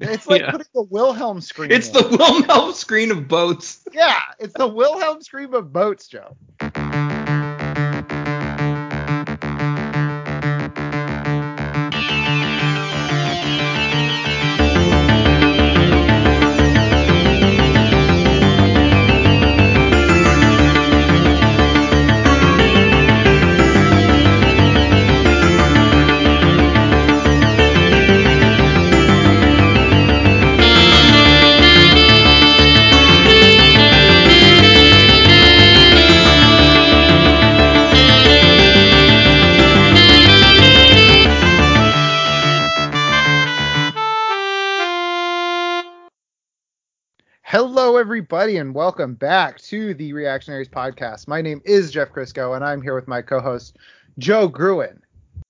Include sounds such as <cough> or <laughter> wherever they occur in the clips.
It's <laughs> like Yeah. putting the Wilhelm scream. It's in. the Wilhelm scream of boats. yeah, it's the Wilhelm scream of boats, Joe. Everybody, and welcome back to the Reactionaries podcast. My name is Jeff Crisco, and I'm here with my co-host Joe Gruen.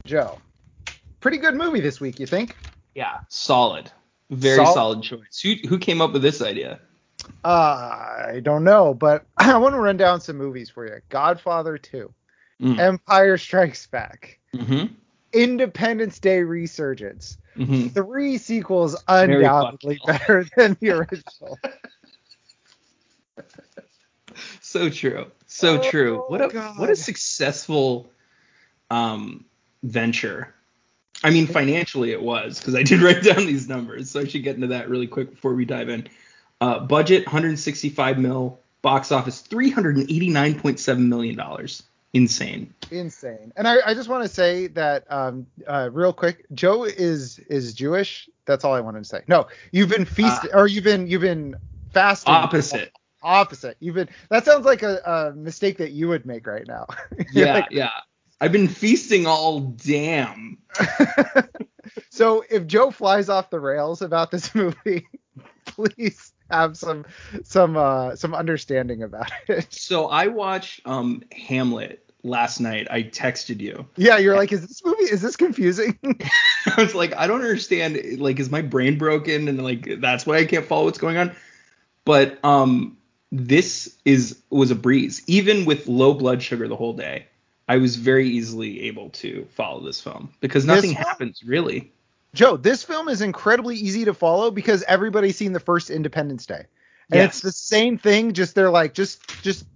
Joe, pretty good movie this week, you think? Yeah, solid. Very Sol- solid choice. Who who came up with this idea? Uh, I don't know, but <clears throat> I want to run down some movies for you. Godfather 2, Mm. Empire Strikes Back, Mm-hmm. Independence Day Resurgence. Mm-hmm. Three sequels undoubtedly better than the original. <laughs> <laughs> So true. So Oh, true. What a God. what a successful um venture. I mean, financially it was because I did <laughs> write down these numbers, so I should get into that really quick before we dive in. Uh, budget 165 mil, box office 389.7 million dollars. Insane. insane. And I, I just want to say that um uh real quick, Joe is is Jewish. That's all I wanted to say. No, you've been feasting or you've been you've been fasting. Opposite. Opposite. You've been that sounds like a, a mistake that you would make right now. <laughs> Yeah, like- yeah. I've been feasting all damn. <laughs> so if Joe flies off the rails about this <laughs> movie, please have some some uh some understanding about it. So I watched um Hamlet last night. I texted you. Yeah, you're like, is this movie is this confusing? I was like, I don't understand. Like, is my brain broken? And like, that's why I can't follow what's going on. But um, this is was a breeze. Even with low blood sugar the whole day, I was very easily able to follow this film because nothing film? happens really. Joe, this film is incredibly easy to follow because everybody's seen the first Independence Day. And Yes. it's the same thing, just they're like, just just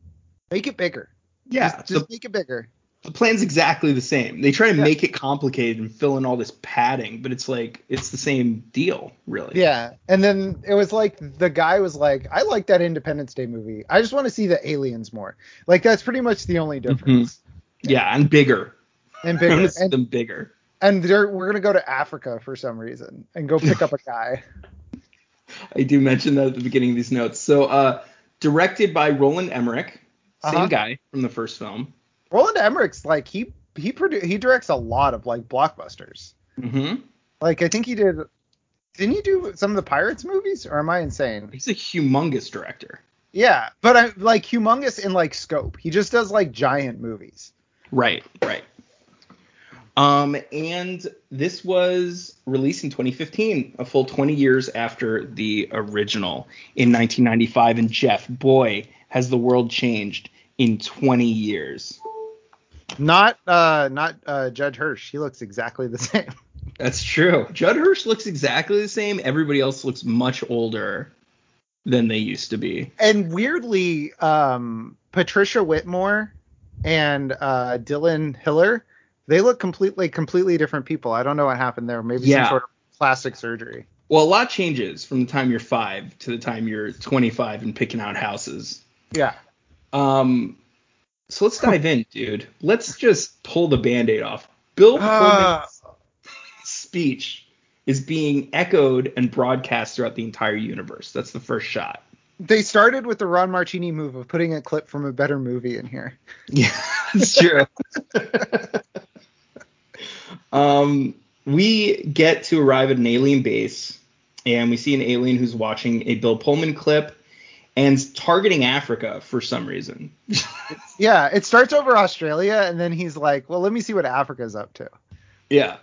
make it bigger. Yeah, Just, just the, make it bigger. The plan's exactly the same. They try to Yeah. make it complicated and fill in all this padding, but it's like it's the same deal, really. Yeah. And then it was like the guy was like, I like that Independence Day movie. I just want to see the aliens more. Like that's pretty much the only difference. Yeah, and bigger. And bigger. <laughs> And, them bigger. and they're, we're gonna go to Africa for some reason and go pick up a guy. <laughs> I do mention that at the beginning of these notes. So, uh, directed by Roland Emmerich, same Uh-huh. guy from the first film. Roland Emmerich's like he he produ- he directs a lot of like blockbusters. hmm Like I think he did. Didn't he do some of the Pirates movies, or am I insane? He's a humongous director. Yeah, but I like humongous in like scope. He just does like giant movies. Right, right. Um, and this was released in 2015, a full 20 years after the original in 1995. And Jeff, boy, has the world changed in 20 years. Not uh not uh Judd Hirsch. He looks exactly the <laughs> same. That's true. Judd Hirsch looks exactly the same. Everybody else looks much older than they used to be. And weirdly, um Patricia Whitmore and uh Dylan Hiller, they look completely completely different people. I don't know what happened there. Maybe Yeah. some sort of plastic surgery. Well, a lot changes from the time you're five to the time you're 25 and picking out houses. Yeah. Um, so let's dive in, dude. Let's just pull the band-aid off. Bill Uh, Pullman's speech is being echoed and broadcast throughout the entire universe. That's the first shot. they started with the Ron Martini move of putting a clip from a better movie in here. Yeah, <laughs> that's true. um, we get to arrive at an alien base, and we see an alien who's watching a Bill Pullman clip and targeting Africa for some reason. <laughs> Yeah, it starts over Australia, and then he's like, "Well, let me see what Africa's up to." Yeah.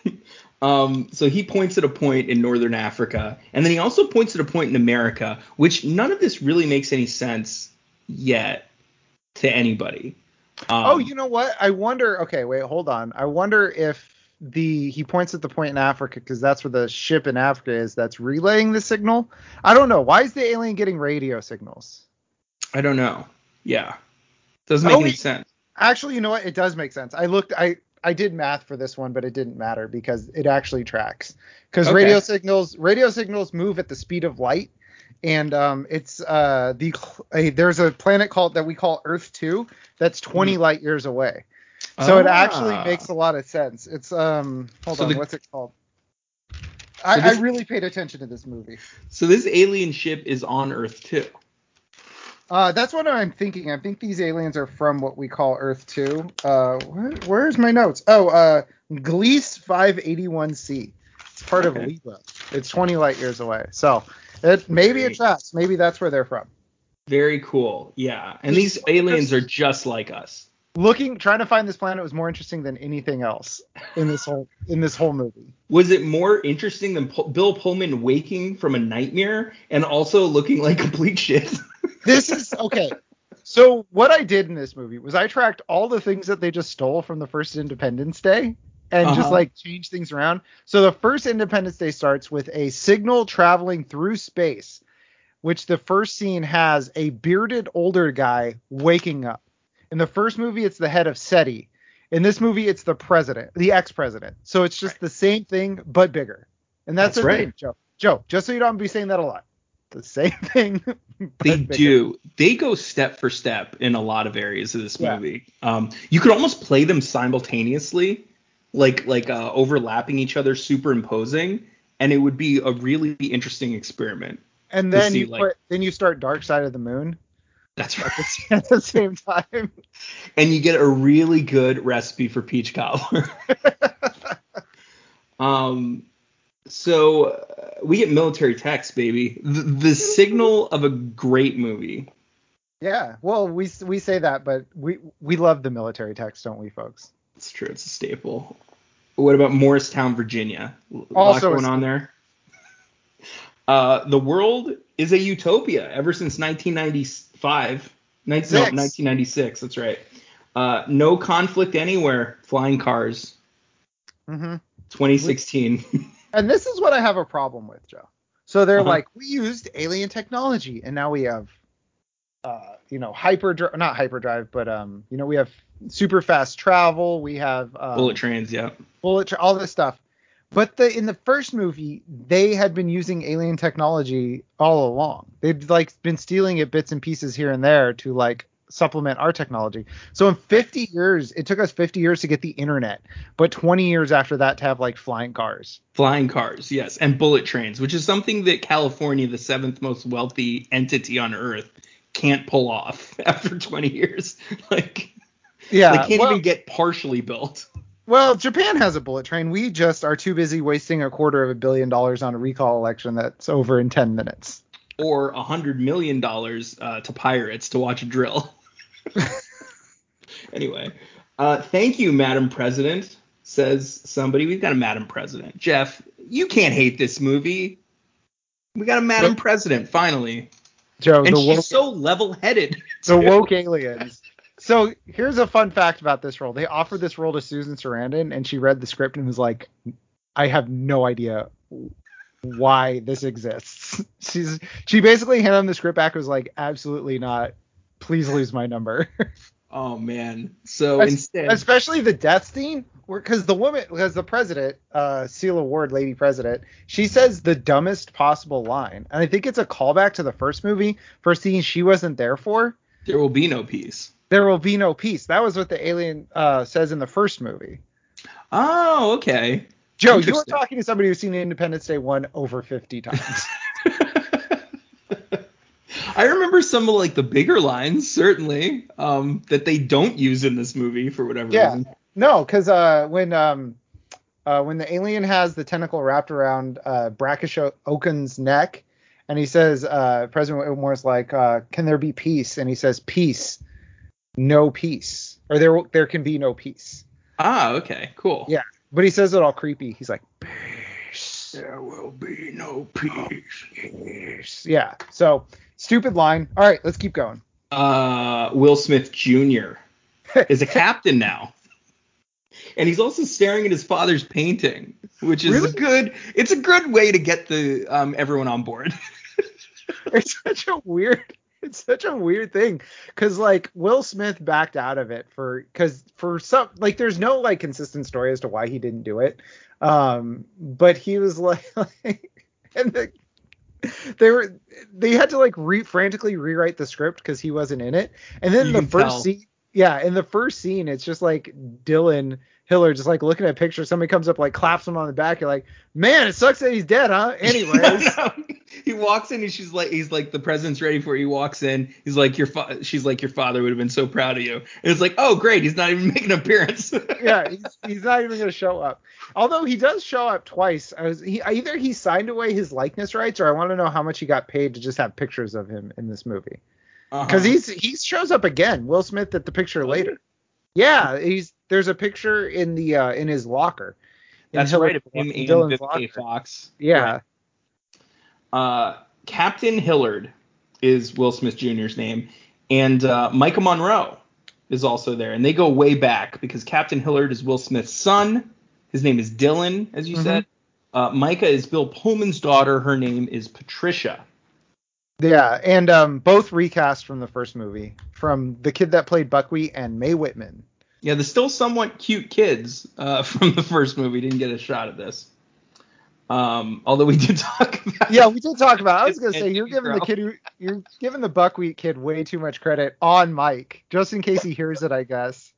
<laughs> um, so he points at a point in northern Africa, and then he also points at a point in America, which none of this really makes any sense yet to anybody. Um, oh, you know what? I wonder. Okay, wait, hold on. I wonder if the he points at the point in Africa because that's where the ship in Africa is that's relaying the signal. I don't know why is the alien getting radio signals. I don't know. Yeah, doesn't make Oh, any sense. Actually, you know what? It does make sense. I looked. I I did math for this one, but it didn't matter because it actually tracks. Because Okay. radio signals radio signals move at the speed of light, and um, it's uh the a, there's a planet called that we call Earth two that's 20 light years away. So it actually. Ah. makes a lot of sense. It's um hold So on, the- what's it called? I, this- I really paid attention to this movie. So this alien ship is on Earth too. Uh, that's what I'm thinking. I think these aliens are from what we call Earth 2. Uh, where, where's my notes? Oh, uh, Gliese 581c. It's part Okay. of Libra. It's 20 light years away. So it maybe it Great. tracks. Maybe that's where they're from. Very cool. Yeah, and these aliens are just like us. Looking, trying to find this planet was more interesting than anything else in this whole in this whole movie. Was it more interesting than Pu- Bill Pullman waking from a nightmare and also looking like complete shit? <laughs> This is okay. So what I did in this movie was I tracked all the things that they just stole from the first Independence Day and just Uh-huh. like change things around. So the first Independence Day starts with a signal traveling through space, which the first scene has a bearded older guy waking up. In the first movie, it's the head of SETI. In this movie, it's the president, the ex-president. So it's just the same thing but bigger. And that's, That's right. thing, Joe. Joe, just so you don't be saying that a lot. The same <laughs> thing. They bigger. do. They go step for step in a lot of areas of this Yeah. movie. Um, you could almost play them simultaneously, like like uh, overlapping each other, superimposing, and it would be a really interesting experiment. and to then see, you like- put, then you start Dark Side of the Moon That's right. <laughs> at the same time. and you get a really good recipe for peach cobbler. <laughs> um, so uh, we get military text, baby. The, the signal of a great movie. Yeah, well, we we say that, but we we love the military text, don't we, folks? It's true. It's a staple. What about Morristown, Virginia? Also going on there. Uh, the world is a utopia ever since 1995. Nin- no, 1996. That's right. Uh, no conflict anywhere. Flying cars. Mm-hmm. 2016. <laughs> And this is what I have a problem with, Joe. So they're Uh-huh. like, we used alien technology, and now we have, uh, you know, hyperdrive, not hyperdrive, but um, you know, we have super fast travel, we have um, Bullet trains. Yeah. bullet, tra- all this stuff. But the in the first movie, they had been using alien technology all along. They'd like been stealing it bits and pieces here and there to like supplement our technology. So in 50 years, it took us 50 years to get the internet, but 20 years after that to have like flying cars. Flying cars, yes, and bullet trains, which is something that California, the seventh most wealthy entity on Earth, can't pull off <laughs> after 20 years. <laughs> Like Yeah. they can't well, even get partially built. Well, Japan has a bullet train. We just are too busy wasting a quarter of a billion dollars on a recall election that's over in 10 minutes. Or a hundred million dollars uh, to pirates to watch a drill. <laughs> anyway, uh, thank you, Madam President. Says somebody. We've got a Madam President. Jeff, you can't hate this movie. We got a Madam. President finally, Joe, and the she's woke, so level-headed. the woke aliens. So here's a fun fact about this role. They offered this role to Susan Sarandon, and she read the script and was like, "I have no idea why this exists." <laughs> She's she basically handed him the script back. and Was like, "Absolutely not. Please lose my number." <laughs> Oh man. So instead, Especially the death scene, because the woman, because the president, uh, Celia Ward, lady president, she says the dumbest possible line, and I think it's a callback to the first movie for a scene she wasn't there for. there will be no peace. There will be no peace. That was what the alien uh, says in the first movie. Oh, okay. Joe, you were talking to somebody who's seen Independence Day one over 50 times. <laughs> I remember some of like the bigger lines, certainly, um, that they don't use in this movie for whatever Yeah. reason. no, because uh, when um, uh, when the alien has the tentacle wrapped around uh, Brackish Okun's neck, and he says, uh, President Whitmore's like, uh, "Can there be peace?" And he says, "Peace, no peace, or there there can be no peace." Ah, okay, cool. Yeah. But he says it all creepy. He's like, "Peace." There will be no peace. Peace. Yeah. So stupid line. All right, let's keep going. Uh, Will Smith Jr. <laughs> is a captain now. and he's also staring at his father's painting, which is Really? a good. It's a good way to get the um, everyone on board. <laughs> it's such a weird <laughs> it's such a weird thing because like will smith backed out of it for because for some like there's no like consistent story as to why he didn't do it um but he was <laughs> like, and the, they were they had to like re frantically rewrite the script because he wasn't in it and then You the first tell. scene yeah in the first scene it's just like dylan hiller just like looking at pictures somebody comes up like claps him on the back you're like man it sucks that he's dead huh <laughs> anyways he walks in and she's like, he's like, the president's ready for you. He walks in. He's like, your fa-, she's like, your father would have been so proud of you. And it's like, oh great, he's not even <laughs> making an appearance. <laughs> yeah, he's, he's not even going to show up. Although he does show up twice. I was he either he signed away his likeness rights, or I want to know how much he got paid to just have pictures of him in this movie. Because Uh-huh. he's he shows up again. Will Smith at the picture Oh, later. Yeah, he's there's a picture in the uh in his locker. In that's right. Him Dylan's locker. Fox. Yeah. Right. Uh, Captain Hillard is Will Smith Jr.'s name, and uh, Maika Monroe is also there, and they go way back because Captain Hillard is Will Smith's son. His name is Dylan, as you Mhm. said. Uh, Micah is Bill Pullman's daughter. Her name is Patricia. Yeah, and um both recast from the first movie, from the kid that played Buckwheat and Mae Whitman. Yeah, the still somewhat cute kids uh, <laughs> from the first movie didn't get a shot at this. Um, although we did <laughs> talk about Yeah, we did talk about. It. I was gonna say you're giving the kid who you're giving the buckwheat kid way too much credit on Mike, just in case he <laughs> hears it. I guess.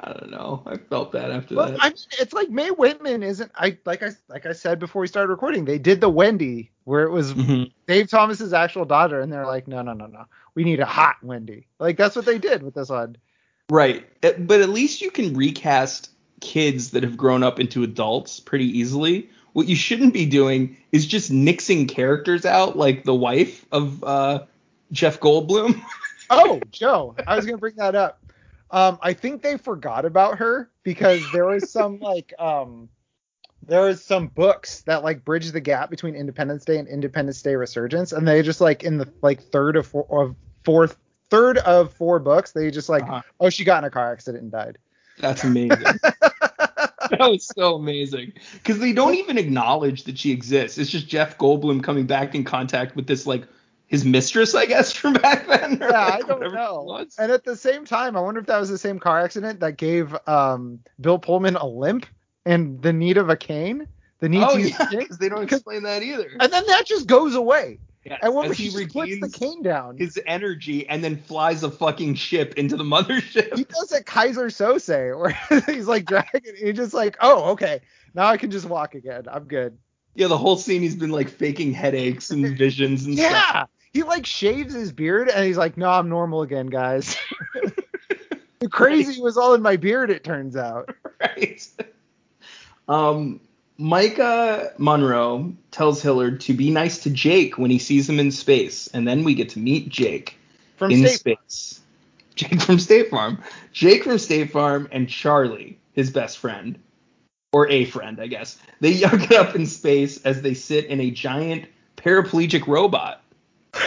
I don't know. I felt that after Well, that. I mean, it's like Mae Whitman isn't. I like I like I said before we started recording. They did the Wendy where it was Mhm. Dave Thomas's actual daughter, and they're like, no, no, no, no, we need a hot Wendy. Like that's what they did with this one. Right. Uh, But at least you can recast kids that have grown up into adults pretty easily. What you shouldn't be doing is just nixing characters out like the wife of uh, Jeff Goldblum. <laughs> Oh, Joe, I was gonna bring that up. Um, I think they forgot about her because there was some <laughs> like um, there was some books that like bridge the gap between Independence Day and Independence Day Resurgence, and they just like in the like third or, four of fourth third of four books, they just like, Uh-huh. oh, she got in a car accident and died. That's amazing. <laughs> that was so amazing because they don't even acknowledge that she exists. It's just Jeff Goldblum coming back in contact with this like his mistress, I guess, <laughs> from back then. or, yeah, like, I don't know. And at the same time, I wonder if that was the same car accident that gave um Bill Pullman a limp and the need of a cane. The need Oh to use yeah, because <laughs> they don't explain that either. And then that just goes away. Yes, And when he, he puts the cane down, his energy and then flies a fucking ship into the <laughs> mothership. he does a Keyser Söze where <laughs> he's like dragging. He's just like, oh, okay, now I can just walk again. I'm good. Yeah, the whole scene he's been like faking headaches and <laughs> visions and stuff. Yeah. He like shaves his beard and he's like, no, I'm normal again, guys. the crazy was all in my beard, it turns out. Right. Um, Maika Monroe tells Hillard to be nice to Jake when he sees him in space, and then we get to meet Jake From in State space. <laughs> Jake from State Farm. Jake from State Farm and Charlie, his best friend, or a friend, I guess. They <laughs> young it up in space as they sit in a giant paraplegic robot. <laughs>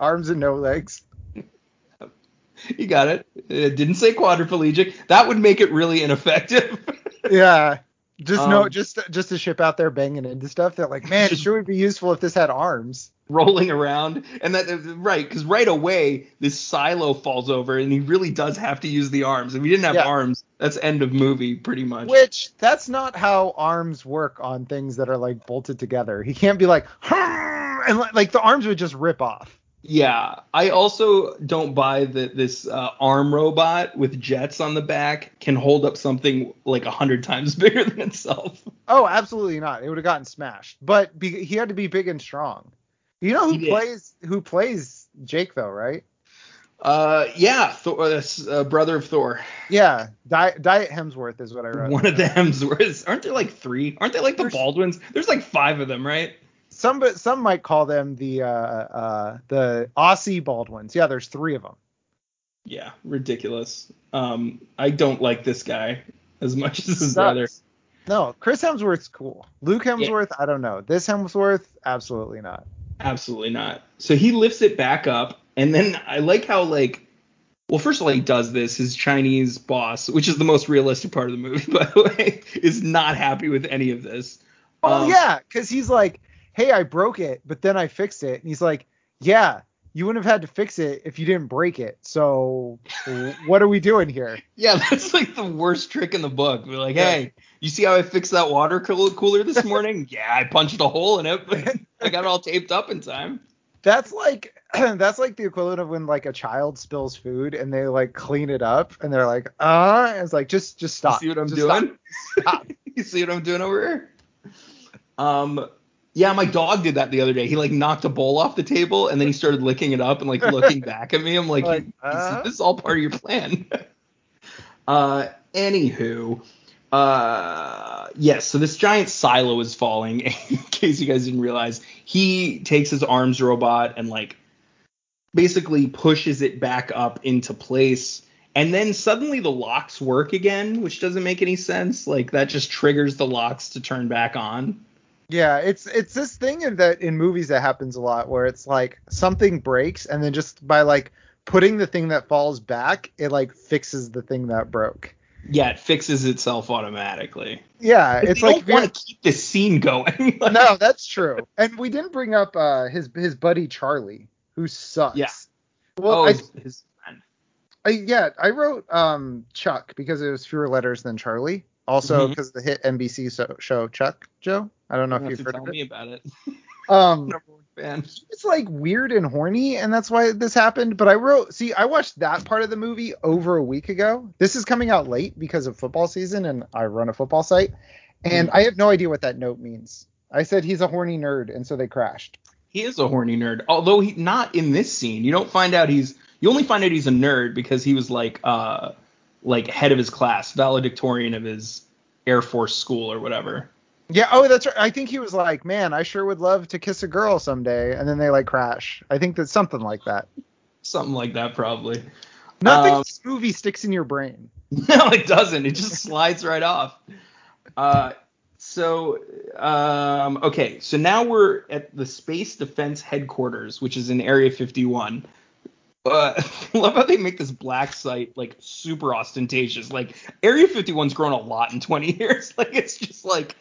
arms and no legs. <laughs> You got it. It didn't say quadriplegic. That would make it really ineffective. <laughs> Yeah. Just no, Um, just just to ship out there banging into stuff. They're like, man, it sure would be useful if this had arms. rolling around and that right because right away this silo falls over and he really does have to use the arms if he didn't have Yeah. arms that's end of movie pretty much Which that's not how arms work on things that are like bolted together. He can't be like, and like the arms would just rip off. Yeah i also don't buy that this uh, arm robot with jets on the back can hold up something like a hundred times <laughs> bigger than itself Oh, absolutely not. It would have gotten smashed. But be, he had to be big and strong. You know He who did. plays who plays Jake though, right? uh yeah Thor, uh, uh, brother of thor Yeah, Di- Diet Hemsworth is what I wrote. one of the hemsworths aren't there like three aren't they like the There's- baldwins there's like five of them right Some but some might call them the uh uh the Aussie Baldwins. Yeah, there's three of them. Yeah, ridiculous. Um, I don't like this guy as much as his Sucks. brother. No, Chris Hemsworth's cool. Luke Hemsworth, I don't know. This Hemsworth, absolutely not. Absolutely not. So he lifts it back up, and then I like how like Well, first of all, he does this. His Chinese boss, which is the most realistic part of the movie, <laughs> by the way, is not happy with any of this. Oh Um, yeah, because he's like, hey, I broke it, but then I fixed it, and he's like, yeah, you wouldn't have had to fix it if you didn't break it. So <laughs> what are we doing here? Yeah, that's like the worst trick in the book. We're like, hey, you see how I fixed that water cool- cooler this <laughs> morning? yeah, I punched a hole in it, but I got it all taped up in time. That's like <clears throat> that's like the equivalent of when like a child spills food and they like clean it up and they're like, uh, it's like just just stop. You see what I'm Just doing? Stop. <laughs> you see what I'm doing over here? Um, yeah, my dog did that the other day. He like knocked a bowl off the table and then he started licking it up and like looking <laughs> back at me. I'm like, Like, "This- uh? this is all part of your plan. <laughs> uh, anywho, uh, yes. So this giant silo is falling. <laughs> In case you guys didn't realize, he takes his arms robot and like basically pushes it back up into place. And then suddenly the locks work again, which doesn't make any sense. Like that just triggers the locks to turn back on. Yeah, it's it's this thing in that in movies that happens a lot where it's like something breaks and then just by like putting the thing that falls back, it like fixes the thing that broke. Yeah, it fixes itself automatically. Yeah, It's they like don't want to keep this scene going. <laughs> Like, no, that's true. And we didn't bring up uh his his buddy Charlie, who sucks. Yeah. Well, oh, I, his, his friend. I yeah, I wrote um Chuck because it was fewer letters than Charlie. Also because the hit NBC so, show Chuck Joe. I don't know You if you've heard tell of me about it. <laughs> Um, <laughs> Number one fan. it's like weird and horny, and that's why this happened. But I wrote, see, I watched that part of the movie over a week ago. This is coming out late because of football season, and I run a football site, and I have no idea what that note means. I said he's a horny nerd, and so they crashed. He is a horny nerd, although he not in this scene. You don't find out he's. You only find out he's a nerd because he was like uh like head of his class, valedictorian of his Air Force school or whatever. Yeah, oh, that's right. I think he was like, man, I sure would love to kiss a girl someday, and then they like crash. I think that's something like that. Something like that probably. Nothing Um, this movie sticks in your brain. <laughs> No, it doesn't. It just slides right off. Uh, so, um, okay. So now we're at the Space Defense Headquarters, which is in Area 51. Uh, <laughs> I love how they make this black site like super ostentatious. Like Area 51's grown a lot in 20 <laughs> years. Like it's just like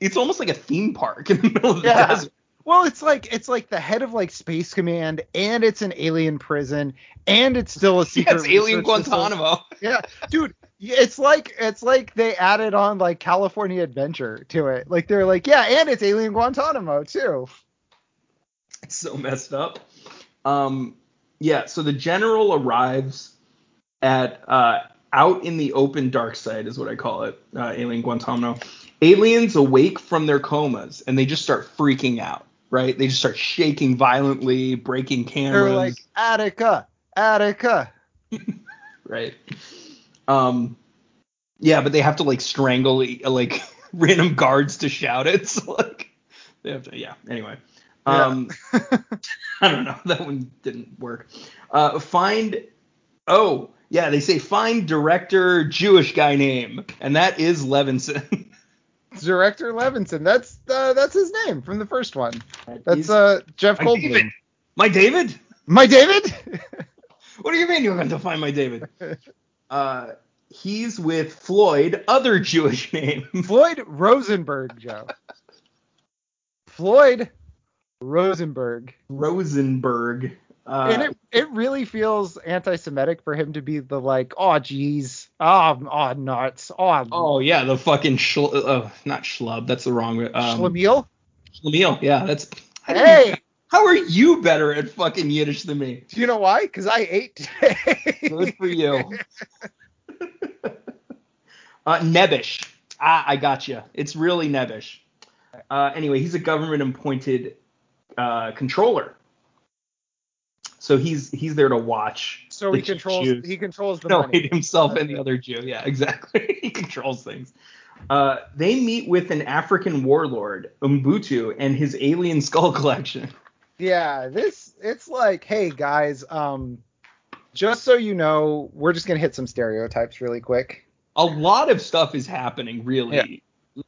it's almost like a theme park in the middle of the Yeah. desert. Well, it's like it's like the head of like Space Command, and it's an alien prison, and it's still a <laughs> Yeah, secret. it's Alien. Guantanamo. Yeah, dude, it's like it's like they added on like California Adventure to it. Like they're like, yeah, and it's Alien Guantanamo too. It's so messed up. Um, yeah, so the general arrives at uh, out in the open dark side is what I call it, uh, Alien Guantanamo. Aliens awake from their comas and they just start freaking out, right? They just start shaking violently, breaking cameras, They're like Attica, Attica. <laughs> right? Um, yeah, but they have to like strangle like <laughs> random guards to shout it. <laughs> So like they have to, yeah. Anyway, Yeah. um, <laughs> I don't know. That one didn't work. Uh, find. Oh, yeah. They say find director Jewish guy name, and that is Levinson. <laughs> Director Levinson. That's uh, that's his name from the first one. That's uh Jeff my Goldblum. David. My David. My David. <laughs> What do you mean you're going to find my David? Uh, he's with Floyd, other Jewish name. Floyd Rosenberg, Joe. Floyd Rosenberg. Rosenberg. Uh, and it it really feels anti-Semitic for him to be the like, oh geez, oh, oh nuts, oh, oh yeah, the fucking schl- uh, not schlub. That's the wrong. Um, schlemiel. Schlemiel. Yeah, that's. Hey, How are you better at fucking Yiddish than me? do you know why? Because I ate today. Good for you. <laughs> uh, nebbish. Ah, I got you. It's really nebbish. Uh, anyway, he's a government appointed uh, controller. So he's he's there to watch. so he controls Jews. he controls the no, money. <laughs> himself and the other Jew. Yeah, <laughs> exactly. he controls things. Uh, they meet with an African warlord, Umbutu, and his alien skull <laughs> collection. Yeah, this it's like, hey guys, um, just so you know, we're just gonna hit some stereotypes really quick. A lot of stuff is happening, really,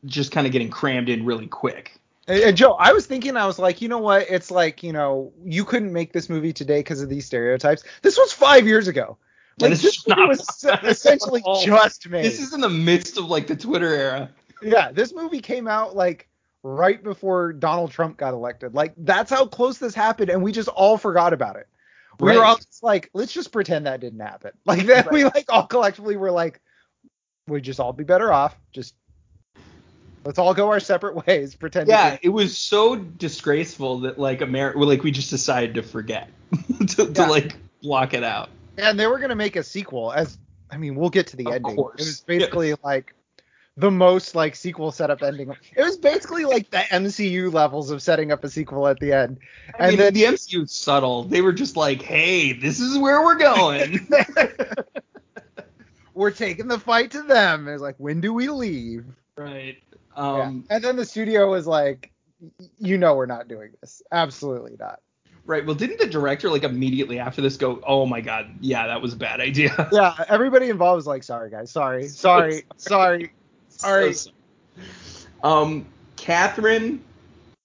just kind of getting crammed in really quick. And, Joe, I was thinking, I was like, you know what? It's like, you know, you couldn't make this movie today because of these stereotypes. This was five years ago. Like this this is movie not was <laughs> essentially just made. This is in the midst of like the Twitter era. yeah, this movie came out like right before Donald Trump got elected. Like that's how close this happened, and we just all forgot about it. We were all just like, let's just pretend that didn't happen. <laughs> Like then we like all collectively were like, we'd just all be better off. Just let's all go our separate <laughs> ways. Pretend. Yeah, it was so disgraceful that like America, like we just decided to forget <laughs> to, to like block it out. and they were gonna make a sequel. As I mean, we'll get to the Of ending. course. It was basically like the most like sequel setup ending. It was basically like the MCU levels of setting up a sequel at the end. I And mean, then the MCU is subtle. They were just like, hey, this is where we're going. <laughs> we're taking the fight to them. It's like, when do we leave? right. Yeah. Um, And then the studio was like, you know, we're not doing this. Absolutely not. Right. Well, didn't the director like immediately after this go, oh my god, yeah, that was a bad idea. <laughs> Yeah, everybody involved was like, sorry guys, sorry, sorry, sorry. sorry." So- Um, Catherine.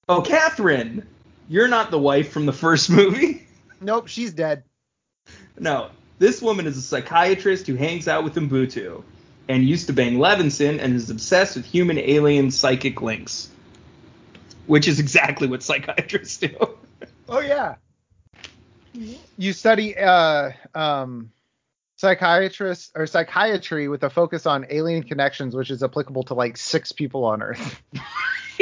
Oh, Catherine, you're not the wife from the first movie. <laughs> Nope, she's dead. No, this woman is a psychiatrist who hangs out with Mbutu and used to bang Levinson and is obsessed with human alien psychic links, which is exactly what psychiatrists do. Oh yeah. You study uh um psychiatrist or psychiatry with a focus on alien connections, which is applicable to like six people on Earth. <laughs>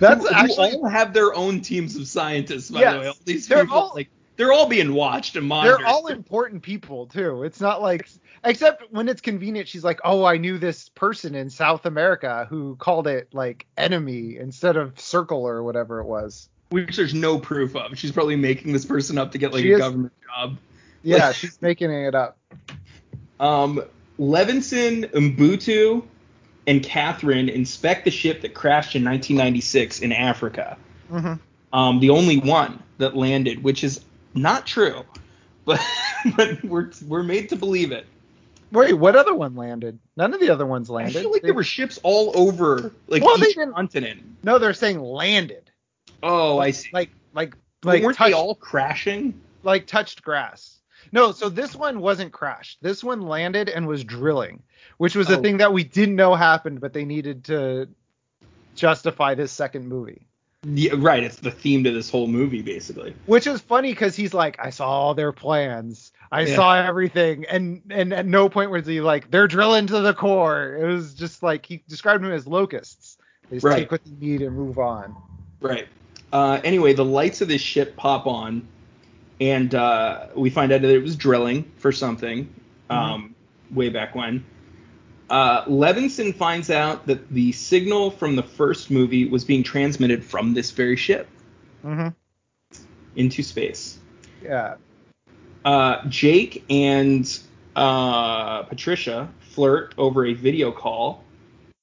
That's who, who actually all have their own teams of scientists, by Yes, the way. All these people, all- like, they're all being watched and monitored. they're all important people too. It's not like except when it's convenient, she's like, Oh, I knew this person in South America who called it like enemy instead of circle or whatever it was. which there's no proof of. She's probably making this person up to get like She a is- government job. Yeah, she's making it up. Um, Levinson, Mbutu, and Catherine inspect the ship that crashed in 1996 in Africa. hmm Um, the only one that landed, which is not true, <laughs> but but we're we're made to believe it. Wait, what other one landed? None of the other ones landed. I feel like They- there were ships all over like Well, each continent. No, they're saying landed. Oh, I see. Like like like weren't touched, they all crashing? like touched grass. No, so this one wasn't crashed. This one landed and was drilling, which was a Oh. thing that we didn't know happened, but they needed to justify this second movie. Yeah, right. It's the theme to this whole movie, basically. Which is funny because he's like, I saw all their plans. I Yeah. saw everything, and and at no point was he like, they're drilling to the core. It was just like he described them as locusts. They just Right. take what they need and move on. Right. Uh, anyway, the lights of this ship pop on, and uh, we find out that it was drilling for something um, way back when. Uh, Levinson finds out that the signal from the first movie was being transmitted from this very ship hmm into space. Yeah. Uh, Jake and uh, Patricia flirt over a video call.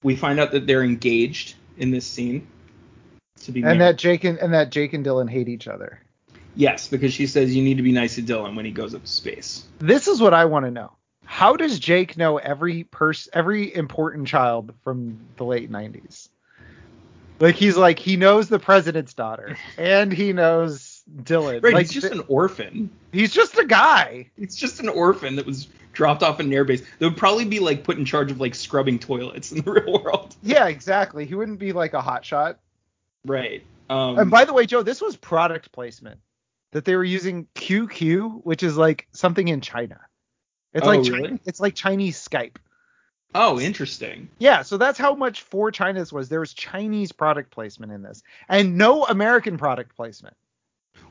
We find out that they're engaged in this scene. To be And married. that Jake and, and that Jake and Dylan hate each other. Yes, because she says you need to be nice to Dylan when he goes up to space. This is what I want to know. How does Jake know every person, every important child from the late '90s? Like he's like he knows the president's daughter, <laughs> and he knows Dylan. Right, like he's just th- an orphan. he's just a guy. He's just an orphan that was dropped off in an airbase. That would probably be like put in charge of like scrubbing toilets in the <laughs> real world. Yeah, exactly. He wouldn't be like a hotshot. Right. Um, And by the way, Joe, this was product placement that they were using QQ, which is like something in China. It's Oh, like really? It's like Chinese Skype. oh, interesting. Yeah, so that's how much for China's was. There was Chinese product placement in this, and no American product placement.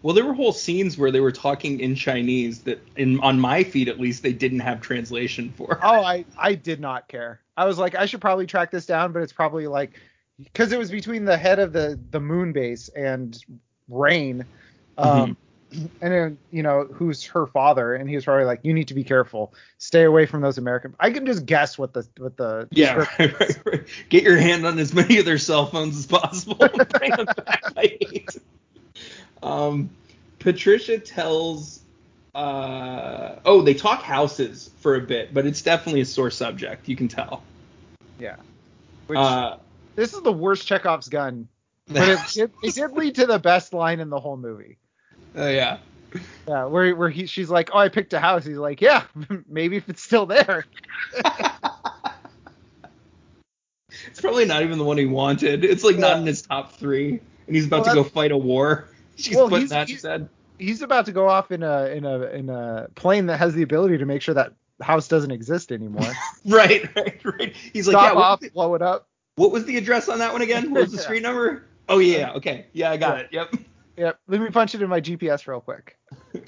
Well, there were whole scenes where they were talking in Chinese that, in on my feed at least, they didn't have translation for. <laughs> Oh, I I did not care. I was like, I should probably track this down, but it's probably like because it was between the head of the the moon base and Rain, um, and then you know who's her father, and he was probably like, you need to be careful, stay away from those American. I can just guess what the what the Yeah, right, <laughs> right, right. Get your hand on as many of their cell phones as possible. Bring them back by eight. Um, Patricia tells. Uh, oh, they talk houses for a bit, but it's definitely a sore subject. You can tell. yeah. Which Uh, this is the worst Chekhov's gun, but it, <laughs> it, it did lead to the best line in the whole movie. Uh, yeah. Yeah, where where he she's like, oh, I picked a house. He's like, yeah, <laughs> maybe if it's still there. <laughs> it's probably not even the one he wanted. It's like not in his top three, and he's about Well, to go fight a war. <laughs> She's Well, putting he's- that he's- instead. He's about to go off in a in a in a plane that has the ability to make sure that house doesn't exist anymore. Right, right, right. He's like, Stop yeah. Off, the- blow it up. what was the address on that one again? What was the Yeah. street number? Oh yeah, okay, yeah, I got it. Yep. Yep. Let me punch it in my GPS real quick. <laughs>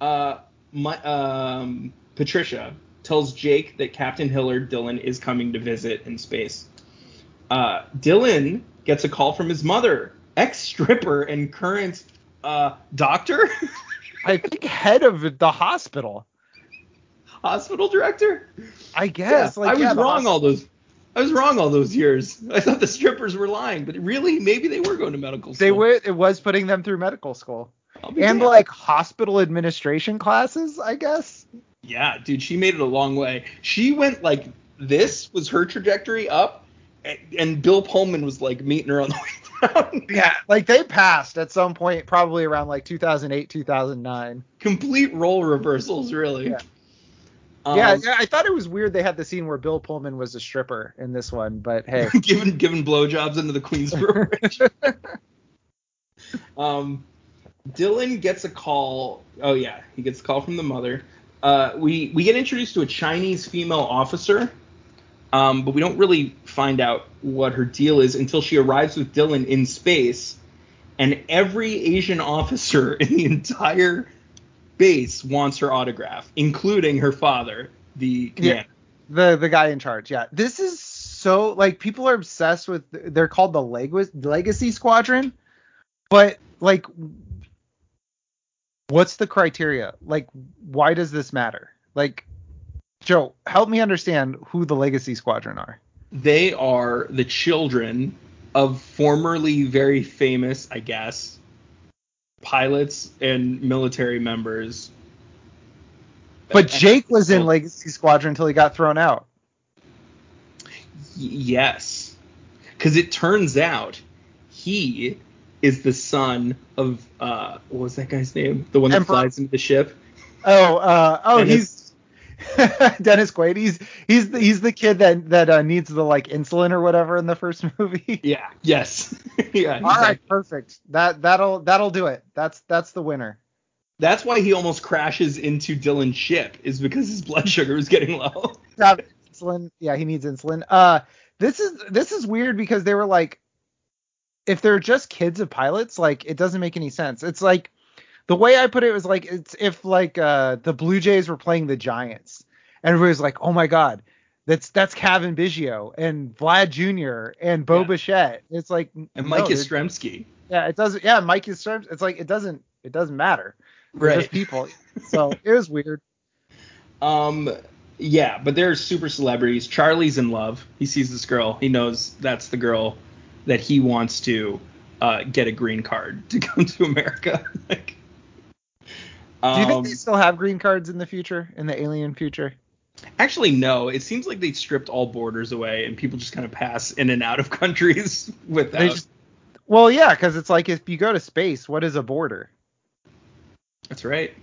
Uh, my um, Patricia tells Jake that Captain Hillard Dylan is coming to visit in space. Uh, Dylan gets a call from his mother, ex stripper and current uh, doctor, <laughs> I think head of the hospital. hospital director. I guess. Yeah, like I was yeah, the wrong all those. I was wrong all those years. I thought the strippers were lying, but really, maybe they were going to medical school. They were. It was putting them through medical school and damned. like hospital administration classes. I guess. Yeah, dude, she made it a long way. She went like this was her trajectory up, and, and Bill Pullman was like meeting her on the way <laughs> down. Yeah. Like they passed at some point, probably around like 2008, 2009. Complete role reversals, really. Yeah. Um, yeah, yeah. I thought it was weird they had the scene where Bill Pullman was a stripper in this one, but hey. <laughs> giving giving blowjobs into the Queensboro Bridge. <laughs> um, Dylan gets a call. Oh yeah, he gets a call from the mother. Uh, we we get introduced to a Chinese female officer, um, but we don't really find out what her deal is until she arrives with Dylan in space, and every Asian officer <laughs> in the entire base wants her autograph, including her father, the commander. the the guy in charge. Yeah, this is so like people are obsessed with. They're called the Leg- Legacy Squadron, but like, what's the criteria? Like, why does this matter? Like, Joe, help me understand who the Legacy Squadron are. they are the children of formerly very famous, I guess, pilots and military members. But Jake was in Legacy Squadron until he got thrown out. yes, because it turns out he is the son of uh, what was that guy's name? The one that Emperor. flies into the ship. Oh, uh, oh, Dennis- he's <laughs> Dennis Quaid. He's he's the, he's the kid that that uh, needs the like insulin or whatever in the first <laughs> movie. Yeah. Yes. <laughs> yeah. All right, like- perfect. That that'll that'll do it. That's that's the winner. That's why he almost crashes into Dylan's ship is because his blood sugar is getting low. Insulin. Yeah, he needs insulin. Uh, this is this is weird because they were like, if they're just kids of pilots, like it doesn't make any sense. It's like the way I put it was like it's if like uh the Blue Jays were playing the Giants, and everybody's like, oh my god. That's that's Cavan Biggio and Vlad Jr. and Bo Yeah. Bichette. It's like And no, Mike Yastrzemski. Yeah, it doesn't. Yeah, Mike is. It's like it doesn't. It doesn't matter. They're Right. just people. <laughs> So it was weird. Um, yeah, but they're super celebrities. Charlie's in love. He sees this girl. He knows that's the girl that he wants to uh, get a green card to <laughs> come to America. <laughs> like, Do you um, think they still have green cards in the future, in the alien future? actually, no. It seems like they stripped all borders away, and people just kind of pass in and out of <laughs> countries without. Just. Well, yeah, because it's like if you go to space, what is a border? That's right.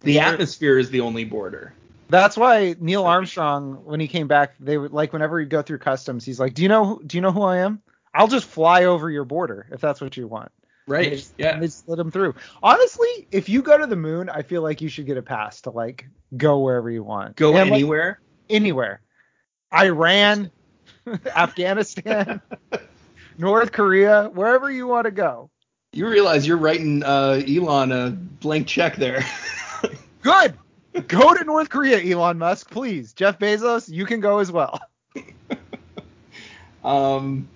The You're- atmosphere is the only border. That's why Neil Armstrong, when he came back, they would like whenever he'd go through customs, he's like, "Do you know? Do you know who I am? I'll just fly over your border if that's what you want." Right. just, Yeah. they just let him through. Honestly, if you go to the moon, I feel like you should get a pass to like go wherever you want. Go And, like, anywhere. anywhere. Iran, <laughs> Afghanistan, <laughs> North Korea, wherever you want to go. You realize you're writing uh, Elon a blank check there. <laughs> Good. Go to North Korea, Elon Musk, please. Jeff Bezos, you can go as well. Um,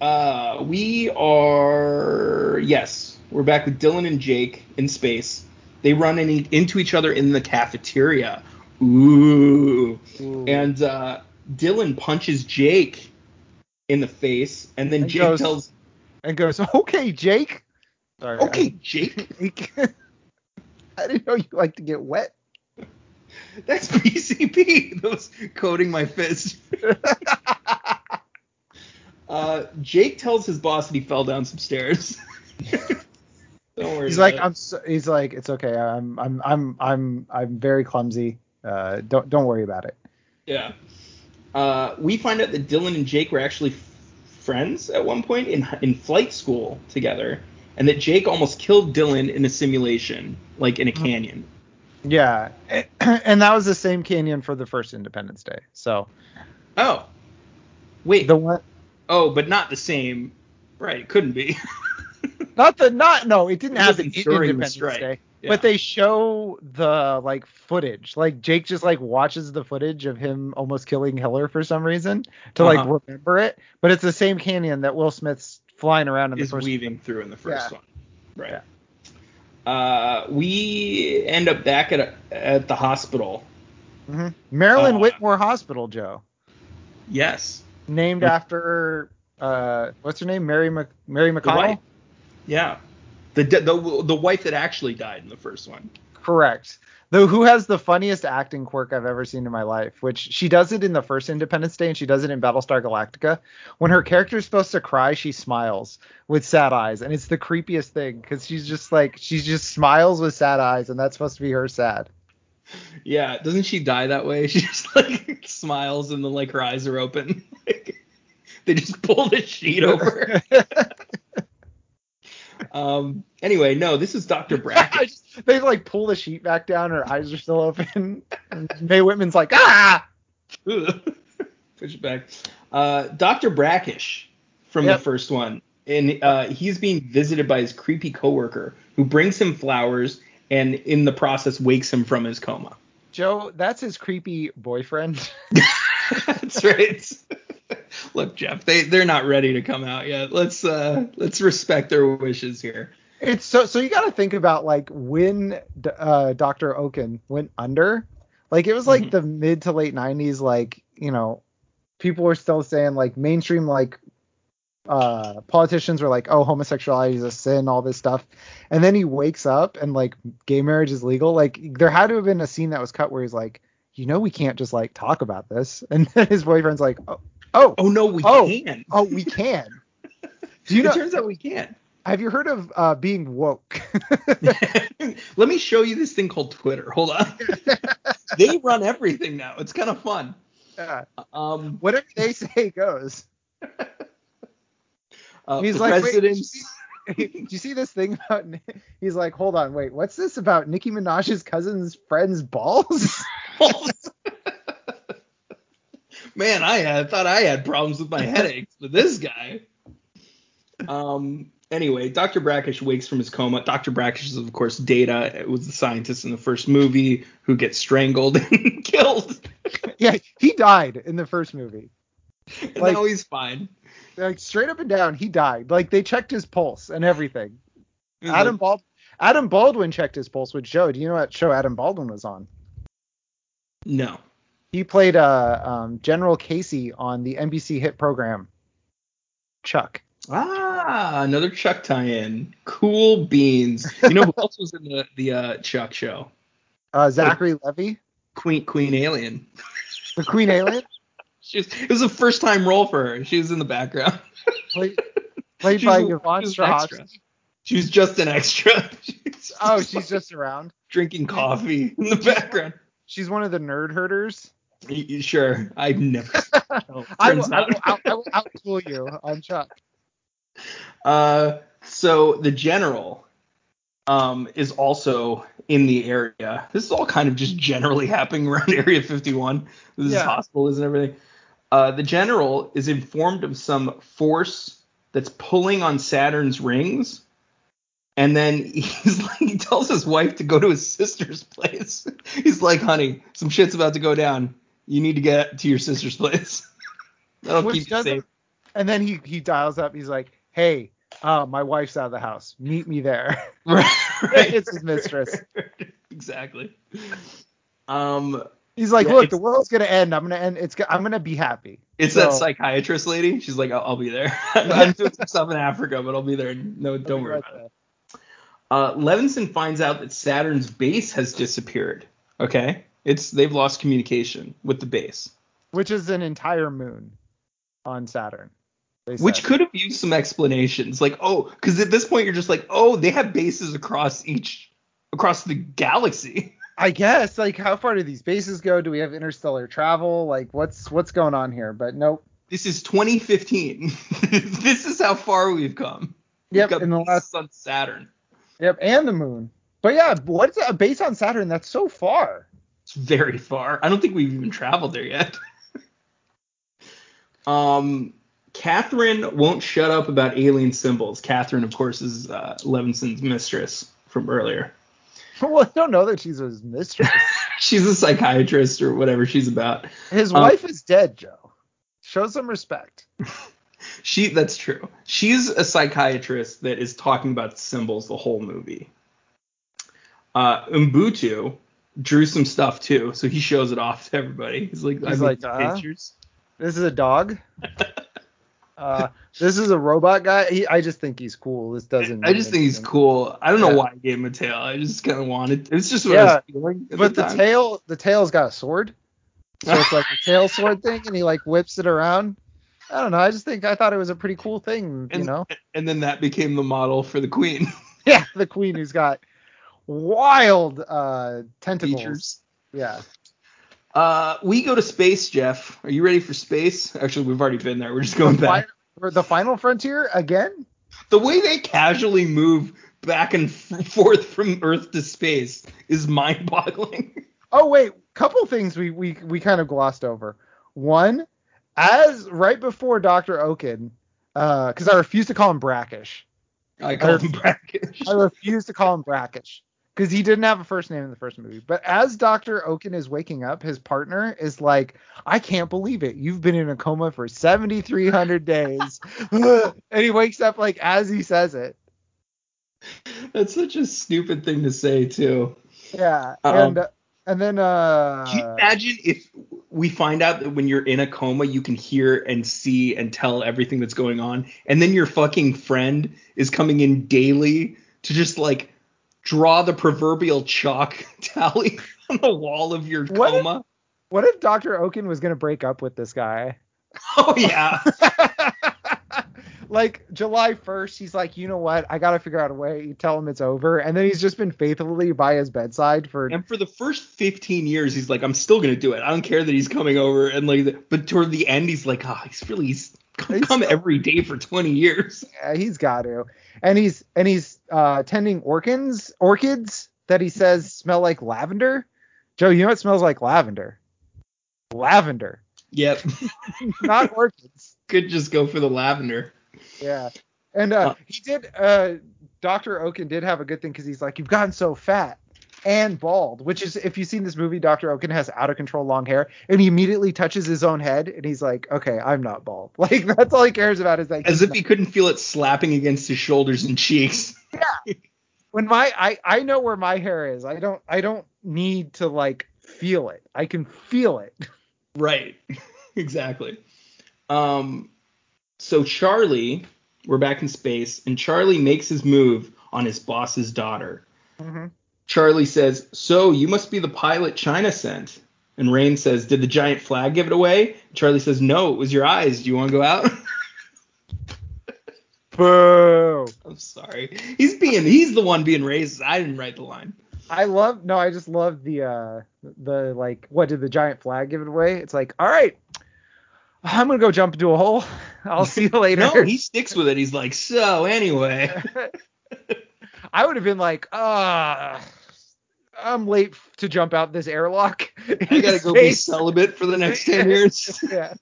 uh, we are yes, we're back with Dylan and Jake in space. They run in, into each other in the cafeteria. Ooh, and uh, Dylan punches Jake in the face, and then And Jake goes, tells, And goes, okay, Jake. Sorry, "Okay, Jake, I, <laughs> I didn't know you like to get wet. that's <laughs> PCP." Those coating my fist. <laughs> Uh, Jake tells his boss that he fell down some stairs. <laughs> Don't worry He's like, it. I'm. So, he's like, it's okay. I'm. I'm. I'm. I'm. I'm very clumsy. Uh, don't. Don't worry about it. Yeah. Uh, we find out that Dylan and Jake were actually f- friends at one point in in flight school together, and that Jake almost killed Dylan in a simulation, like in a canyon. Yeah, <clears throat> and that was the same canyon for the first Independence Day. So Oh. Wait. the one, oh, but not the same. Right. It couldn't be. <laughs> not the not no, it didn't It happen during the strike. Day. Yeah. But they show the like footage. Like Jake just like watches the footage of him almost killing Hiller for some reason to like Uh-huh. remember it. But it's the same canyon that Will Smith's flying around in the is first. weaving through in the first Yeah. one. Right. Uh, we end up back at a, at the hospital. Mhm. Maryland Uh, Whitmore Hospital, Joe, Yes. Named after uh, what's her name? Mary Mc, Mary The McDonnell. wife. Yeah. The, the the wife that actually died in the first one. Correct. Though who has the funniest acting quirk I've ever seen in my life, which she does it in the first Independence Day and she does it in Battlestar Galactica. When her character is supposed to cry, she smiles with sad eyes, and it's the creepiest thing because she's just like she just smiles with sad eyes, and that's supposed to be her sad. Yeah. Doesn't she die that way? <laughs> She just like smiles and then like her eyes are open. Like, <laughs> they just pull the sheet <laughs> over. um. Anyway, no. This is Dr. I Brackett. they like pull the sheet back down, her eyes are still open. And Mae Whitman's like, ah. Push it back. Uh, Dr. Brackish from Yep. the first one, and uh, he's being visited by his creepy coworker who brings him flowers and in the process wakes him from his coma. Joe, that's his creepy boyfriend. <laughs> <laughs> That's right. Look, Jeff, they they're not ready to come out yet. Let's uh let's respect their wishes here. It's so so you got to think about like when uh, Dr. Okun went under. Like it was like Mhm. the mid to late 90s like, you know, people were still saying like mainstream like uh politicians were like, "Oh, homosexuality is a sin, all this stuff." And then he wakes up and like gay marriage is legal. Like there had to have been a scene that was cut where he's like, "You know we can't just like talk about this." <laughs> And then his boyfriend's like, "Oh, oh, Oh no, we Oh. can. oh, we can." <laughs> Do you it know turns out we can. have you heard of uh being woke? <laughs> Let me show you this thing called Twitter. Hold on. they run everything now. It's kind of fun. Yeah. Um, whatever they say goes. Uh, He's like, wait. Do <laughs> you see this thing about? He's like, hold on, wait, what's this about Nicki Minaj's cousin's friend's balls? <laughs> Man, I had, thought I had problems with my headaches, but this guy. Um. Anyway, Dr. Brackish wakes from his coma. Dr. Brackish is, of course, Data. It was the scientist in the first movie who gets strangled <laughs> and killed. yeah, he died in the first movie. And <laughs> Like- now he's fine. Like straight up and down, he died. Like they checked his pulse and everything. He's Adam like, Bald Adam Baldwin checked his pulse with Joe. Do you know what show Adam Baldwin was on? no. He played uh, um, General Casey on the NBC hit program Chuck. Ah, another Chuck tie-in. Cool beans. You know who <laughs> else was in the the uh, Chuck show? Uh, Zachary Levi, Queen Queen Alien. the Queen Alien, <laughs> She was, it was a first time role for her. She was in the background. played, <laughs> played by Yvonne she was an extra. Strahovski. She was just an extra. <laughs> She's Oh, she's just around. drinking coffee in the background. She's one of the nerd herders. Y- Sure, I've never. <laughs> I will, I will, I will outcool you on Chuck. Uh, so the general um, is also in the area. This is all kind of just generally happening around Area 51. This Yeah. is hospitals and everything. Uh, the general is informed of some force that's pulling on Saturn's rings. And then he's <laughs> like, he tells his wife to go to his sister's place. <laughs> He's like, honey, some shit's about to go down. You need to get to your sister's place. <laughs> That'll Which keep you safe. And then he he dials up. He's like, "Hey, uh, my wife's out of the house. Meet me there." Right, right. It's his mistress. exactly. Um, He's like, Yeah, "Look, the world's gonna end. I'm gonna end. It's I'm gonna be happy." it's So- that psychiatrist lady. She's like, I'll, I'll be there. <laughs> I'm doing some stuff in Africa, but I'll be there. No, don't worry right about it. Uh, Levinson finds out that Saturn's base has disappeared. Okay, it's they've lost communication with the base. Which is an entire moon on Saturn. Which could have used some explanations, like oh, because at this point you're just like, oh, they have bases across each across the galaxy. I guess like how far do these bases go? Do we have interstellar travel? Like what's what's going on here? But nope. This is 2015. <laughs> this is how far we've come. We've Yep, got in the last on Saturn. Yep, and the moon. But yeah, what's a base on Saturn? That's so far. It's very far. I don't think we've even traveled there yet. <laughs> um, Catherine won't shut up about alien symbols. Catherine, of course, is uh, Levinson's mistress from earlier. <laughs> well, I don't know that she's his mistress. <laughs> She's a psychiatrist or whatever she's about. His Um, wife is dead, Joe. Show some respect. <laughs> She that's true. She's a psychiatrist that is talking about symbols the whole movie. Uh, Umbutu drew some stuff too, so he shows it off to everybody. He's like, I He's made like, uh, pictures. This is a dog. Uh, this is a robot guy. He, I just think he's cool. This doesn't. I just think he's cool. I don't know why I gave him a tail. I just kind of wanted. It's just what Yeah, I was feeling. But the time. tail, the tail's got a sword. So it's like a <laughs> tail sword thing, and he like whips it around. I don't know. I just think I thought it was a pretty cool thing, you and, know. and then that became the model for the queen. <laughs> <laughs> Yeah, the queen who's got wild uh tentacles. Features. Yeah. Uh, we go to space, Jeff. Are you ready for space? Actually, we've already been there. We're just going back. fi- the final frontier again? The way they casually move back and forth from Earth to space is mind-boggling. Oh wait, couple things we we we kind of glossed over. One, as right before Doctor Okun, uh, because I refuse to call him brackish. I call him brackish. I refuse to call him brackish because he didn't have a first name in the first movie. But as Doctor Okun is waking up, his partner is like, "I can't believe it. You've been in a coma for 7,300 <laughs> days," <laughs> and he wakes up like as he says it. That's such a stupid thing to say too. Yeah, Um, and uh, and then uh, Can you imagine if we find out that when you're in a coma, you can hear and see and tell everything that's going on, and then your fucking friend is coming in daily to just like draw the proverbial chalk <laughs> tally on the wall of your What if- coma? what if Doctor Okun was gonna break up with this guy? <laughs> Oh yeah. <laughs> like July 1st, he's like, you know what? I gotta figure out a way. You tell him it's over, and then he's just been faithfully by his bedside for. And for the first 15 years, he's like, I'm still gonna do it. I don't care that he's coming over. And like, but toward the end, he's like, ah, he's really he's come, every day for 20 years. Yeah, he's got to, and he's and he's uh, tending orchids, orchids that he says smell like lavender. Joe, you know what smells like lavender? Lavender, Yep. <laughs> not orchids. Could just go for the lavender. Yeah. And uh, Uh, he did. Uh, Doctor Okun did have a good thing because he's like, you've gotten so fat and bald, which is if you've seen this movie, Doctor Okun has out of control long hair, and he immediately touches his own head, and he's like, okay, I'm not bald. <laughs> Like that's all he cares about is like As if he couldn't feel it slapping against his shoulders and cheeks. <laughs> Yeah. when my I I know where my hair is. I don't I don't need to like feel it. I can feel it. <laughs> Right. exactly. Um so Charlie, we're back in space, and Charlie makes his move on his boss's daughter. Mhm. Charlie says, So you must be the pilot China sent. And Rain says, Did the giant flag give it away? Charlie says, No, it was your eyes. Do you want to go out? <laughs> Boo. I'm sorry. He's being he's the one being racist. I didn't write the line. I love no, I just love the uh the like what did the giant flag give it away? It's like, all right, I'm gonna go jump into a hole. <laughs> I'll see you <laughs> later. No, he sticks with it. He's like, so anyway. I would have been like, uh I'm late to jump out this airlock. <laughs> I gotta go be celibate for the next ten <laughs> years. yeah.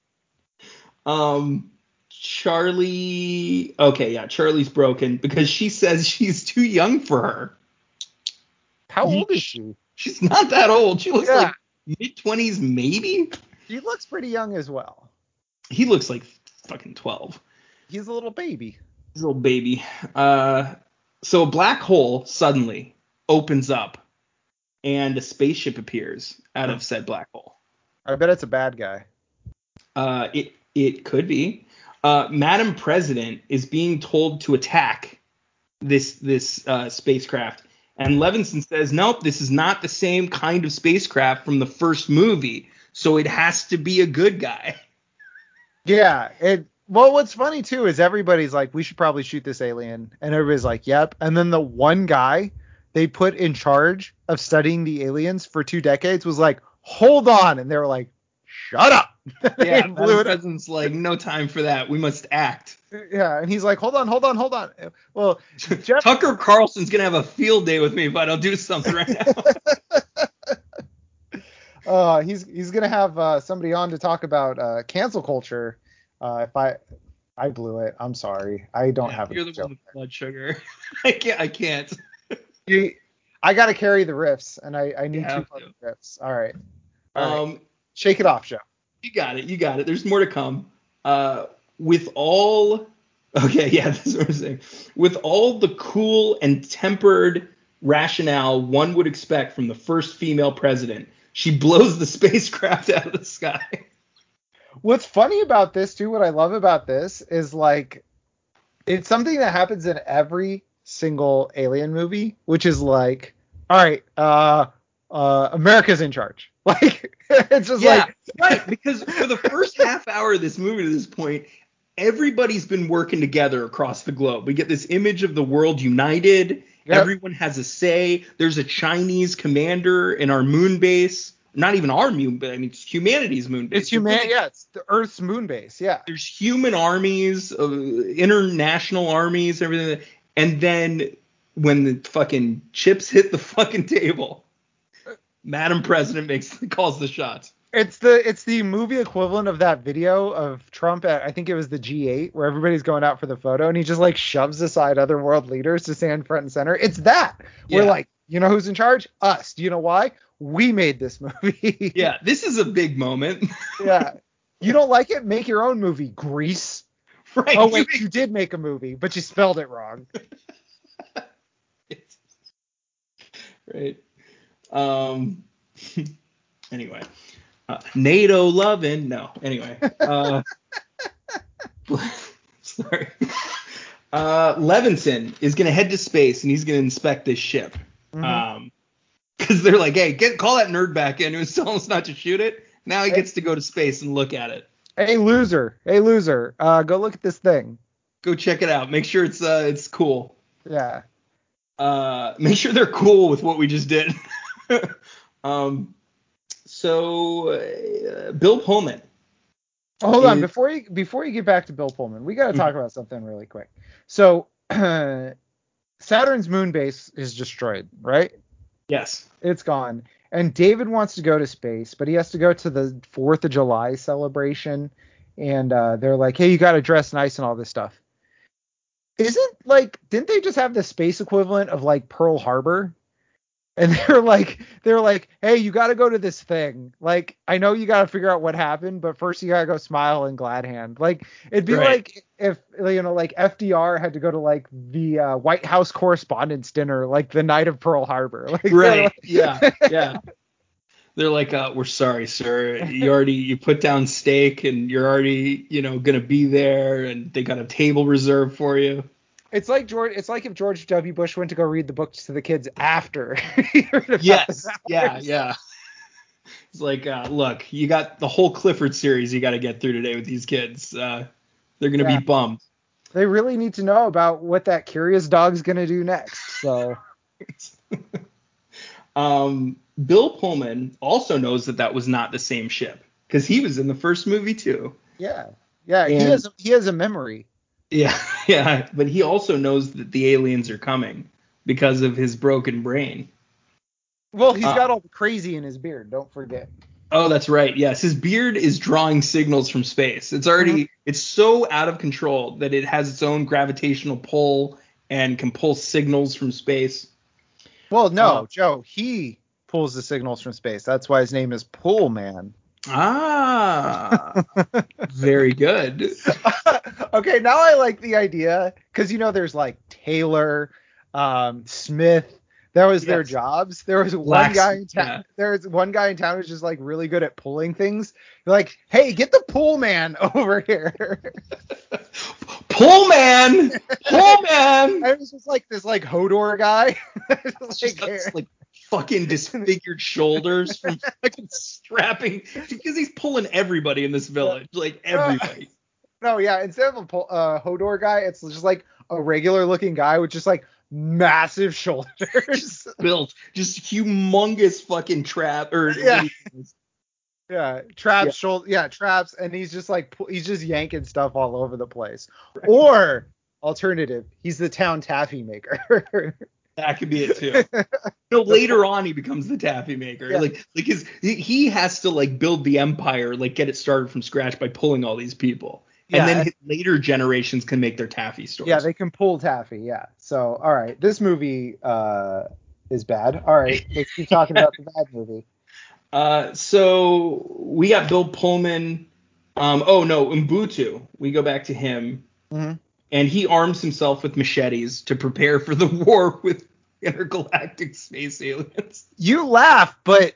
Um, Charlie. Okay, yeah, Charlie's broken because she says she's too young for her. How old is she? She's not that old. She looks Yeah. like mid twenties, maybe. She looks pretty young as well. He looks like fucking twelve. He's a little baby. His little baby. Uh, so a black hole suddenly opens up, and a spaceship appears out of said black hole. I bet it's a bad guy. Uh, it it could be. Uh, Madam President is being told to attack this this uh, spacecraft, and Levinson says, "Nope, this is not the same kind of spacecraft from the first movie, so it has to be a good guy." <laughs> Yeah, it Well, what's funny too is everybody's like, we should probably shoot this alien, and everybody's like, yep. And then the one guy they put in charge of studying the aliens for two decades was like, hold on, and they were like, shut up. <laughs> yeah, blew it President's like, no time for that. We must act. Yeah, and he's like, hold on, hold on, hold on. Well, <laughs> Jeff- Tucker Carlson's gonna have a field day with me if I don't do something right now. <laughs> uh, he's he's gonna have uh, somebody on to talk about uh, cancel culture. Uh, if I I blew it, I'm sorry. I don't yeah, have. You're the one with blood sugar. I can't. I can't. You, I gotta carry the riffs, and I I need yeah, two riffs. All right. All um, right. shake it off, Joe. You got it. You got it. There's more to come. Uh, with all okay, <laughs> yeah, that's what I'm saying. With all the cool and tempered rationale one would expect from the first female president, she blows the <laughs> spacecraft out of the sky. What's funny about this too, what I love about this is like it's something that happens in every single alien movie, which is like, all right, uh uh America's in charge. <laughs> Like it's just yeah, like right because for the first half hour of this movie to this point, everybody's been working together across the globe. We get this image of the world united. Yep. Everyone has a say. There's a Chinese commander in our moon base. Not even our moon, but I mean it's humanity's moon base. It's human, yeah. It's the Earth's moon base, yeah. There's human armies, uh, international armies, everything. And then when the fucking chips hit the fucking table, Madam President makes calls the shots. It's the it's the movie equivalent of that video of Trump at I think it was the G8 where everybody's going out for the photo and he just like shoves aside other world leaders to stand front and center. It's that. Yeah. We're like, you know who's in charge? Us. Do you know why? We made this movie. <laughs> yeah, this is a big moment. yeah. You don't like it? Make your own movie, Greece. <laughs> Right. Oh wait, you did make a movie, but you spelled it wrong. <laughs> right. Um <laughs> anyway. Uh, NATO loving. No. Anyway. Uh, sorry. Uh, Levinson is going to head to space and he's going to inspect this ship. Mm-hmm. Um, because they're like, hey, get call that nerd back in who's telling us not to shoot it. Now he gets to go to space and look at it. Hey loser, hey loser, uh, go look at this thing. Go check it out. Make sure it's uh it's cool. Yeah. Uh, make sure they're cool with what we just did. <laughs> um, so uh, Bill Pullman. Hold is, on, before you before you get back to Bill Pullman, we got to mm-hmm. talk about something really quick. So <clears throat> Saturn's moon base is destroyed, right? Yes. It's gone. And David wants to go to space, but he has to go to the 4th of July celebration and uh, they're like, "Hey, you got to dress nice and all this stuff." Isn't like didn't they just have the space equivalent of like Pearl Harbor? And <laughs> they're like they're like hey you got to go to this thing. Like i know you got to figure out what happened but first you got to go smile and glad hand. Like it'd be right. like if you know like fdr had to go to like the uh, white house correspondence dinner like the night of pearl harbor. <laughs> Like right. like, yeah. Yeah. They're like uh, we're sorry sir. You already you put down steak and you're already you know gonna be there and they got a table reserved for you it's like George. It's like if George W. Bush went to go read the books to the kids after. <laughs> yes. Yeah. Yeah. It's like, uh, look, you got the whole Clifford series you got to get through today with these kids. Uh, they're gonna yeah. be bummed. They really need to know about what that curious dog's gonna do next. So. <laughs> um, Bill Pullman also knows that that was not the same ship because he was in the first movie too. Yeah. Yeah. And, he has he has a memory. Yeah, <laughs> yeah, but he also knows that the aliens are coming because of his broken brain. Well, he's uh, got all the crazy in his beard. Don't forget. Oh, that's right. Yes, his beard is drawing signals from space. It's already mm-hmm. it's so out of control that it has its own gravitational pull and can pull signals from space. Well, no, uh, Joe, he pulls the signals from space. That's why his name is Pull Man. Ah, very good. <laughs> okay, now I like the idea because you know there's like Taylor, um, Smith. That was yes. their jobs. There was one guy in town. Yeah. There was one guy in town who's just like really good at pulling things. like, hey, get the pull man <laughs> over here. <laughs> pull man, pull man. I was just like this like Hodor guy. like, like fucking <laughs> disfigured shoulders from fucking strapping because he's pulling everybody in this village, like <laughs> everybody. no, yeah. Instead of a uh, Hodor guy, it's just like a regular looking guy with just like massive <laughs> shoulders. Built just humongous fucking trap or Yeah. yeah, traps, Yeah. shoulder, yeah, traps, and he's just like he's just yanking stuff all over the place. Or alternative, he's the town taffy maker. That could be it too. <laughs> no, later on he becomes the taffy maker. Yeah. Like like his he- he has to like build the empire, like get it started from scratch by pulling all these people. Yeah. And then his later generations can make their taffy stores. yeah, they can pull taffy. Yeah. So, all right, this movie uh is bad. All right, <laughs> let's keep talking about the bad movie. Uh, so we got Bill Pullman. Um, oh no, Umbutu. We go back to him, Mhm. And he arms himself with machetes to prepare for the <laughs> war with intergalactic space aliens. You laugh, but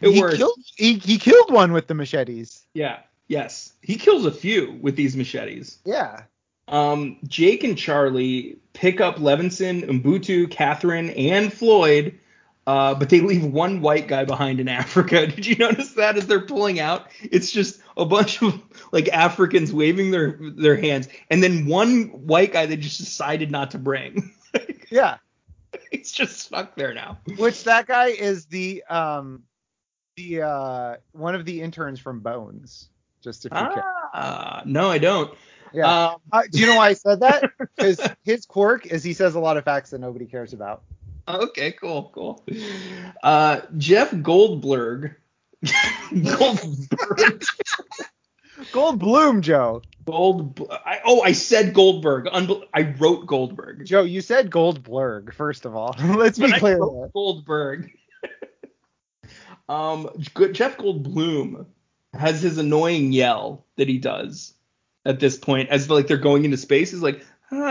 It he works. killed he, he killed one with the machetes. Yeah. Yes. He kills a few with these machetes. Yeah. Um, Jake and Charlie pick up Levinson, Umbutu, Catherine, and Floyd, uh, but they leave one white guy behind in Africa. <laughs> Did you notice that as they're pulling out? It's just a bunch of like Africans waving their their hands, and then one white guy they just decided not to bring. <laughs> Yeah. He's just stuck there now. Which that guy is the um the uh one of the interns from Bones. Just if you care. Ah, no, I don't. Yeah. Um, Uh, do you know why I said that? <laughs> Because his quirk is he says a lot of facts that nobody cares about. Okay, cool, cool. Uh, Jeff Goldberg. <laughs> Goldberg. Goldblum, Joe. Gold. I, oh, I said Goldberg. Unbel- I wrote Goldberg. Joe, you said Goldblurg, first of all. <laughs> Let's be But clear. Goldberg. <laughs> um, Jeff Goldblum has his annoying yell that he does at this point, as like they're going into space. He's like, ah,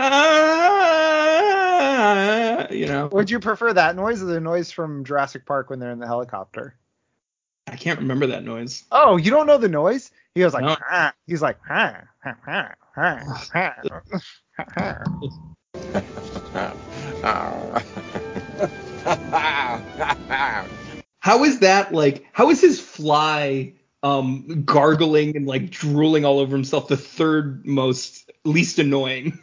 you know. Would you prefer that noise or the noise from Jurassic Park when they're in the helicopter? I can't remember that noise. Oh, you don't know the noise? He goes like, No. "Ah." he's like, "Ah, ah, ah, ah, ah, ah." How is that like? How is his fly um gargling and like drooling all over himself the third most least annoying?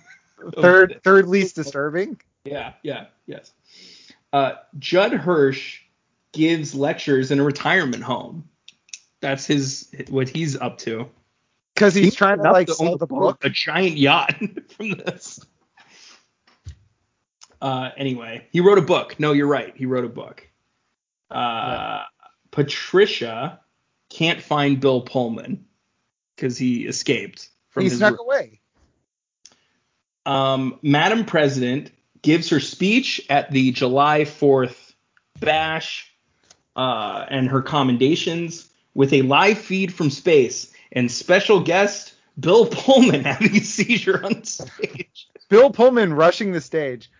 third, third least disturbing. Yeah, yeah, yes. Uh, Judd Hirsch gives lectures in a retirement home. That's his what he's up to. Because he's trying to Enough like own sell the book. a giant yacht <laughs> from this. Uh, anyway, he wrote a book. No, you're right. He wrote a book. Uh, Patricia can't find Bill Pullman because he escaped from He his snuck room. away. um, Madam President gives her speech at the July 4th bash uh, and her commendations with a live feed from space and special guest Bill Pullman <laughs> having a seizure on stage. Bill Pullman rushing the stage.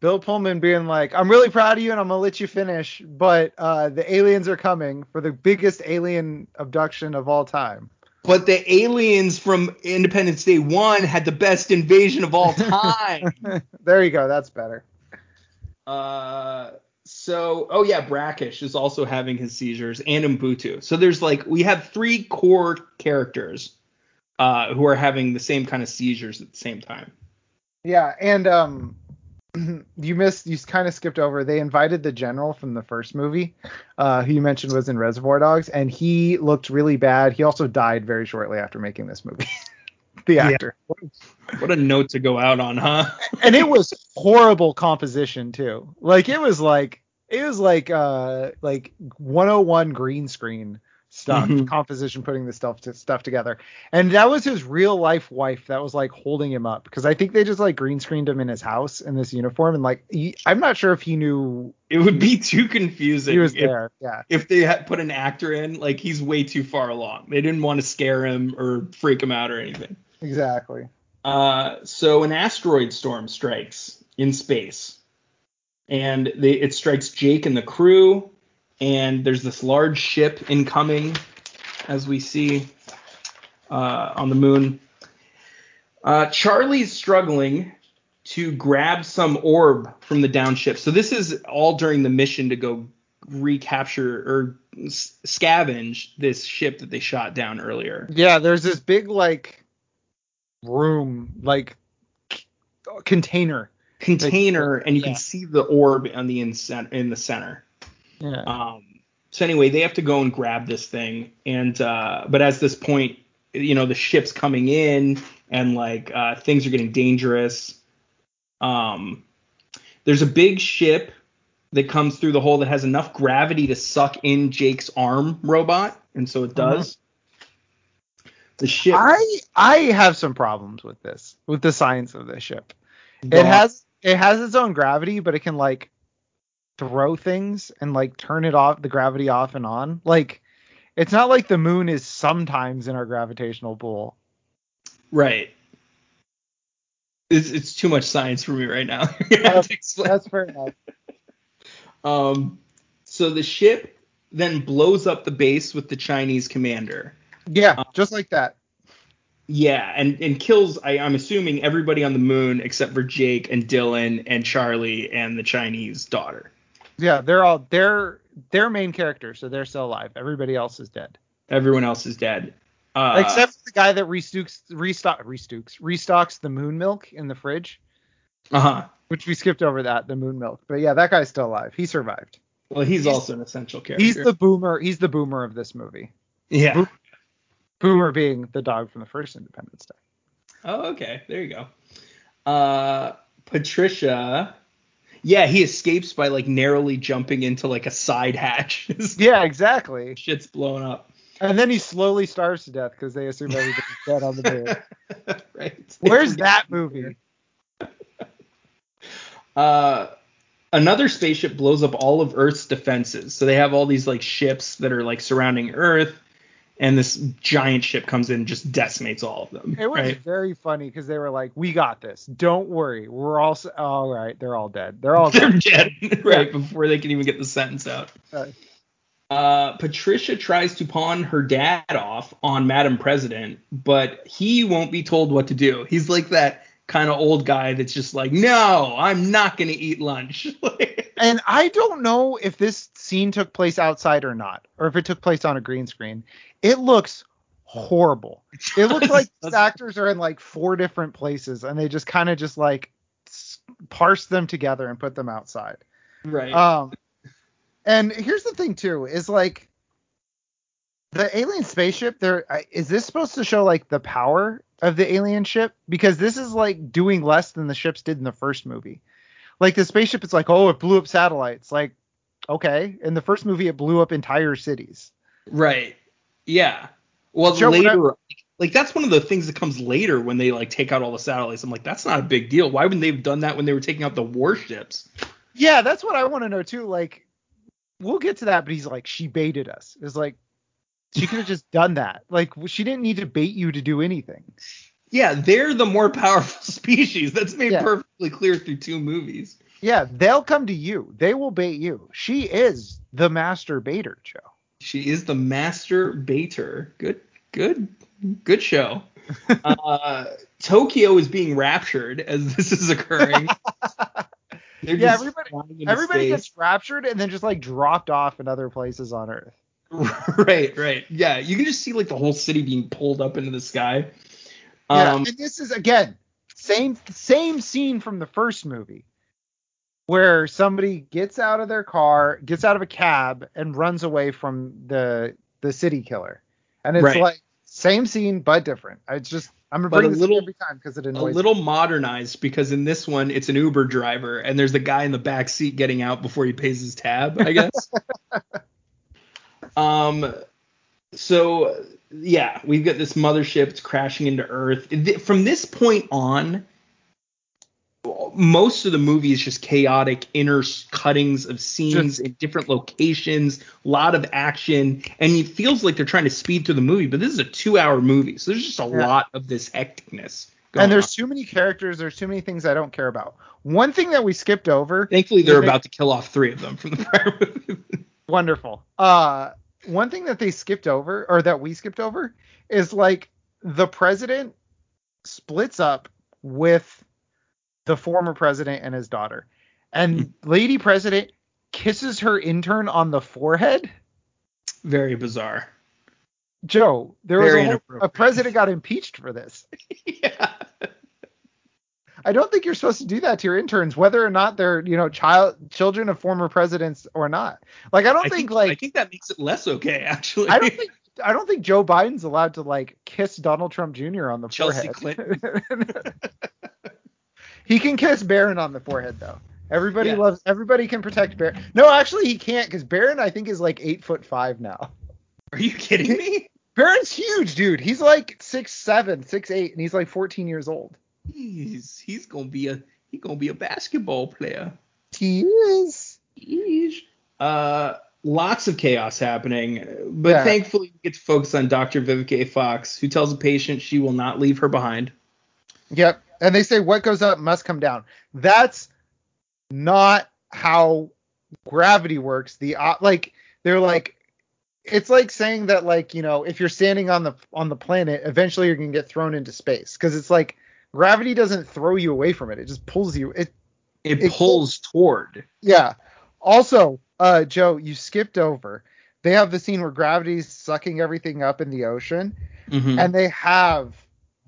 Bill Pullman being like, "I'm really proud of you, and I'm gonna let you finish, but uh, the aliens are coming for the biggest alien abduction of all time." But the aliens from Independence Day 1 had the best invasion of all time. <laughs> there you go. That's better. Uh, so, oh yeah, Brackish is also having his seizures and Umbutu. So there's like we have three core characters uh, who are having the same kind of seizures at the same time. Yeah, and um, you missed, you kind of skipped over. They invited the general from the first movie, uh, who you mentioned was in Reservoir Dogs, and he looked really bad. He also died very shortly after making this movie. <laughs> the Yeah. actor, What a note to go out on, huh? and it was horrible composition too. Like it was like it was like uh like 101 green screen stuff, Mhm. composition putting the stuff to, stuff together. And that was his real life wife that was like holding him up because I think they just like green screened him in his house in this uniform and like he, I'm not sure if he knew It would be too confusing he was if, there. Yeah. if they had put an actor in. Like he's way too far along. They didn't want to scare him or freak him out or anything. Exactly. Uh, so an asteroid storm strikes in space, and they, it strikes Jake and the crew, and there's this large ship incoming, as we see uh, on the moon. Uh, Charlie's struggling to grab some orb from the downship. So this is all during the mission to go recapture or s- scavenge this ship that they shot down earlier. Yeah, there's this big like room like c- container. container, and you yeah. can see the orb on the in, in the center. Yeah. Um, so anyway, they have to go and grab this thing, and uh, but at this point, you know, the ship's coming in, and like uh, things are getting dangerous. Um, there's a big ship that comes through the hole that has enough gravity to suck in Jake's arm robot, and so it does. The ship. I I have some problems with this with the science of this ship. It has it has its own gravity, but it can like throw things and like turn it off the gravity off and on. Like it's not like the moon is sometimes in our gravitational pull. right. It's, it's too much science for me right now. <laughs> You're gonna have to explain. That's fair enough. <laughs> Um, so the ship then blows up the base with the Chinese commander. Yeah, just like that. Yeah, and and kills. I, I'm assuming everybody on the moon except for Jake and Dylan and Charlie and the Chinese daughter. Yeah, they're all they're they're main characters, so they're still alive. Everybody else is dead. Everyone else is dead. Uh, Except the guy that restooks restock restooks restocks the moon milk in the fridge, uh huh. which we skipped over that, the moon milk. But yeah, that guy's still alive. He survived. Well, he's, He's- also an essential character. He's the boomer. He's the boomer of this movie. yeah. Boomer being the dog from the first Independence Day. Oh, okay. There you go. Uh, Patricia. Yeah, he escapes by like narrowly jumping into like a side hatch. <laughs> Yeah, exactly. Shit's blowing up. And then he slowly starves to death because they assume everybody's <laughs> dead on the moon. right. Where's <laughs> that movie? Uh, another spaceship blows up all of Earth's defenses. So they have all these like ships that are like surrounding Earth, and this giant ship comes in and just decimates all of them. It was right? very funny because they were like, "We got this. Don't worry. We're all s- all right. They're all dead. They're all <laughs> They're dead." dead <laughs> right before they can even get the sentence out. Uh, Uh, Patricia tries to pawn her dad off on Madam President, but he won't be told what to do. He's like that kind of old guy that's just like, no, I'm not gonna eat lunch. <laughs> and I don't know if this scene took place outside or not, or if it took place on a green screen. It looks horrible. <laughs> It looks like these actors are in like four different places, and they just kind of just like parse them together and put them outside. right. Um, and here's the thing too, is like the alien spaceship. There is this supposed to show like the power of the alien ship because this is like doing less than the ships did in the first movie. Like the spaceship, it's like oh it blew up satellites. Like okay, in the first movie it blew up entire cities. Right. Yeah. Well, later, like that's one of the things that comes later when they like take out all the satellites. I'm like, that's not a big deal. Why wouldn't they have done that when they were taking out the warships? Yeah, that's what I want to know too. Like we'll get to that, but he's like she baited us. It's like she could have just <laughs> done that. Like she didn't need to bait you to do anything. Yeah, they're the more <laughs> powerful species. That's made Yeah. Perfectly clear through two movies. Yeah, they'll come to you. They will bait you. She is the master baiter, Joe. She is the master baiter. Good, good, good show. <laughs> uh, Tokyo is being raptured as this is occurring. <laughs> Yeah, everybody- Everybody space. gets raptured and then just like dropped off in other places on Earth. <laughs> right, right. Yeah, you can just see like the whole city being pulled up into the sky. Yeah, Um, and this is again same same scene from the first movie where somebody gets out of their car, gets out of a cab, and runs away from the the city killer. And it's Right. like same scene but different. It's just I'm gonna bring a this little- every time because it a annoys me. little modernized because in this one it's an Uber driver and there's the guy in the back seat getting out before he pays his tab, I guess. <laughs> um so yeah, we've got this mothership it's crashing into Earth. From this point on most of the movie is just chaotic inner cuttings of scenes in different locations, a lot of action, and it feels like they're trying to speed through the movie. But this is a two-hour movie, so there's just a Yeah. lot of this hecticness. going and on. there's too many characters. There's too many things I don't care about. One thing that we skipped over. Thankfully, they're about to kill off three of them from the <laughs> prior movie. Wonderful. Uh, one thing that they skipped over, or that we skipped over, is like the president splits up with the former president and his daughter, and hmm. Lady President kisses her intern on the forehead. Very bizarre. Joe, there was a, whole- a president got impeached for this. <laughs> <laughs> yeah. I don't think you're supposed to do that to your interns, whether or not they're, you know, child children of former presidents or not. Like I don't I think, think like I think that makes it less okay <laughs> actually. I don't think I don't think Joe Biden's allowed to like kiss Donald Trump Jr. on the Chelsea forehead. <laughs> he can kiss Barron on the forehead though. Everybody Yeah. loves everybody can protect Barron. No, actually he can't because Barron I think is like eight foot five now. Are you kidding me? Barron's huge, dude. He's like six seven, six eight, and he's like 14 years old. He's he's gonna be a he gonna be a basketball player. He is. Yeesh. Uh, lots of chaos happening, but Yeah. thankfully we get to focus on Dr. Vivica Fox, who tells a patient she will not leave her behind. Yep. And they say what goes up must come down. That's not how gravity works. The uh, like they're like it's like saying that like, you know, if you're standing on the on the planet, eventually you're going to get thrown into space cuz it's like gravity doesn't throw you away from it. It just pulls you. It It, It- pulls toward. yeah. Also, uh Joe, you skipped over. They have the scene where gravity's sucking everything up in the ocean Mhm. and they have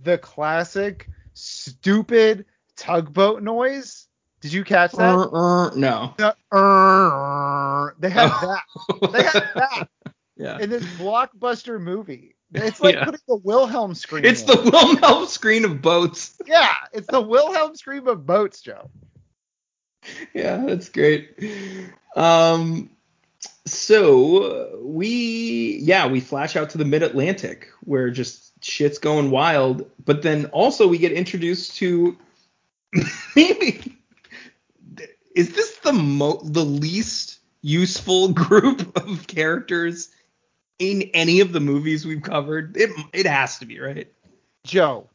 the classic stupid tugboat noise. Did you catch that? Uh, uh, no. The, "Err." they had Oh. that. They had that <laughs> Yeah. in this blockbuster movie. It's <laughs> like Yeah. putting the Wilhelm scream. It's in. the Wilhelm scream of boats. <laughs> yeah, it's the Wilhelm scream of boats, Joe. yeah, that's great. Um, so we, yeah, we flash out to the Mid Atlantic where just shit's going wild, but then also we get introduced to <laughs> maybe is this the mo the least useful group of characters in any of the movies we've covered? It it has to be right. Joe.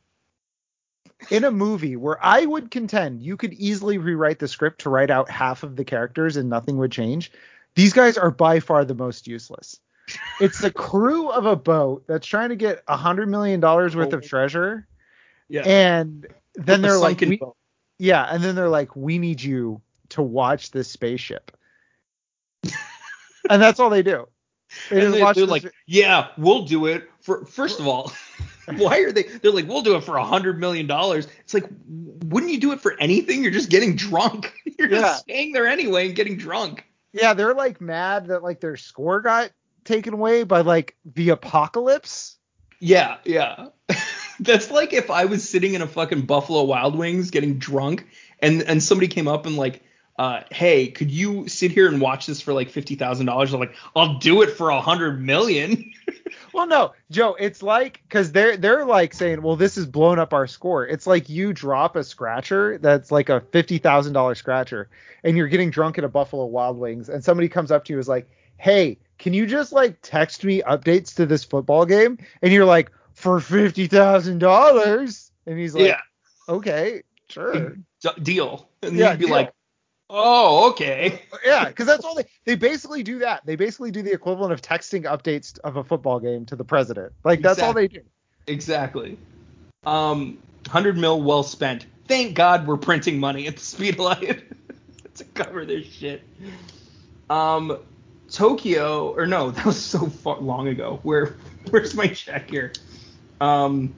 In a movie where I would contend you could easily rewrite the script to write out half of the characters and nothing would change, these guys are by far the most useless. It's the crew of a boat that's trying to get a hundred million dollars worth of Oh. treasure, Yeah. and then The they're like, we, yeah, and then they're like, we need you to watch this spaceship, <laughs> and that's all they do. They And they, this- like, yeah, we'll do it for. First of all, <laughs> why are they? They're like, we'll do it for a hundred million dollars. It's like, wouldn't you do it for anything? You're just getting drunk. <laughs> You're Yeah. just staying there anyway and getting drunk. Yeah, they're like mad that like their score got taken away by like the apocalypse. Yeah, yeah. <laughs> That's like if I was sitting in a fucking Buffalo Wild Wings getting drunk, and and somebody came up and like. Uh, hey, could you sit here and watch this for like fifty thousand dollars? I'm like, I'll do it for a hundred million. <laughs> Well, no, Joe, it's like because they're they're like saying, well, this has blown up our score. It's like you drop a scratcher that's like a fifty thousand dollar scratcher, and you're getting drunk at a Buffalo Wild Wings, and somebody comes up to you is like, hey, can you just like text me updates to this football game? And you're like, for fifty thousand dollars, and he's like, yeah, okay, sure. d- deal. And Yeah, you'd be deal. like, oh, okay. Yeah, because that's all they they basically do that. They basically do the equivalent of texting updates of a football game to the president. Like that's all they do. Exactly. Um, hundred mil well spent. Thank God we're printing money at the speed of light <laughs> to cover this shit. Um, Tokyo or no, that was so far long ago. Where where's my check here? Um,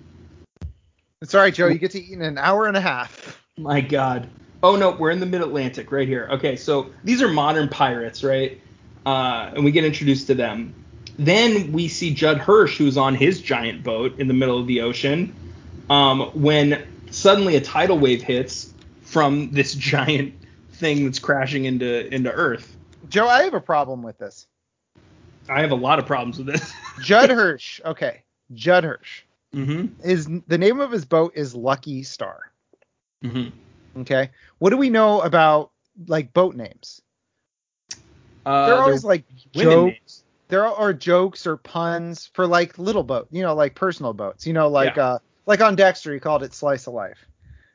It's all right, Joe. You get to eat in an hour and a half. my God. Oh no, we're in the Mid Atlantic right here. Okay, so these are modern pirates, right? Uh, and we get introduced to them. Then we see Judd Hirsch, who's on his giant boat in the middle of the ocean. Um, when suddenly a tidal wave hits from this <laughs> giant thing that's crashing into into Earth. Joe, I have a problem with this. I have a lot of problems with this. <laughs> Judd Hirsch. Okay, Judd Hirsch. mm-hmm. Is the name of his boat is Lucky Star. Mm-hmm. Okay. What do we know about like boat names? Uh, They're always like jokes. There are jokes or puns for like little boat, you know, like personal boats. You know, like Yeah. uh like on Dexter, he called it Slice of Life.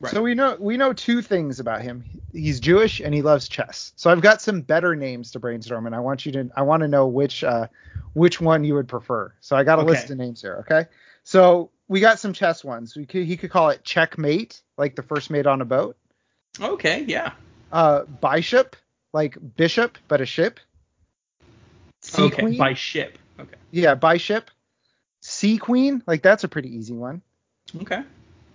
Right. So we know we know two things about him. He's Jewish and he loves chess. So I've got some better names to brainstorm, and I want you to I want to know which uh which one you would prefer. So I got a Okay. list of names here. Okay. So we got some chess ones. We could he could call it checkmate, like the first mate on a boat. Okay, yeah. Uh, bishop, like bishop, but a ship. Sea okay, queen. by ship. Okay. yeah, by ship. Sea Queen, like that's a pretty easy one. Okay.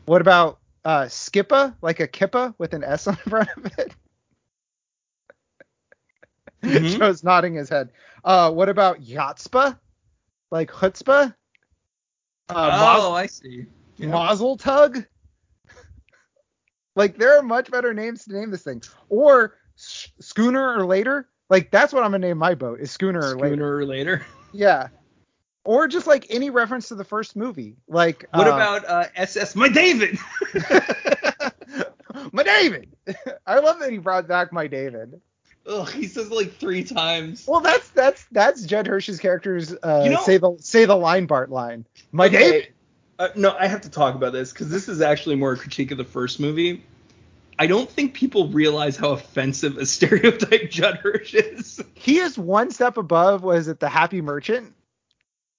What about uh, Skippa, like a kippa with an S on the <laughs> front of it? Mhm. <laughs> Joe's nodding his head. Uh, what about Yatspa, like chutzpah? Uh, oh, I see. Yeah. Mazel Tug. Like there are much better names to name this thing. Or Schooner or later. Like that's what I'm gonna name my boat is Schooner or later. Sooner or later. <laughs> Yeah. Or just like any reference to the first movie. Like What uh, about uh, SS My David? <laughs> <laughs> my David? I love that he brought back my David. Ugh, he says it like three times. Well, that's that's that's Judd Hirsch's character's uh, You know- say the say the line Bart line. My Okay, David. Uh, no, I have to talk about this because this is actually more a critique of the first movie. I don't think people realize how offensive a <laughs> stereotype Judd Hirsch is. He is one step above. Was it the Happy Merchant?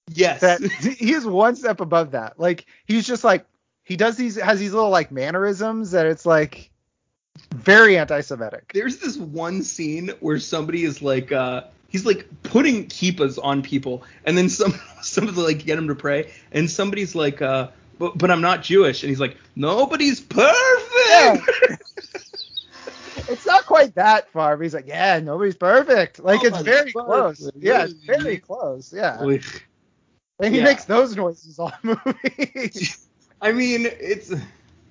Yes. That he is one step above that. Like he's just like he does these has these little like mannerisms that it's like very anti-Semitic. There's this one scene where somebody is like, uh, he's like putting kippas on people, and then some <laughs> somebody like get him to pray, and somebody's like, uh, but, but I'm not Jewish, and he's like, nobody's perfect. <laughs> It's not quite that far, but he's like, yeah, nobody's perfect. Like it's Nobody's very close. Yeah, it's very close. Yeah. Ugh. And he Yeah. makes those noises all <laughs> movie. I mean, it's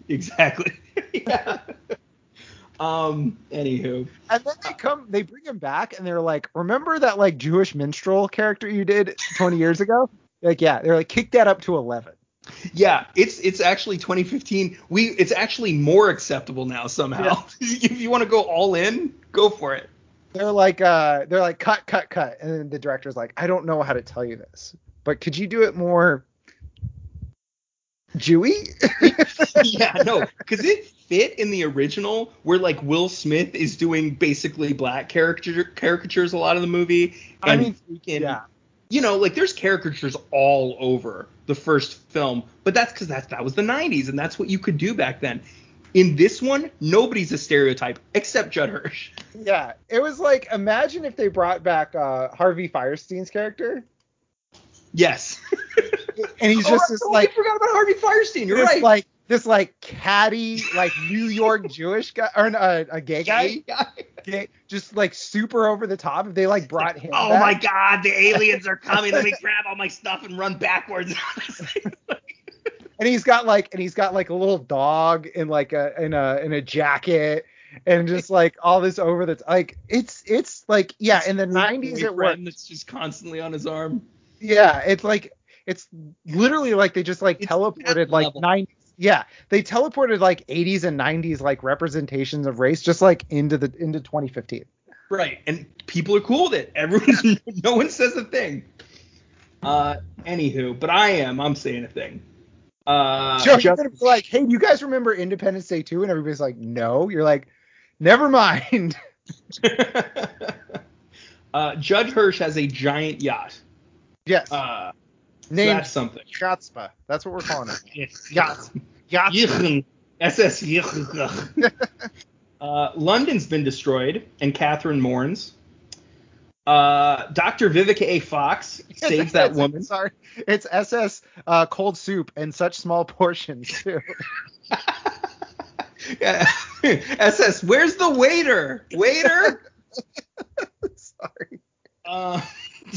exactly. yeah. Um. Anywho. and then they come, they bring him back, and they're like, remember that like Jewish minstrel character you did 20 years ago? Like, yeah, they're like, kick that up to 11. Yeah, it's it's actually 2015. We it's actually more acceptable now somehow. <laughs> if you want to go all in, go for it. They're like, uh, they're like, cut, cut, cut, and then the director's like, I don't know how to tell you this, but could you do it more Jewy? <laughs> yeah, no, because it fit in the original where like Will Smith is doing basically black caricature caricatures a lot of the movie. I mean, freaking, yeah. you know, like there's caricatures all over the first film, but that's because that that was the 90s and that's what you could do back then. In this one, nobody's a stereotype except Judd Hirsch. <laughs> Yeah, it was like imagine if they brought back uh, Harvey Fierstein's character, Yes. and he's <laughs> Oh, just I this totally like forgot about Harvey Fierstein. You're right. like this like catty like New York <laughs> Jewish guy or uh, a gay guy, Gay guy. gay, just like super over the top. If they like brought him, Oh back, my God, the aliens are coming. Let me <laughs> grab all my stuff and run backwards. <laughs> and he's got like and he's got like a little dog in like a in a in a jacket and just like all this over the t- like it's it's like yeah in the 90s it worked That's just constantly on his arm. yeah it's like it's literally like they just like It's teleported like level. 90s yeah they teleported like 80s and 90s like representations of race just like into the into 2015 Right, and people are cool with it. Everyone's <laughs> no one says a thing. Uh, anywho, but I am. I'm saying a thing. Uh, Joe, you're gonna be like hey you guys remember independence day 2 and everybody's like no you're like never mind <laughs> <laughs> uh, Judd Hirsch has a giant yacht. yes Uh, so named that's something. Yatspa. That's what we're calling it. Yes. Yichen. SS Yichen. <laughs> uh, London's been destroyed, and Catherine mourns. Uh, Dr. Vivica A. Fox <laughs> saves that woman. Sorry, it's SS uh, cold soup in such small portions too. <laughs> Yeah. SS, where's the waiter? Waiter? sorry. Uh,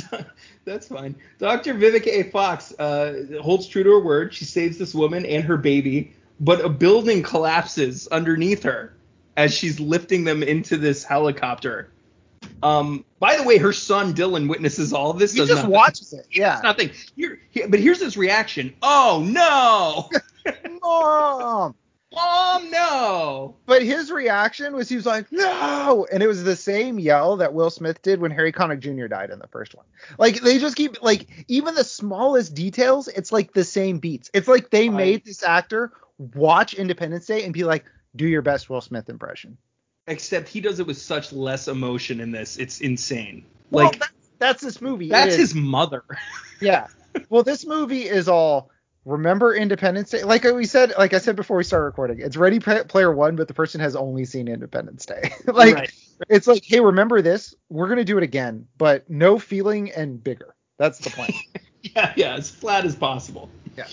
<laughs> that's fine. Dr. Vivica A. Fox uh, holds true to her word. She saves this woman and her baby, but a building collapses underneath her as she's lifting them into this helicopter. Um, by the way, her son Dylan witnesses all of this. He just nothing. watches it. Yeah. nothing. Here, here- but here's his reaction. Oh no, <laughs> Mom. Mom, no. But his reaction was he was like, no, and it was the same yell that Will Smith did when Harry Connick Jr. died in the first one. Like they just keep like even the smallest details, it's like the same beats. It's like they Right. made this actor watch Independence Day and be like, do your best Will Smith impression. Except he does it with such less emotion in this. It's insane. Well, Like that's, that's this movie. That's his mother. <laughs> Yeah. Well, this movie is all remember Independence Day. Like we said, like I said before we start recording, it's Ready Player One, but the person has only seen Independence Day. <laughs> like Right. it's like, hey, remember this? We're gonna do it again, but no feeling and bigger. That's the plan. <laughs> Yeah, yeah, as flat as possible. Yeah.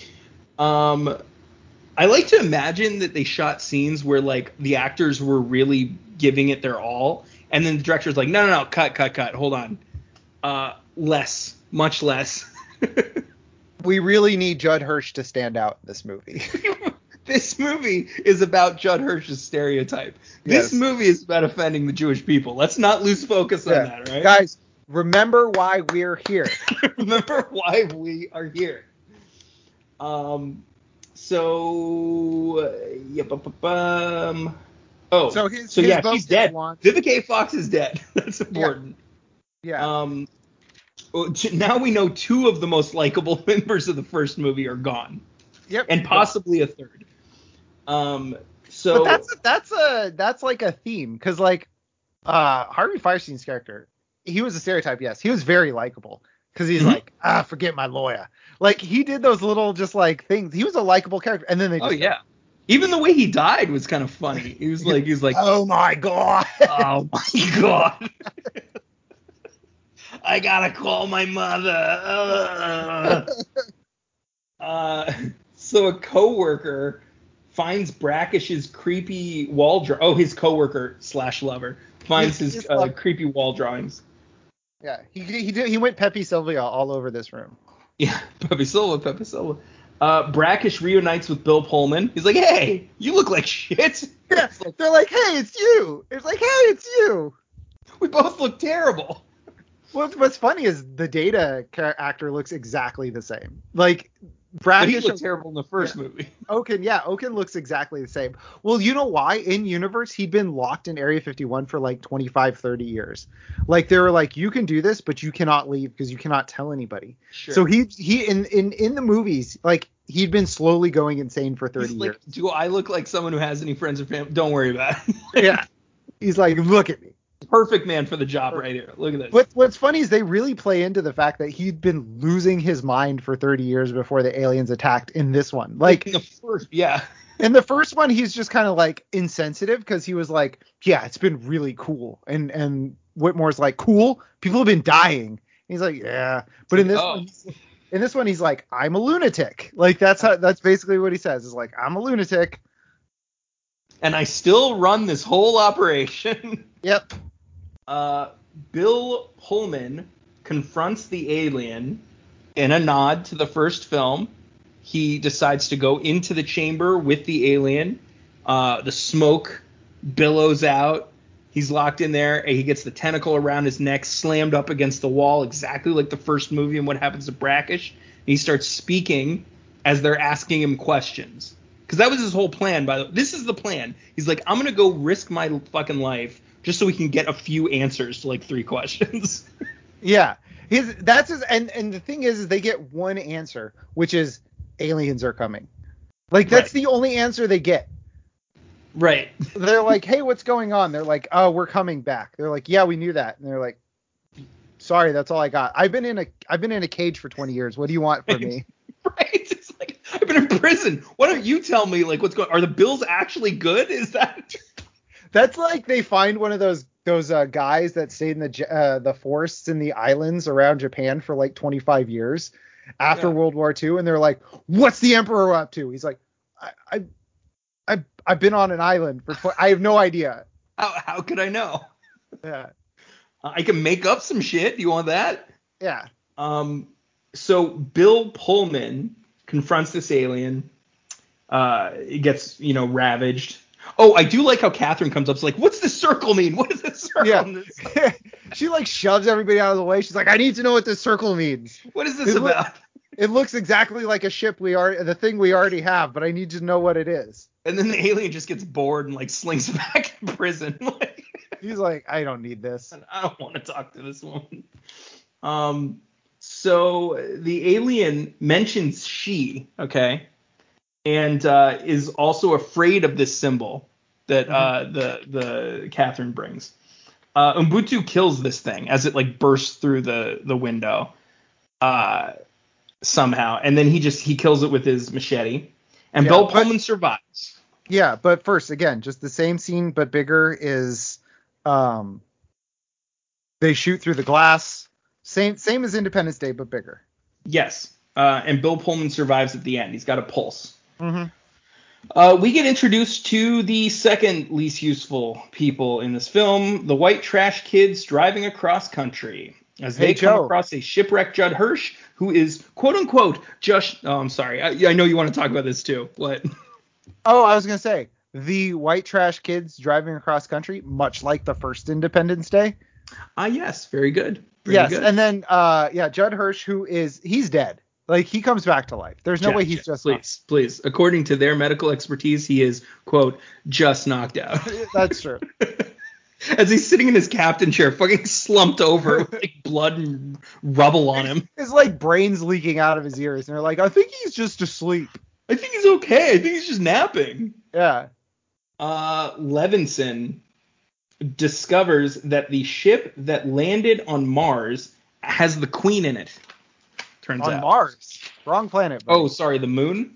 Um, I like to imagine that they shot scenes where like the actors were really giving it their all, and then the director's like, no, no, no, cut, cut, cut, hold on, uh, less, much less. <laughs> We really need Judd Hirsch to stand out in this movie. <laughs> this movie is about Judd Hirsch's stereotype. Yes. This movie is about offending the Jewish people. Let's not lose focus on that, right? Guys, remember why we're here. <laughs> Remember why we are here. Um, so uh, yeah, bu- bu-. Oh, So his- so his yeah, she's dead. Vivica Fox is dead. <laughs> That's important. Yeah. Um, well, t- now we know two of the most likable <laughs> members of the first movie are gone, yep. and possibly a third. Um, so But that's that's a that's like a theme because like uh Harvey Fierstein's character, he was a stereotype. Yes, he was very likable because he's Mhm. like ah forget my lawyer. Like he did those little just like things. He was a likable character, and then they oh yeah, even the way he died was kind of funny. He was <laughs> like, he was like, oh my god. Oh my god. <laughs> I gotta call my mother. Uh, so a coworker finds Brackish's creepy wall draw. Oh, his coworker slash lover finds His- uh, creepy wall drawings. yeah, he he did he went Pepe Silvia all over this room. Yeah, <laughs> Pepe Silva, Pepe Silva. Uh, Brackish reunites with Bill Pullman. He's like, "Hey, you look like shit." Yeah, <laughs> they're like, hey, it's you. It's like, hey, it's you. We both look terrible. What's what's funny is the data actor looks exactly the same. Like But he looked terrible in the first movie. <laughs> Okun, yeah, Okun looks exactly the same. Well, you know why? In universe, he'd been locked in Area 51 for like 25, 30 years. Like they were like, you can do this, but you cannot leave because you cannot tell anybody. Sure. So he he in in in the movies, like he'd been slowly going insane for 30 He's years. like, do I look like someone who has any friends or family? Don't worry about it. yeah. <laughs> He's like, look at me. Perfect man for the job right here. Look at this. What what's funny is they really play into the fact that he'd been losing his mind for 30 years before the aliens attacked in this one. Like in the first, yeah. in the first one he's just kind of like insensitive because he was like yeah it's been really cool and and whitmore's like cool people have been dying he's like yeah but in this Oh. one he's, in this one he's like i'm a lunatic like that's how that's basically what he says is like i'm a lunatic And I still run this whole operation. <laughs> yep Uh, Bill Pullman confronts the alien in a nod to the first film. He decides to go into the chamber with the alien. Uh, the smoke billows out. He's locked in there. and He gets the tentacle around his neck, slammed up against the wall, exactly like the first movie and what happens to Brackish. And he starts speaking as they're asking him questions. Because that was his whole plan, by the way. This is the plan. He's like, I'm going to go risk my fucking life just so we can get a few answers to like three questions. <laughs> yeah his that's his and and the thing is, is they get one answer which is aliens are coming like that's Right. the only answer they get right. <laughs> they're like, "Hey, what's going on?" They're like, "Oh, we're coming back." They're like, "Yeah, we knew that." And they're like, "Sorry, that's all I got. I've been in a I've been in a cage for 20 years. What do you want from me?" <laughs> Right. It's like, I've been in prison. Why don't you tell me like what's going Are the bills actually good? Is that That's like they find one of those those uh, guys that stayed in the uh, the forests in the islands around Japan for like 25 years after Yeah. World War II, and they're like, "What's the emperor up to?" He's like, "I I I I've been on an island for tw- I have no idea." <laughs> how how could I know? Yeah, I can make up some shit. You want that? yeah, Um, so Bill Pullman confronts this alien. Uh, he gets you know ravaged. Oh, I do like how Catherine comes up. It's like, what's this circle mean? What does this circle? Yeah. <laughs> she like shoves everybody out of the way. She's like, "I need to know what this circle means." What is this It about? It looks exactly like a ship we are the thing we already have, but I need to know what it is. And then the alien just gets bored and like slinks <laughs> back in prison. Like, He's like, I don't need this. I don't want to talk to this woman. Um, so the alien mentions she, okay, and uh, is also afraid of this symbol that uh, the the Catherine brings. Uh, Umbutu kills this thing as it like bursts through the the window uh, somehow, and then he just he kills it with his machete. And Yeah, Bill but- Pullman survives. Yeah, but first, again, just the same scene but bigger is um they shoot through the glass. Same same as Independence Day, but bigger. Yes. Uh, and Bill Pullman survives at the end. He's got a pulse. Mm-hmm. Uh, we get introduced to the second least useful people in this film, the white trash kids driving across country. As they Hey, come across a shipwrecked Judd Hirsch, who is quote unquote just. Oh, I'm sorry. I, I know you want to talk about this too. What? <laughs> Oh, I was gonna say the white trash kids driving across country, much like the first Independence Day. Ah, yes. Very good. Very yes, good. and then uh, yeah, Judd Hirsch, who is he's dead. Like he comes back to life. There's no Jeff, way he's Jeff, just please, please. According to their medical expertise, he is quote just knocked out. <laughs> That's true. <laughs> As he's sitting in his captain chair, fucking slumped over <laughs> with like blood and rubble on him. His like brains leaking out of his ears, and they're like, I think he's just asleep. I think he's okay. I think he's just napping. Yeah. Uh, Levinson discovers that the ship that landed on Mars has the Queen in it. Turns On out. Mars, wrong planet. buddy. Oh, sorry, the Moon.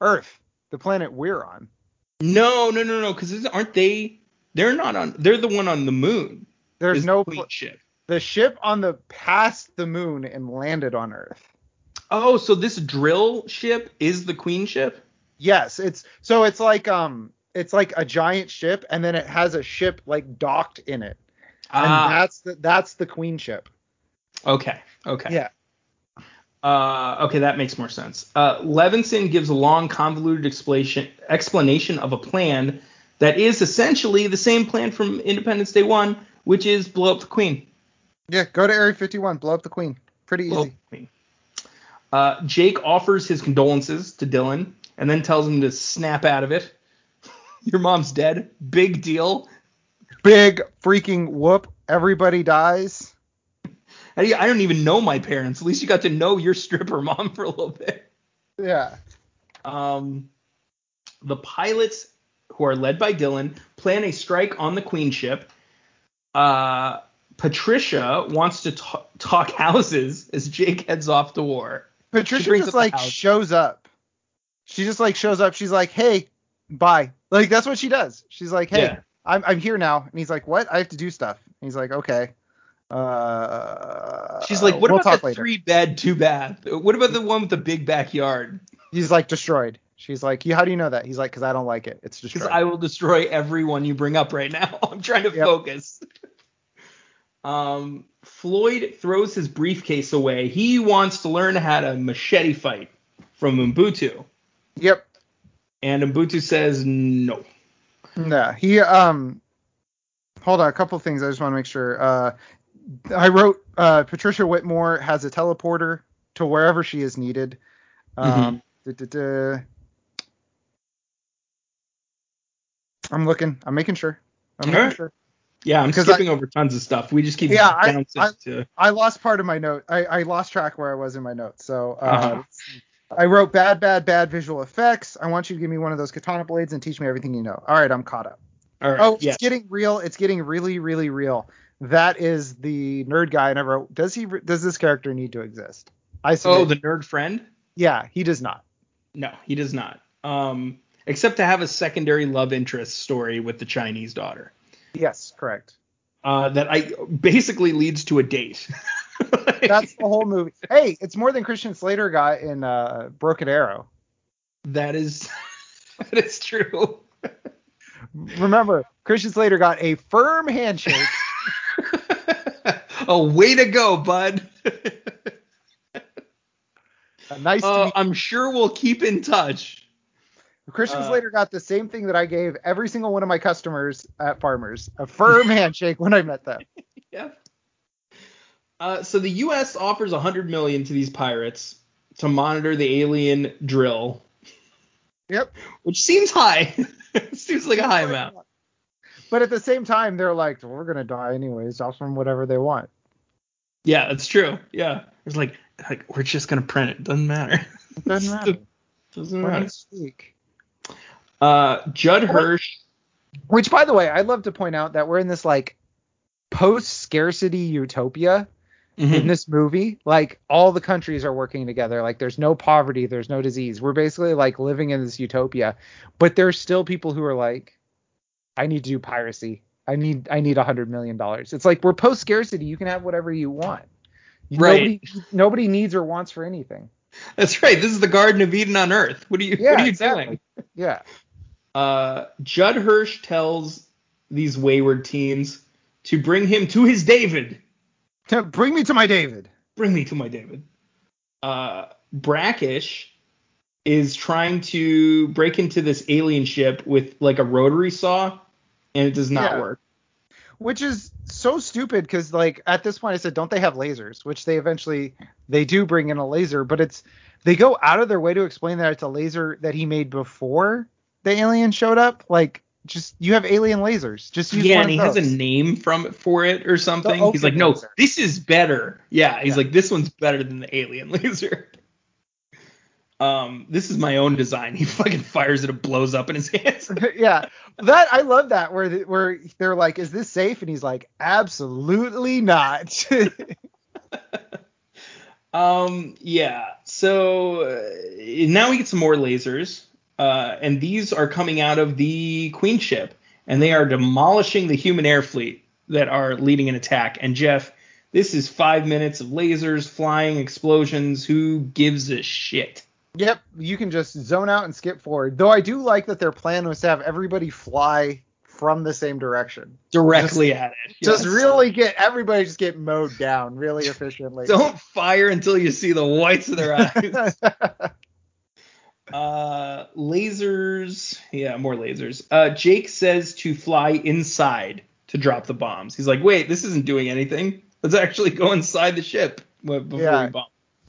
Earth, the planet we're on. No, no, no, no. Because aren't they? They're not on. They're the one on the Moon. There's no the Queen pl- ship. the ship on the past the moon and landed on Earth. Oh, so this drill ship is the Queen ship? Yes, it's so it's like um it's like a giant ship and then it has a ship like docked in it. And Ah, that's the that's the queen ship. okay, okay. Yeah. Uh, okay, that makes more sense. Uh, Levinson gives a long, convoluted explanation explanation of a plan that is essentially the same plan from Independence Day One, which is blow up the Queen. Yeah, go to Area 51, blow up the queen. Pretty Blow easy. Uh, Jake offers his condolences to Dylan and then tells him to snap out of it. <laughs> Your mom's dead. Big deal. Big freaking whoop. Everybody dies. How do you- I don't even know my parents. At least you got to know your stripper mom for a little bit. Yeah. Um, the pilots, who are led by Dylan, plan a strike on the Queen ship. Uh, Patricia wants to ta- talk <laughs> houses as Jake heads off to war. Patricia just like shows up. She just like shows up. She's like, "Hey, bye." Like that's what she does. She's like, "Hey, Yeah. I'm I'm here now." And he's like, "What? I have to do stuff." And he's like, "Okay." Uh, She's like, what we'll about the later. three bed, two bath? What about the one with the big backyard? He's like destroyed. She's like, "You? How do you know that?" He's like, "Cause I don't like it. It's Because destroyed." I will destroy everyone you bring up right now. <laughs> I'm trying to Yep. focus. Um, Floyd throws his briefcase away. He wants to learn how to machete fight from Umbutu. Yep. And Umbutu says no. Yeah. He um. Hold on, a couple things. I just want to make sure. Uh, I wrote uh, Patricia Whitmore has a teleporter to wherever she is needed. Um, duh-duh-duh. I'm looking. I'm making sure. I'm making sure. Yeah, I'm Because skipping over tons of stuff. We just keep Yeah, I- bouncing I- to. I lost part of my note. I, I lost track where I was in my notes. So uh, Uh-huh. I wrote bad, bad, bad visual effects. I want you to give me one of those katana blades and teach me everything you know. All right, I'm caught up. All right. Oh, it's getting real. It's getting really, really real. That is the nerd guy. And I wrote, does he? Does this character need to exist? I said, Oh, the nerd friend? yeah, he does not. No, he does not. Um, except to have a secondary love interest story with the Chinese daughter. Yes, correct. Uh, that I basically leads to a date. <laughs> That's the whole movie. Hey, it's more than Christian Slater got in uh, Broken Arrow. that is <laughs> that is true. <laughs> Remember, Christian Slater got a firm handshake. Oh, way to go, bud. A <laughs> nice Uh, meet I'm sure we'll keep in touch. Christian Uh, Slater got the same thing that I gave every single one of my customers at Farmers, a firm <laughs> handshake when I met them. <laughs> Yep. Uh, so the U.S. offers 100 million to these pirates to monitor the alien drill, Yep. which seems high. seems like a high amount. But at the same time, they're like, we're gonna die anyways, off from whatever they want. Yeah, that's true. Yeah, it's like like we're just gonna print it. Doesn't matter. It doesn't <laughs> matter. Doesn't matter. Uh, Judd Hirsch. Which, by the way, I'd love to point out that we're in this like post-scarcity utopia in Mhm. this movie. Like all the countries are working together. Like there's no poverty, there's no disease. We're basically like living in this utopia. But there's still people who are like, I need to do piracy. I need I need a hundred million dollars. It's like we're post-scarcity. You can have whatever you want. Right. Nobody, nobody needs or wants for anything. That's right. This is the Garden of Eden on Earth. What are you Yeah, what are you exactly. doing? Yeah. Uh, Judd Hirsch tells these wayward teens to bring him to his David. To bring me to my David. Bring me to my David. Uh, Brackish is trying to break into this alien ship with like a rotary saw, and it does not Yeah. work. Which is so stupid because like at this point I said, don't they have lasers? Which they eventually they do bring in a laser, but it's they go out of their way to explain that it's a laser that he made before the alien showed up. Like just you have alien lasers. Just use yeah, one and he of has a name from for it or something. He's like, Okun no, laser." this is better. Yeah, he's Yeah. like, this one's better than the alien <laughs> laser. Um, this is my own design. He <laughs> fucking fires it, it blows up in his hands. <laughs> yeah, that I love that where the, where they're like, "Is this safe?" And he's like, "Absolutely not." <laughs> Um, yeah. So uh, now we get some more lasers, uh, and these are coming out of the Queen ship, and they are demolishing the human air fleet that are leading an attack. And Jeff, this is five minutes of lasers, flying, explosions. Who gives a shit? Yep, you can just zone out and skip forward. Though I do like that their plan was to have everybody fly from the same direction. Directly at it. Just really get everybody just get mowed down really <laughs> efficiently. Don't fire until you see the whites of their <laughs> eyes. Uh, lasers. Yeah, more lasers. Uh, Jake says to fly inside to drop the bombs. He's like, wait, this isn't doing anything. Let's actually go inside the ship before Yeah. we bomb.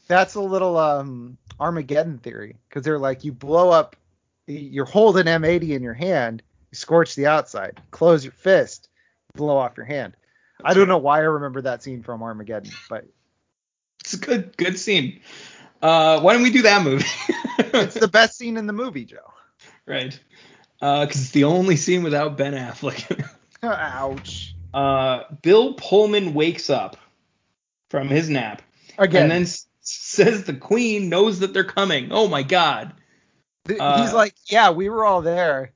That's a little um Armageddon theory because they're like you blow up, you're holding M80 in your hand, you scorch the outside, close your fist, blow off your hand. I don't know why I remember that scene from Armageddon, but It's a good, good scene. Uh, why don't we do that movie? <laughs> it's the best scene in the movie, Joe. right. Uh, because it's the only scene without Ben Affleck. <laughs> Ouch. uh, Bill Pullman wakes up from his nap Again, and then says the Queen knows that they're coming. Oh my God. uh, he's like, yeah, we were all there.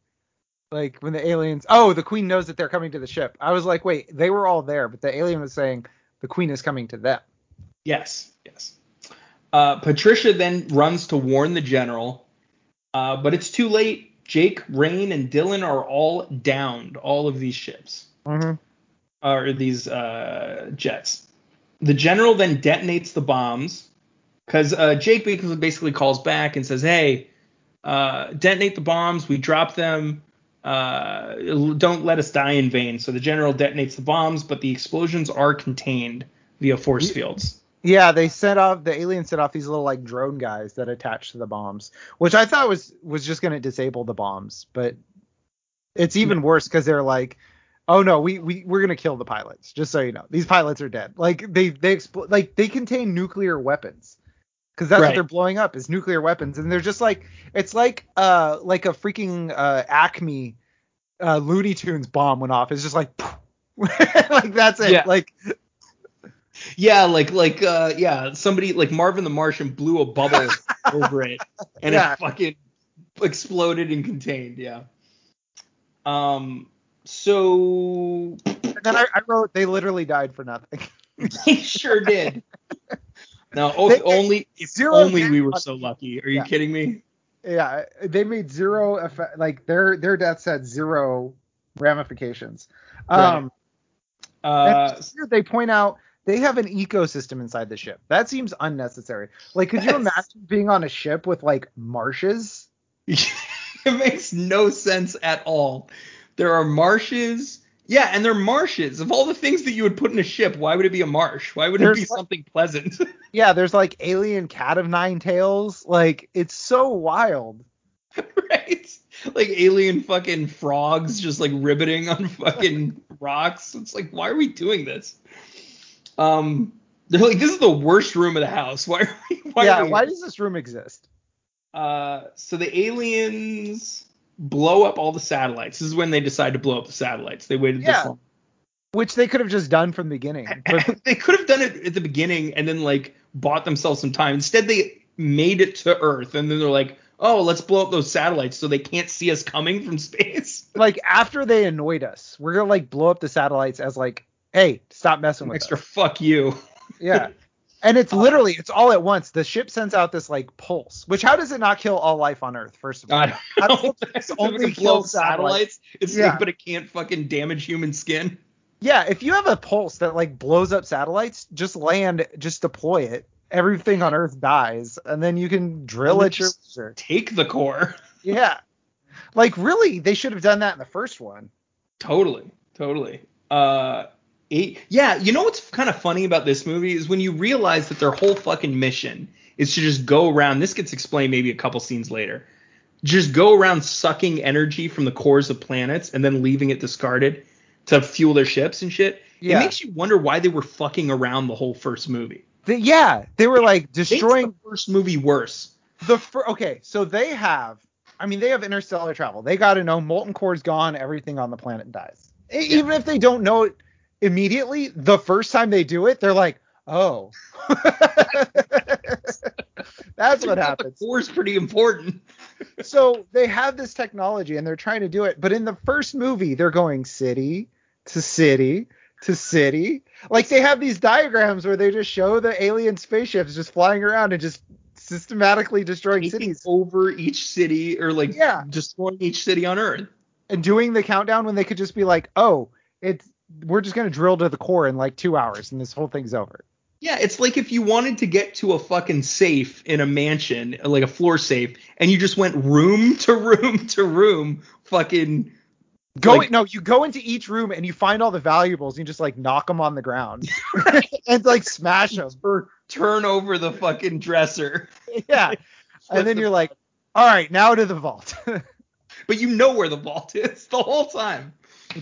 Like when the aliens, oh, the queen knows that they're coming to the ship. I was like, wait, they were all there, but the alien was saying the queen is coming to them. Yes, yes. Uh, Patricia then runs to warn the general, uh, but it's too late. Jake, Rain, and Dylan are all downed. All of these ships Mm-hmm. or these uh, jets. The general then detonates the bombs because uh, Jake basically calls back and says, "Hey, uh, detonate the bombs. We dropped them. Uh, don't let us die in vain." So the general detonates the bombs, but the explosions are contained via force fields. Yeah, they set off the aliens set off these little like drone guys that attach to the bombs, which I thought was was just gonna disable the bombs, but it's even worse because they're like, oh no, we we we're gonna kill the pilots. Just so you know, these pilots are dead. Like they they expl- like they contain nuclear weapons because that's what they're blowing up is nuclear weapons, and they're just like it's like uh like a freaking uh Acme uh Looney Tunes bomb went off. It's just like <laughs> like that's it. Yeah. Like Yeah, like like uh yeah, somebody like Marvin the Martian blew a bubble <laughs> over it and Yeah. it fucking exploded and contained, yeah. Um so and then I, I wrote they literally died for nothing. <laughs> they sure did. No, o- They- only if only we were so lucky. Are you Yeah. kidding me? Yeah, they made zero effect. Like their their deaths had zero ramifications. Um, Uh they point out they have an ecosystem inside the ship. That seems unnecessary. Like, could you imagine being on a ship with like marshes? <laughs> it makes no sense at all. There are marshes. Yeah, and they're marshes. Of all the things that you would put in a ship, why would it be a marsh? Why would it be like- something pleasant? <laughs> Yeah, there's like alien cat of nine tails. Like, it's so wild. <laughs> right? Like alien fucking frogs just like ribbiting on <laughs> fucking rocks. It's like, why are we doing this? Um, they're like, this is the worst room of the house. Why are we? Why yeah, are we why does this room exist? Uh, so the aliens blow up all the satellites. This is when they decide to blow up the satellites. They waited Yeah. this long. Which they could have just done from the beginning. But <laughs> they could have done it at the beginning and then like bought themselves some time. Instead, they made it to Earth and then they're like, oh, let's blow up those satellites so they can't see us coming from space. <laughs> like after they annoyed us, we're gonna like blow up the satellites as like, hey, stop messing with us. Extra us. fuck you. Yeah. <laughs> And it's literally it's all at once. The ship sends out this like pulse. Which how does it not kill all life on Earth? First of all, I don't does know. it <laughs> only only kill blow satellites. It's Yeah. like, but it can't fucking damage human skin. yeah. If you have a pulse that like blows up satellites, just land, just deploy it. Everything on Earth dies, and then you can drill at your leisure. Take the core. <laughs> Yeah. Like really, they should have done that in the first one. Totally, totally. Uh, eight, yeah. You know what's kind of funny about this movie is when you realize that their whole fucking mission is to just go around. This gets explained maybe a couple scenes later. Just go around sucking energy from the cores of planets and then leaving it discarded to fuel their ships and shit. Yeah. It makes you wonder why they were fucking around the whole first movie. The- yeah, they were like destroying the first movie worse. the fir- okay, so they have I mean they have interstellar travel. They got to know molten core's gone, everything on the planet dies. E- Even if they don't know it immediately, the first time they do it, they're like, "Oh." <laughs> That's what The happens. core is pretty important. So they have this technology and they're trying to do it, but in the first movie they're going city to city to city. Like they have these diagrams where they just show the alien spaceships just flying around and just systematically destroying Taking cities. over each city or like Yeah. destroying each city on Earth. and doing the countdown when they could just be like, oh, it's we're just gonna drill to the core in like two hours and this whole thing's over. Yeah, it's like if you wanted to get to a fucking safe in a mansion, like a floor safe, and you just went room <laughs> to room to room, fucking Go Like- no, you go into each room and you find all the valuables and you just like knock them on the ground <laughs> <laughs> and like smash them. tur- turn over the fucking dresser. Yeah, and then you're like, all right, now to the vault. But you know where the vault is the whole time.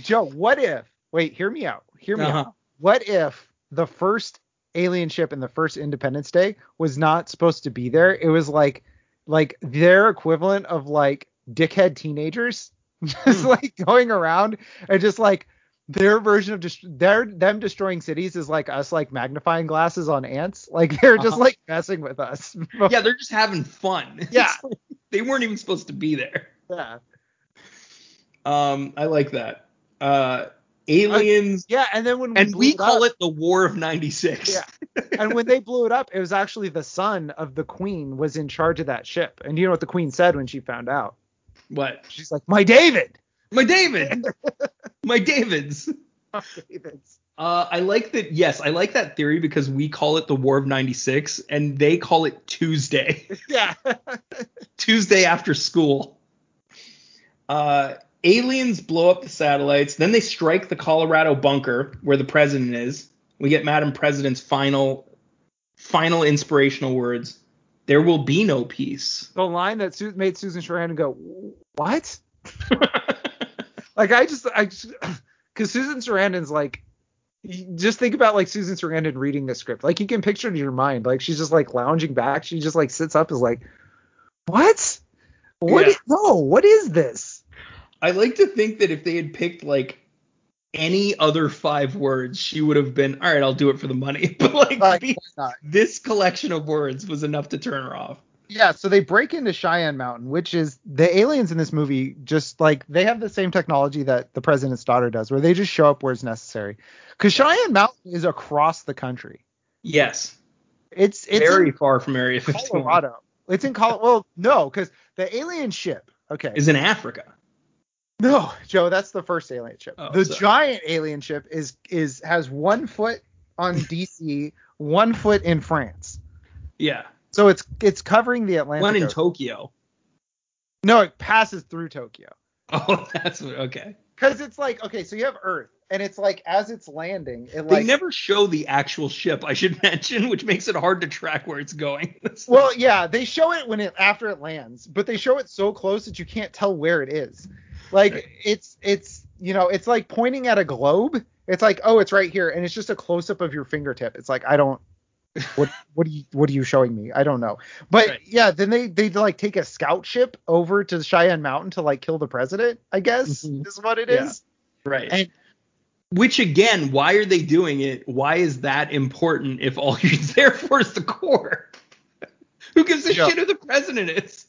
Joe, what if? Wait, hear me out. Hear me Uh-huh. out. What if the first alien ship in the first Independence Day was not supposed to be there? It was like like their equivalent of like dickhead teenagers <laughs> just Hmm. like going around and just like their version of just their them destroying cities is like us like magnifying glasses on ants. Like they're just Uh-huh. like messing with us. <laughs> Yeah, they're just having fun. <laughs> Yeah. Like- they weren't even supposed to be there. yeah. Um, I like that. Uh, aliens, Yeah, and then when we and we it call up- it the War of '96. Yeah. <laughs> and when they blew it up, it was actually the son of the queen was in charge of that ship. And you know what the queen said when she found out? What? She's like, "My David." My David. <laughs> My Davids. David's. Uh, I like that. Yes, I like that theory because we call it the War of '96, and they call it Tuesday. <laughs> Yeah. Tuesday after school. Uh, aliens blow up the satellites. Then they strike the Colorado bunker where the president is. We get Madam President's final, final inspirational words. There will be no peace. the line that Su- made Susan Sarandon go, "What?" <laughs> Like I just, I just, <clears throat> because Susan Sarandon's like, just think about like Susan Sarandon reading the script. Like you can picture it in your mind. Like she's just like lounging back. She just like sits up, is like, "What? What? Yeah. is- no, what is this?" I like to think that if they had picked like any other five words, she would have been all right. I'll do it for the money. <laughs> But like, Like, not? this collection of words was enough to turn her off. Yeah, so they break into Cheyenne Mountain, which is the aliens in this movie just like they have the same technology that the president's daughter does, where they just show up where it's necessary. Because Cheyenne Mountain is across the country. Yes, It's it's very far from Area 51. Colorado. It's in Colorado. Well, no, because the alien ship. Okay. Is in Africa. No, Joe, that's the first alien ship. Oh, the sorry. giant alien ship is is has one foot on <laughs> DC, one foot in France. Yeah, So it's it's covering the Atlantic. one in Ocean. Tokyo. no, it passes through Tokyo. <laughs> Oh, that's okay. Because it's like, okay, so you have Earth, and it's like as it's landing, it like They like. never show the actual ship, I should <laughs> mention, which makes it hard to track where it's going. well, yeah, they show it when it after it lands, but they show it so close that you can't tell where it is. Like it's it's you know it's like pointing at a globe. It's like oh it's right here, and it's just a close up of your fingertip. It's like I don't. What <laughs> what are you what are you showing me? I don't know. But Right. yeah, then they they like take a scout ship over to Cheyenne Mountain to like kill the president. I guess Mhm. is what it is. Yeah. right. And- which again, why are they doing it? Why is that important if all <laughs> you're there for is the core? who gives a Yeah. shit who the president is?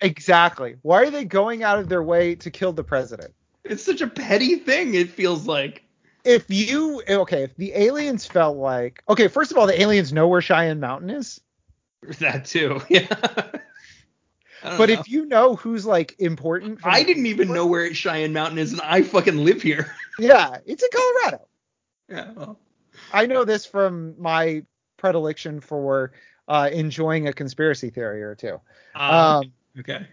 Exactly. Why are they going out of their way to kill the president? It's such a petty thing. It feels like. if you okay, if the aliens felt like okay, first of all, the aliens know where Cheyenne Mountain is. <laughs> That too. <laughs> Yeah. But know. if you know who's like important, I didn't even know where Cheyenne Mountain is, and I fucking live here. <laughs> Yeah, it's in Colorado. Yeah. Well. I know this from my predilection for uh, enjoying a conspiracy theory or two. Uh, um, okay.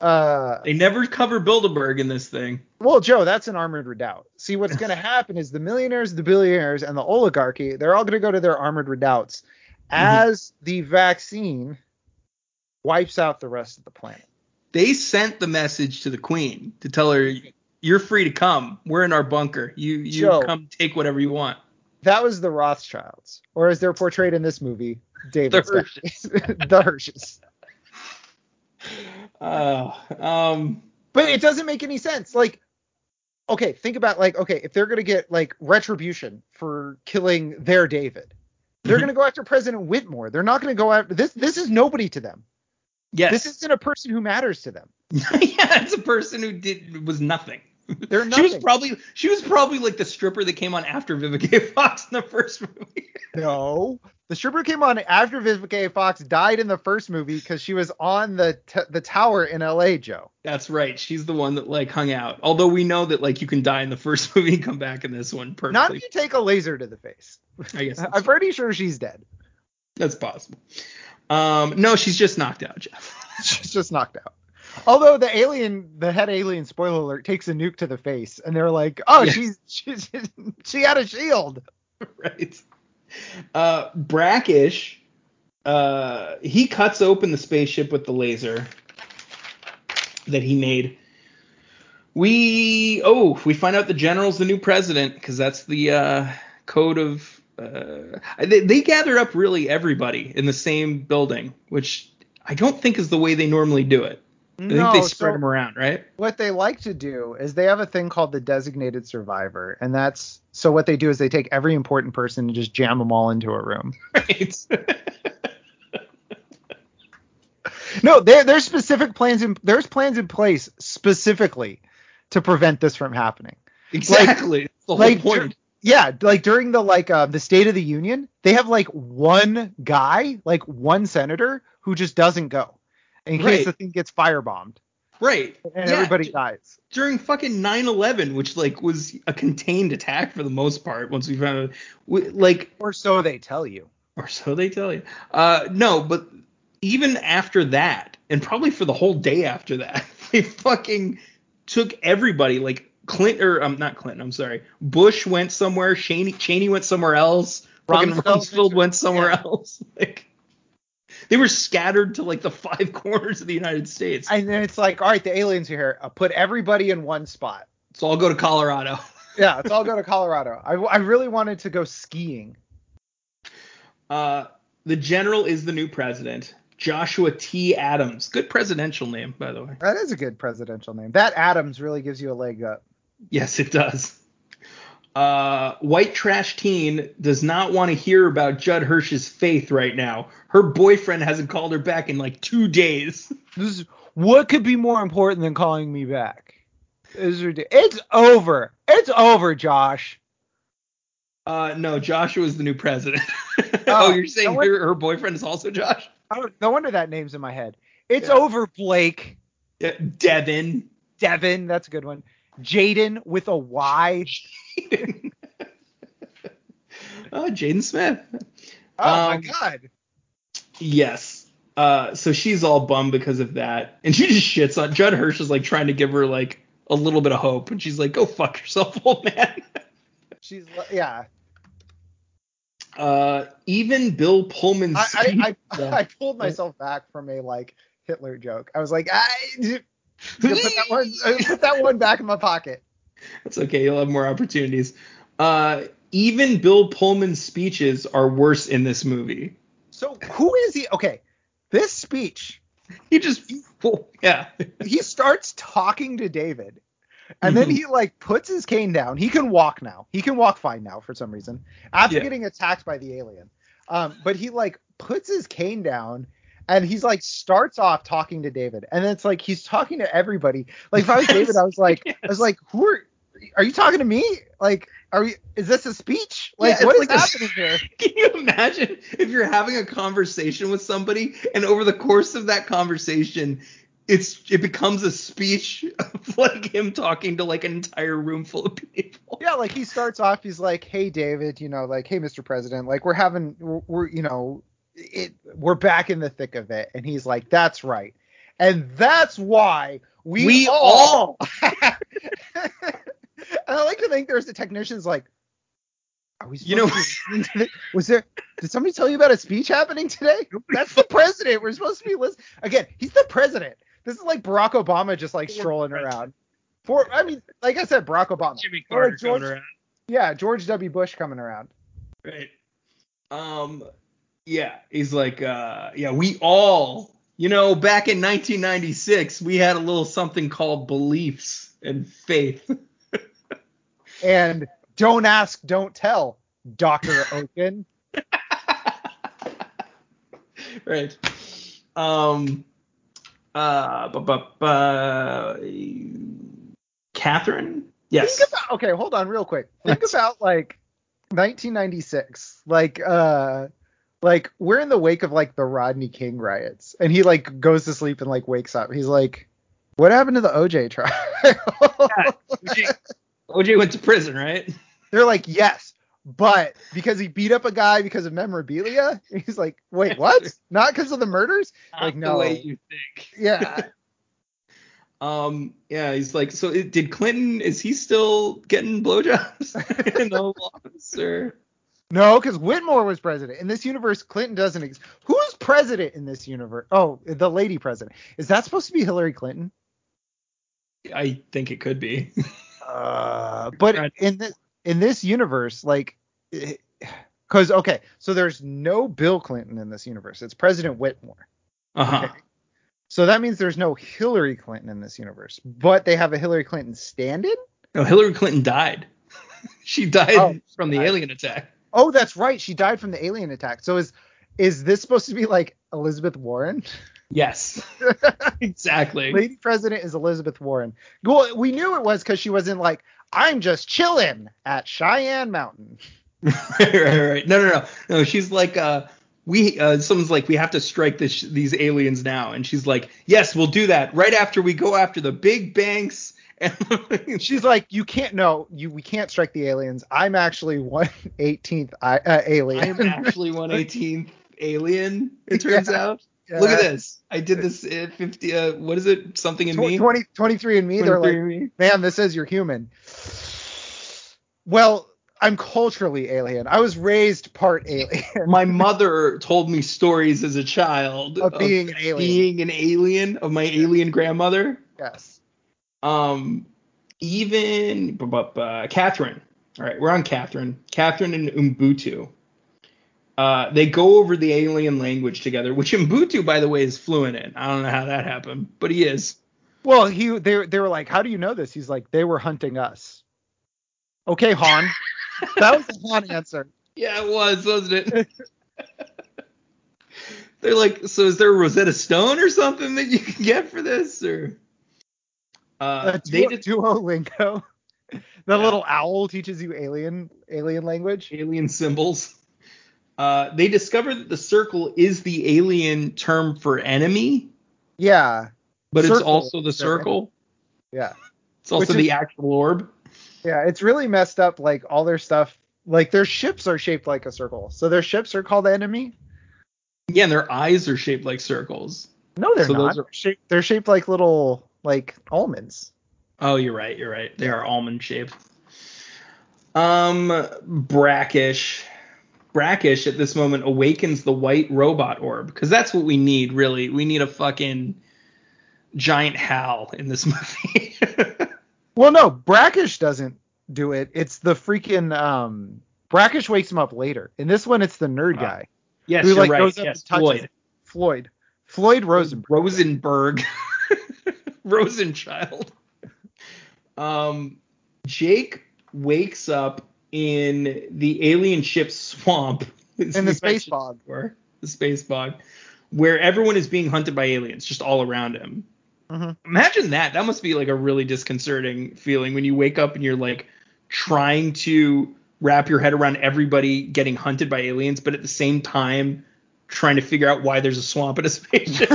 Uh, they never cover Bilderberg in this thing. Well, Joe, that's an armored redoubt. See, what's going <laughs> to happen is the millionaires, the billionaires, and the oligarchy, they're all going to go to their armored redoubts as mm-hmm. the vaccine wipes out the rest of the planet. They sent the message to the queen to tell her, "You're free to come. We're in our bunker. You you Joe, come take whatever you want." That was the Rothschilds, or as they're portrayed in this movie, David. <laughs> The Hirsches. the Hirsches. Uh, um, but it doesn't make any sense. Like, okay, think about like, okay, if they're gonna get like retribution for killing their David, they're mm-hmm. gonna go after President Whitmore. They're not gonna go after this. This is nobody to them. Yes. This isn't a person who matters to them. <laughs> yeah, it's a person who did was nothing. They're nothing. She was probably she was probably like the stripper that came on after Vivica Fox in the first movie. <laughs> no, the stripper came on after Vivica Fox died in the first movie because she was on the t- the tower in L.A. Joe. That's right. She's the one that like hung out. Although we know that like you can die in the first <laughs> movie and come back in this one perfectly. Not if you take a laser to the face. I guess. <laughs> I'm pretty sure she's dead. That's possible. Um, no, she's just knocked out, Jeff. she's just knocked out. Although the alien, the head alien, spoiler alert, takes a nuke to the face, and they're like, "Oh, yes. she's she's she had a shield." <laughs> Right. Uh, Brackish, uh, he cuts open the spaceship with the laser that he made. We oh, we find out the general's the new president because that's the uh, code of. Uh, they, they gather up really everybody in the same building, which I don't think is the way they normally do it. I no, think they spread so them around, right? What they like to do is they have a thing called the designated survivor, and that's so what they do is they take every important person and just jam them all into a room. Right. <laughs> no, there, there's specific plans in there's plans in place specifically to prevent this from happening. Exactly. Like, the whole like, point. yeah, like during the like uh, the State of the Union, they have like one guy, like one senator who just doesn't go in right. case the thing gets firebombed. Right. And yeah, everybody dies. During fucking 9/11, which like was a contained attack for the most part. Once we found out, like, or so they tell you. Or so they tell you. Uh, no, but even after that, and probably for the whole day after that, <laughs> they fucking took everybody. Like Clinton, or um, not Clinton. I'm sorry. Bush went somewhere. Cheney, Cheney went somewhere else. Rumsfeld, Rumsfeld went somewhere yeah. else. <laughs> Like they were scattered to like the five <laughs> corners of the United States. And then it's like, all right, the aliens are here. I'll put everybody in one spot. So I'll go to Colorado. <laughs> yeah, let's all go to Colorado. I, I really wanted to go skiing. Uh, the general is the new president. Joshua T. Adams. Good presidential name, by the way. That is a good presidential name. That Adams really gives you a leg up. Yes, it does. Uh, white trash teen does not want to hear about Judd Hirsch's faith right now. Her boyfriend hasn't called her back in like two days. <laughs> This is, what could be more important than calling me back? It's, it's over. It's over, Josh. Uh, no, Joshua is the new president. <laughs> oh, oh, you're saying no her, her, boyfriend is also Josh? Oh, no wonder that name's in my head. It's yeah. over, Blake. Yeah, Devin. Devin, that's a good one. Jaden with a Y. <laughs> oh, Jaden Smith. Oh um, my God. Yes. Uh, so she's all bummed because of that, and she just shits on Judd Hirsch is like trying to give her like a little bit of hope, and she's like, "Go fuck yourself, <laughs> old man." she's yeah. Uh, even Bill Pullman. I, I, I, <laughs> I, pulled myself back from a like Hitler joke. I was like, I put that one, put that one back in my pocket. That's okay. You'll have more opportunities. Uh, even Bill Pullman's speeches are worse in this movie. So who is he? Okay, this speech. He just <laughs> yeah. he starts talking to David, and mm-hmm. then he like puts his cane down. He can walk now. He can walk fine now for some reason after yeah. getting attacked by the alien. Um, but he like puts his cane down and he's like starts off talking to David, and then it's like he's talking to everybody. Like if I was <laughs> David, I was like, yes. I was like, who are are you talking to me? Like, are we? Is this a speech? Like, Yeah, what is like a- happening here? <laughs> Can you imagine if you're having a conversation with somebody and over the course of that conversation, it's it becomes a speech of like him talking to like an entire room full of people. Yeah, like he starts off, he's like, "Hey, David, you know, like, hey, Mr. President, like, we're having, we're, we're you know, it, we're back in the thick of it," and he's like, "That's right, and that's why we, We all." <laughs> <laughs> and I like to think there's the technicians like, "Are we? You know- to be listening to thi- was there? Did somebody tell you about a speech happening today? That's the president. We're supposed to be listening. Again, he's the president. This is like Barack Obama just like strolling around. For I mean, like I said, Barack Obama. Jimmy Or George- coming around. Yeah, George W. Bush coming around. Right. Um yeah, he's like uh yeah, we all, you know, back in 1996, we had a little something called beliefs and faith. <laughs> And don't ask, don't tell, Dr. <laughs> Okun. right. Um uh bu- bu- bu- Catherine? Yes. About okay, hold on real quick. Think about like 1996. Like uh like we're in the wake of like the Rodney King riots and he like goes to sleep and like wakes up. He's like what happened to the OJ trial? OJ, <laughs> OJ went to prison, right? They're like, yes, but because he beat up a guy because of memorabilia, he's like, wait, <laughs> what? Not because of the murders? Like, no. the way you think. Yeah. <laughs> Um, yeah, he's like, so it, did Clinton? Is he still getting blowjobs in the Office? Or No, because Whitmore was president. In this universe, Clinton doesn't exist. Who is president in this universe? Oh, the lady president. Is that supposed to be Hillary Clinton? I think it could be. <laughs> Uh, but in this in this universe, like, because okay, so there's no Bill Clinton in this universe. It's President Whitmore. Uh huh. Okay. So that means there's no Hillary Clinton in this universe, but they have a Hillary Clinton stand-in. No, Hillary Clinton died. <laughs> she died Oh, from the died. alien attack. Oh, that's right. She died from the alien attack. So is is this supposed to be like Elizabeth Warren? Yes, <laughs> exactly. Lady President is Elizabeth Warren. Well, we knew it was because she wasn't like, I'm just chilling at Cheyenne Mountain. <laughs> right, right, right. No, no, no, no. She's like, uh, we, uh, someone's like, we have to strike this, these aliens now, and she's like, yes, we'll do that right after we go after the big banks. And <laughs> She's like, you can't no, you we can't strike the aliens. I'm actually one <laughs> eighteenth uh, alien. I'm actually 118th <laughs> alien. It turns Yeah. out. Look at this. I did this at 50. Uh, what is it? Something in me. 20, 23 and me. They're 23 like, in me. man, this says you're human. Well, I'm culturally alien. I was raised part alien. My mother told me stories as a child Of being an alien. being an alien of my alien grandmother. yes. Um, even bu- bu- uh, Catherine. All right, we're on Catherine. Catherine and Umbutu. Uh, they go over the alien language together, which Umbutu, by the way, is fluent in. I don't know how that happened, but he is. Well, he they they were like, how do you know this? He's like, they were hunting us. Okay, Han. <laughs> that was the Han answer. Yeah, it was, wasn't it? <laughs> They're like, so is there a Rosetta Stone or something that you can get for this, or? Uh, they did Duolingo. <laughs> The Yeah. little owl teaches you alien alien language. alien symbols. Uh, they discovered that the circle is the alien term for enemy, Yeah, but it's also the circle. yeah, It's also Which the is- actual orb. yeah. It's really messed up. Like all their stuff, like their ships are shaped like a circle. So their ships are called enemy. Yeah, and their eyes are shaped like circles. No, they're So not. those are- They're shaped, they're shaped like little like almonds. Oh, you're right. You're right. They are almond shaped. Um, brackish. Brackish at this moment awakens the white robot orb because that's what we need. Really, we need a fucking giant Hal in this <laughs> movie. Well, no, Brackish doesn't do it. It's the freaking um. Brackish wakes him up later. In this one, it's the nerd Ah, guy, yes, Who, you're like, right. goes up yes, and touches Floyd. Floyd. Floyd Rosenberg. Rosenberg. <laughs> <laughs> Rosenchild. Um, Jake wakes up in the alien ship swamp. <laughs> In the space bog. before, The space bog. Where everyone is being hunted by aliens, just all around him. Mhm. Imagine that. That must be like a really disconcerting feeling when you wake up and you're like trying to wrap your head around everybody getting hunted by aliens, but at the same time trying to figure out why there's a swamp in a <laughs> spaceship.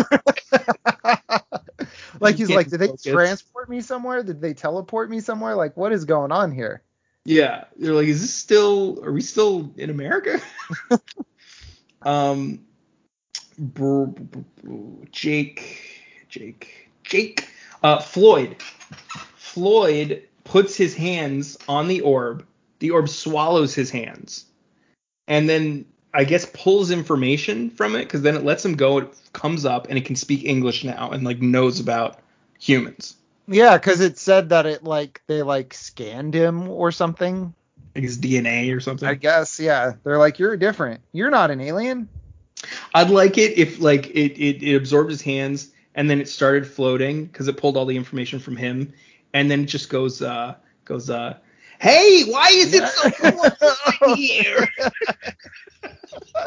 Like he's like, did they focus. transport me somewhere? Did they teleport me somewhere? Like, what is going on here? yeah, they're like, is this still? Are we still in America? <laughs> um, br- br- br- Jake, Jake, Jake, uh, Floyd. Floyd puts his hands on the orb. The orb swallows his hands, and then I guess pulls information from it because then it lets him go. It comes up and it can speak English now and like knows about humans. Yeah, because it said that it like they like scanned him or something. Like his DNA or something. I guess, yeah. They're like, you're different. You're not an alien. I'd like it if like it, it, it absorbed his hands and then it started floating because it pulled all the information from him and then it just goes uh goes uh hey why is it so cold <laughs> here <laughs>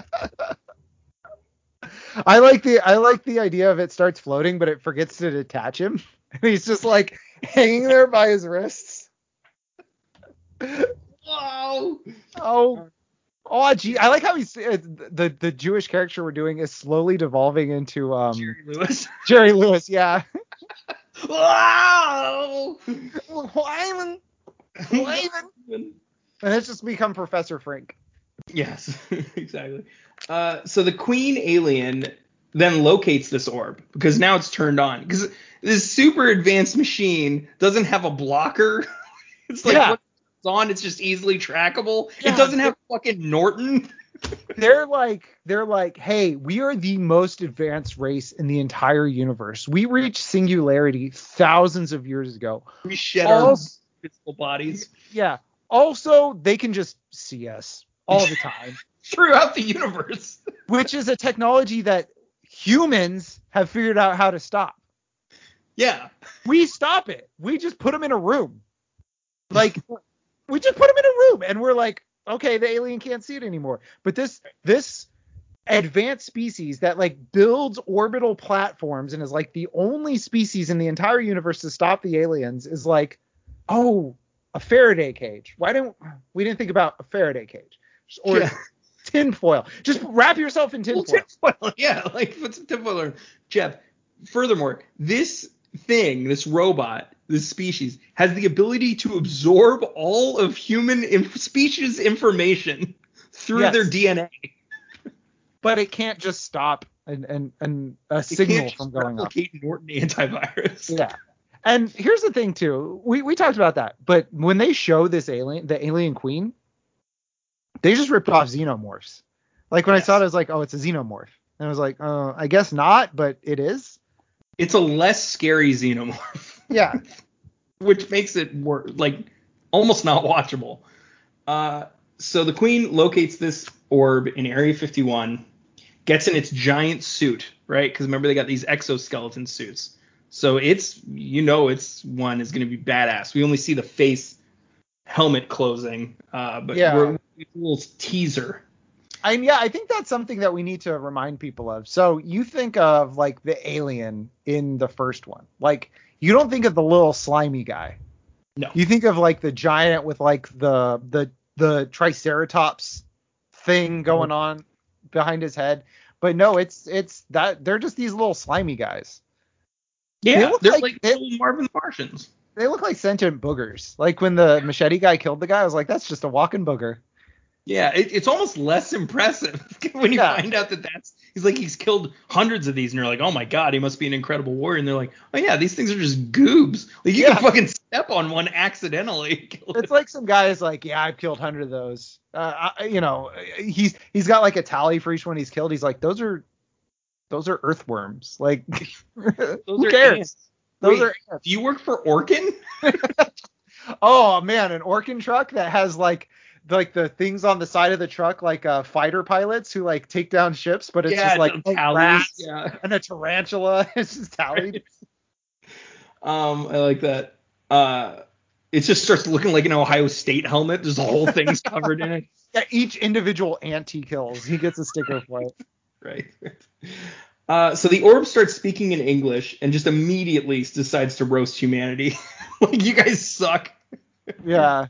<laughs> I like the I like the idea of it starts floating, but it forgets to detach him. <laughs> And he's just like hanging there by his wrists. Whoa. Oh, oh, gee, I like how he's uh, the the Jewish character we're doing is slowly devolving into um Jerry Lewis. <laughs> Jerry Lewis. Yeah. Wow. Wyman, Wyman. And it's just become Professor Frink. Yes, <laughs> exactly. Uh, so the queen alien then locates this orb because now it's turned on because this super advanced machine doesn't have a blocker. <laughs> it's like Yeah. it's on, it's just easily trackable. Yeah, it doesn't have fucking Norton. <laughs> they're like they're like hey we are the most advanced race in the entire universe we reached singularity thousands of years ago We shed All- our physical bodies yeah also they can just see us all the time. <laughs> Throughout the universe. <laughs> which is a technology that humans have figured out how to stop. Yeah. we stop it. We just put them in a room. <laughs> Like we just put them in a room and we're like okay the alien can't see it anymore. But this this advanced species that like builds orbital platforms and is like the only species in the entire universe to stop the aliens is like oh a faraday cage. Why don't we didn't think about a faraday cage or Yeah. <laughs> tinfoil just wrap yourself in Well, tinfoil tinfoil, <laughs> yeah, like put some tinfoil on. Jeff, furthermore, this thing, this robot, this species, has the ability to absorb all of human inf- species information <laughs> through Yes. their DNA. but it can't just stop and and, and a It signal can't from going up Norton antivirus. Yeah. And here's the thing too. We we talked about that, but when they show this alien, the alien queen, they just ripped off xenomorphs. Like when I saw it, I was like, oh, it's a xenomorph. And I was like, uh, I guess not, but it is. It's a less scary xenomorph, <laughs> Yeah. <laughs> which makes it wor- like almost not watchable. Uh, so the queen locates this orb in Area 51, gets in its giant suit, right? Because remember they got these exoskeleton suits. So it's you know it's one is going to be badass. We only see the face helmet closing, uh, but Yeah. we're, little teaser. And yeah, I think that's something that we need to remind people of. So you think of like the alien in the first one. Like you don't think of the little slimy guy. No. You think of like the giant with like the the the triceratops thing mm-hmm. going on behind his head. But no, it's it's that they're just these little slimy guys. Yeah, look they're like- like, they- little Marvin the Martians. They look like sentient boogers. Like when the machete guy killed the guy, I was like, that's just a walking booger. Yeah, it, it's almost less impressive <laughs> when you Yeah. find out that that's he's like he's killed hundreds of these, and you're like, oh my god, he must be an incredible warrior. And they're like, oh yeah, these things are just goobs. Like you Yeah. can fucking step on one accidentally. Kill it. It's like some guys like, yeah, I've killed hundred of those. Uh, I, you know, he's he's got like a tally for each one he's killed. He's like, those are those are earthworms. Like, <laughs> Those who are cares? ants. Those Wait, are ants. Do you work for Orkin? <laughs> Oh man, an Orkin truck that has like like the things on the side of the truck like uh, fighter pilots who like take down ships, but it's yeah, just like the a talons, rat Yeah. and a tarantula. <laughs> It's just tallied. <laughs> Um, I like that. Uh, it just starts looking like an Ohio State helmet. There's the whole thing's covered in it. <laughs> Yeah, each individual ant he kills, he gets a sticker for it. Right. Uh, so the orb starts speaking in English and just immediately decides to roast humanity. like you guys suck. Yeah.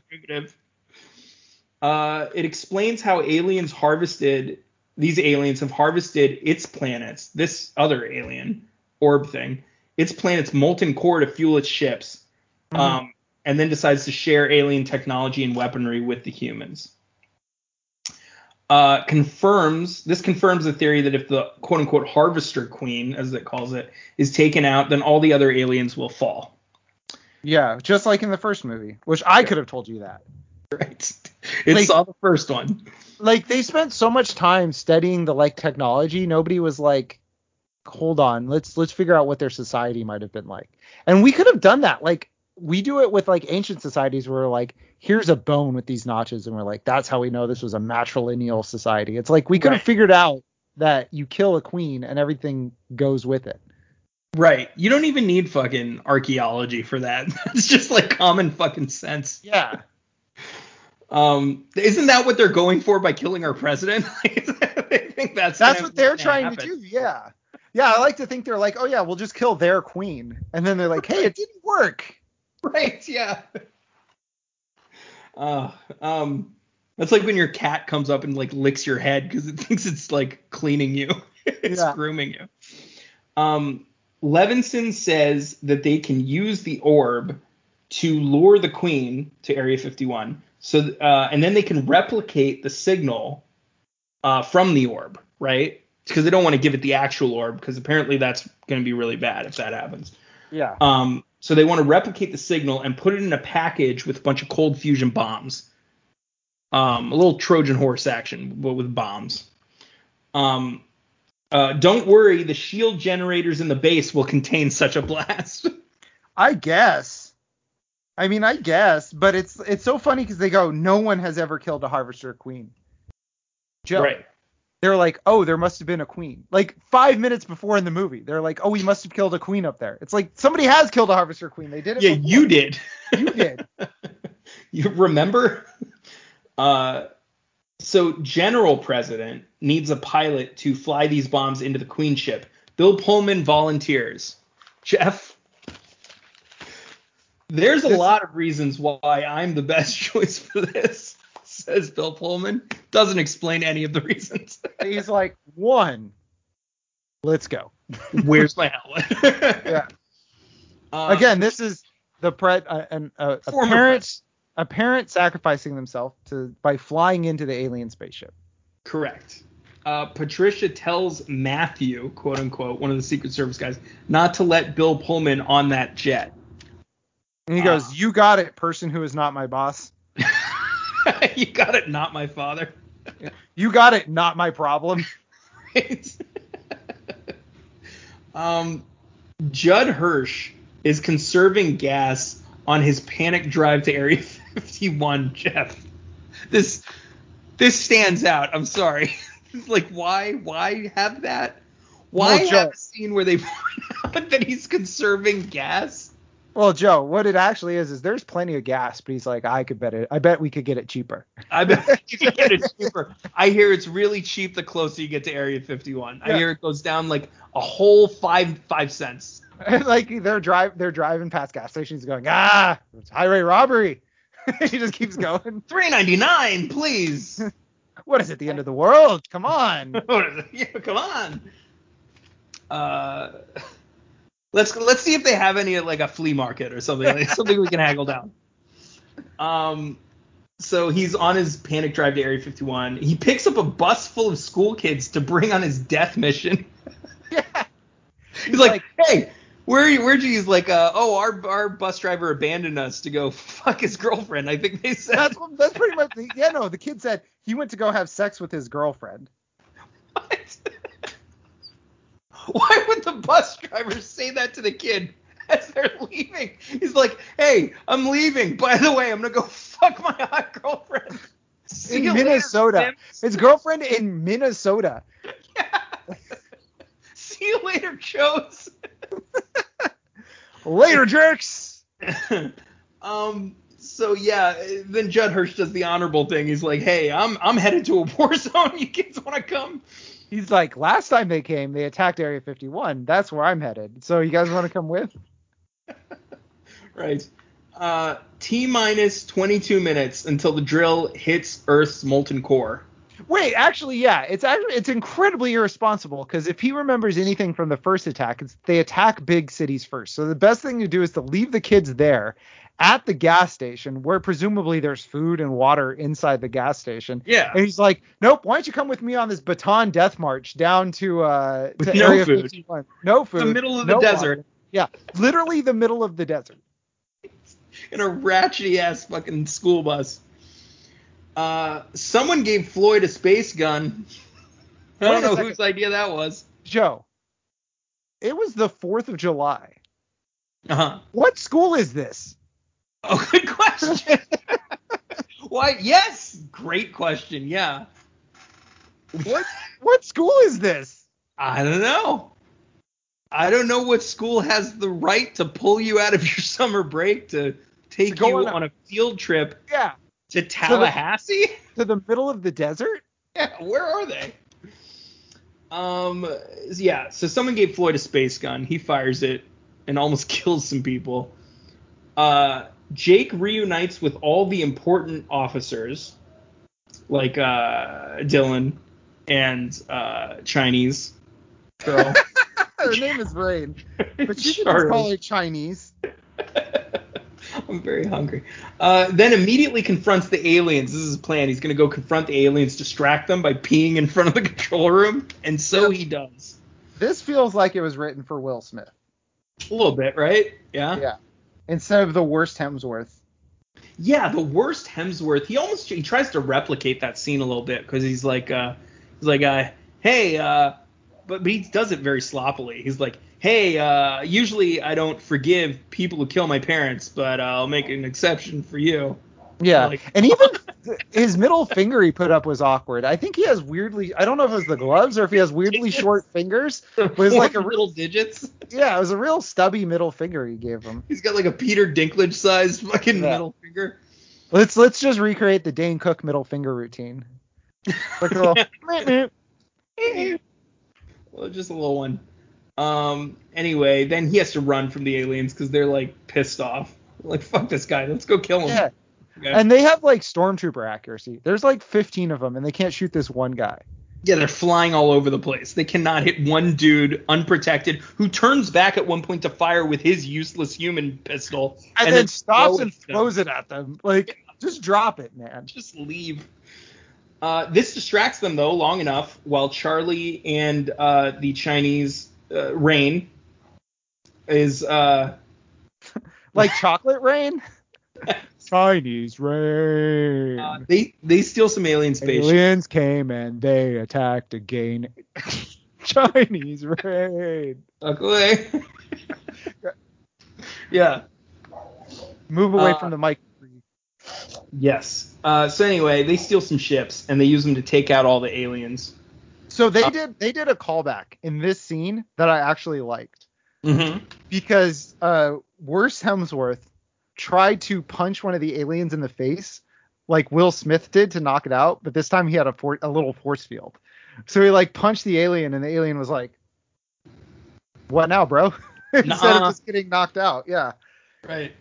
Uh, it explains how aliens harvested these aliens have harvested its planets, this other alien orb thing, its planet's molten core to fuel its ships, Mhm. um, and then decides to share alien technology and weaponry with the humans. Uh, confirms this confirms the theory that if the quote unquote harvester queen, as it calls it, is taken out, then all the other aliens will fall. Yeah, just like in the first movie, which I could have told you that. <laughs> Right. It Like- saw the first one. Like they spent so much time studying the like technology, nobody was like, hold on, let's let's figure out what their society might have been like. And we could have done that. Like we do it with like ancient societies where like here's a bone with these notches and we're like that's how we know this was a matrilineal society. It's like we could have Right. figured out that you kill a queen and everything goes with it. Right. You don't even need fucking archaeology for that. <laughs> It's just like common fucking sense. Yeah. Um, isn't that what they're going for by killing our president? <laughs> I think that's That's what they're trying happen. to do. Yeah. Yeah, I like to think they're like, oh yeah, we'll just kill their queen, and then they're like, hey, it didn't work. <laughs> Right. Yeah. Uh, um, that's like when your cat comes up and like licks your head because it <laughs> thinks it's like cleaning you. it's Yeah. grooming you. Um, Levinson says that they can use the orb to lure the queen to Area 51. So, uh, and then they can replicate the signal uh, from the orb, right? Because they don't want to give it the actual orb because apparently that's going to be really bad if that happens. Yeah. Um, so they want to replicate the signal and put it in a package with a bunch of cold fusion bombs. Um, a little Trojan horse action, but with bombs. Um, uh, don't worry, the shield generators in the base will contain such a blast. <laughs> I guess. I mean, I guess, but it's it's so funny because they go, no one has ever killed a harvester queen. Joe, right. they're like, oh, there must have been a queen. Like five minutes before in the movie, they're like, oh, we must have killed a queen up there. It's like somebody has killed a harvester queen. They did it. Yeah, before. you did. You did. <laughs> you remember? Uh, so General President needs a pilot to fly these bombs into the Queen ship. Bill Pullman volunteers. Jeff, there's a This- lot of reasons why I'm the best <laughs> choice for this, says Bill Pullman. Doesn't explain any of the reasons. He's like, one, let's go. <laughs> Where's my helmet? Yeah. Uh, Again, this is the pre uh, an, uh, a parent a parent sacrificing themselves to by flying into the alien spaceship. Correct. Uh, Patricia tells Matthew, quote unquote, one of the Secret Service guys, not to let Bill Pullman on that jet. And he Ah. goes, "You got it, person who is not my boss. <laughs> you got it, not my father. You got it, not my problem." <laughs> Um, Judd Hirsch is conserving gas on his panic drive to Area <laughs> 51. Jeff, this this stands out. I'm sorry. like, why why have that? Why Well, have a scene where they point out that he's conserving gas? Well, Joe, what it actually is is there's plenty of gas, but he's like, I could bet it. I bet we could get it cheaper. I bet you can <laughs> get it cheaper. I hear it's really cheap the closer you get to Area 51. I hear it goes down like a whole five five cents. <laughs> like they're drive they're driving past gas stations, going, ah, it's highway robbery. <laughs> he just keeps going. Three ninety nine, please. What is it? The end of the world? Come on. What is it? Yeah, come on. Uh, let's let's see if they have any at like a flea market or something, like, something we can haggle down. <laughs> Um, so he's on his panic drive to Area 51. He picks up a bus full of school kids to bring on his death mission. <laughs> yeah. He's like, hey, where are you? Where'd you? He's like, uh, oh, our our bus driver abandoned us to go <laughs> fuck his girlfriend. I think they said. That's that's pretty much the, yeah no the kid said he went to go have sex with his girlfriend. What? <laughs> Why would the bus driver say that to the kid as they're leaving? He's like, "Hey, I'm leaving. By the way, I'm gonna go <laughs> fuck my hot girlfriend." See in you later, Minnesota. His girlfriend in Minnesota. Yeah. <laughs> See you later, Chose. Later, jerks. um. So yeah, then Judd Hirsch does the honorable thing. He's like, "Hey, I'm I'm headed to a war zone. You kids want to come?" He's like, last time they came, they attacked Area 51. That's where I'm headed. So you guys want to come with? <laughs> right. Uh, T minus 22 minutes until the drill hits Earth's molten core. Wait, actually, yeah, it's actually it's incredibly irresponsible because if he remembers anything from the first attack, it's they attack big cities first. So the best thing to do is to leave the kids there at the gas station where presumably there's food and water inside the gas station. Yeah. And he's like, Nope, why don't you come with me on this Bataan death march down to uh With to no Area food. 51. No food. The middle of the no desert. water. Yeah. Literally the middle of the desert. in a ratchety ass fucking school bus. Uh, someone gave Floyd a space gun. I don't know second. whose idea that was. Joe. It was the fourth of July. Uh huh. What school is this? <laughs> Oh, good question. Why? Yes, great question. Yeah. What what school is this? I don't know. I don't know what school has the right to pull you out of <laughs> your summer break to take To you on a- on a field trip Yeah. to Tallahassee. To the middle of the desert? Yeah, where are they? Um, yeah. So someone gave Floyd a space gun. He fires it and almost <laughs> kills some people. Uh, Jake reunites with all the important officers, like uh, Dylan and uh, Chinese girl. <laughs> Her name is Rain. But you should just call her Chinese. <laughs> I'm very hungry. Uh, then immediately confronts the aliens. This is his plan. He's going to go confront the aliens, distract them by peeing in front of the control room, and so he does. This feels like it was written for Will Smith. A little bit, right? Yeah. Yeah. Instead of the worst Hemsworth. Yeah, the worst Hemsworth. He almost he tries to replicate that scene a little bit because he's like, uh, he's like, uh, hey, uh, but but he does it very sloppily. He's like, hey, uh, usually I don't forgive people who kill my parents, but uh, I'll make an exception for you. Yeah. Like- and even <laughs> his middle finger he put up was awkward. I think he has weirdly I don't know if it was the gloves or if he has weirdly short fingers. <laughs> But it's like a little digits. yeah, it was a real stubby middle finger he gave him. He's got like a Peter Dinklage sized fucking Yeah. middle finger. Let's let's just recreate the Dane Cook middle finger routine. Like a little. Well, just a little one. Um. Anyway, then he has to run from the aliens because they're like pissed off. Like fuck this guy. Let's go kill him. Yeah. Okay. And they have like stormtrooper accuracy. There's like 15 of them, and they can't shoot this one guy. Yeah, they're flying all over the place. They cannot hit one dude unprotected who turns back at one point to fire with his useless human pistol And, then, stops and them. throws it at them. Like, just drop it, man. Just leave. Uh, this distracts them though long enough while Charlie and uh, the Chinese uh, Rain is uh, <laughs> Like chocolate rain. <laughs> Chinese rain. uh, they they steal some alien spaceship. Aliens came and they attacked again. <laughs> Chinese rain. Fuck away. <laughs> yeah. Move away Uh, from the mic. Yes. Uh, so anyway, they steal some ships and they use them to take out all the aliens. So they uh, did they did a callback in this scene that I actually liked Mm-hmm. because uh worse Hemsworth tried to punch one of the aliens in the face like Will Smith did to knock it out, but this time he had a for- a little force field. So he like punched the alien and the alien was like, "What now, bro?" <laughs> Instead of just getting knocked out. Yeah. Right.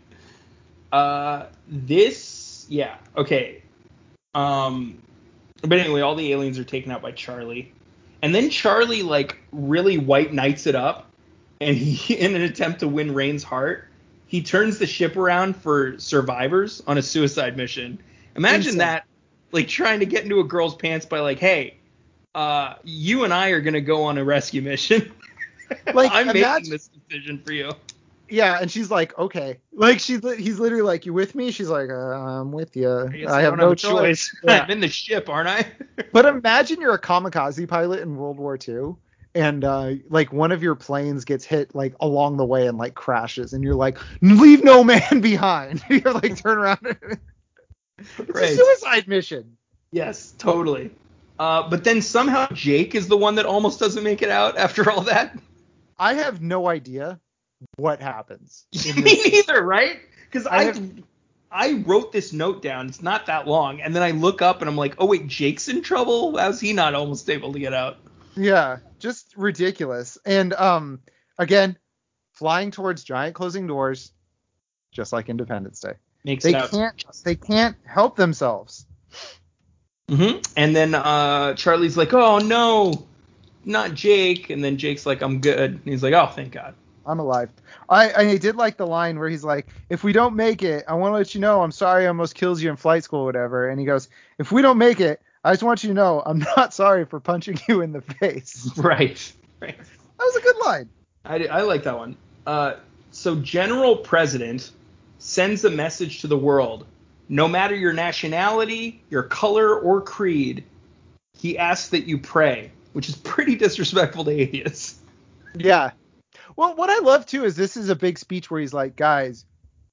Uh, this, yeah, okay. Um, but anyway, all the aliens are taken out by Charlie, and then Charlie like really white knights it up, and he, <laughs> in an attempt to win Rain's heart, he turns the ship around for survivors on a suicide mission. Imagine Insane. that, like trying to get into a girl's pants by like, hey, uh, you and I are gonna go on a rescue mission. <laughs> Like, I'm making this decision for you. Yeah, and she's like, okay. Like she's li- he's literally like, you with me? She's like, uh, I'm with you. I, I have no choice. Yeah. <laughs> I'm in the ship, aren't I? <laughs> But imagine you're a kamikaze pilot in World War II, and uh, like one of your planes gets hit like along the way and like crashes, and you're like, leave no man <laughs> behind. <laughs> you're like, turn around. it's a suicide mission. yes, totally. Uh, but then somehow Jake is the one that almost doesn't make it out after all that. I have no idea what happens. <laughs> Me neither, right? Because I I have- I wrote this note down. It's not that long, and then I look up and I'm like, oh wait, Jake's in trouble. How's he not almost able to get out? Yeah, just ridiculous. And um, again, flying towards giant closing doors, just like Independence Day. Makes They can't. They can't help themselves. hmm And then uh, Charlie's like, "Oh no, not Jake." And then Jake's like, "I'm good." And he's like, "Oh, thank God." I'm alive. I I did like the line where he's like, "If we don't make it, I want to let you know I'm sorry I almost kills you in flight school, or whatever." And he goes, "If we don't make it, I just want you to know I'm not sorry for punching you in the face." Right. <laughs> Right. That was a good line. I, I like that one. Uh, so General President sends a message to the world. No matter your nationality, your color, or creed, he asks that you pray, which is pretty disrespectful to atheists. Yeah. Well, what I love too is this is a big speech where he's like, guys,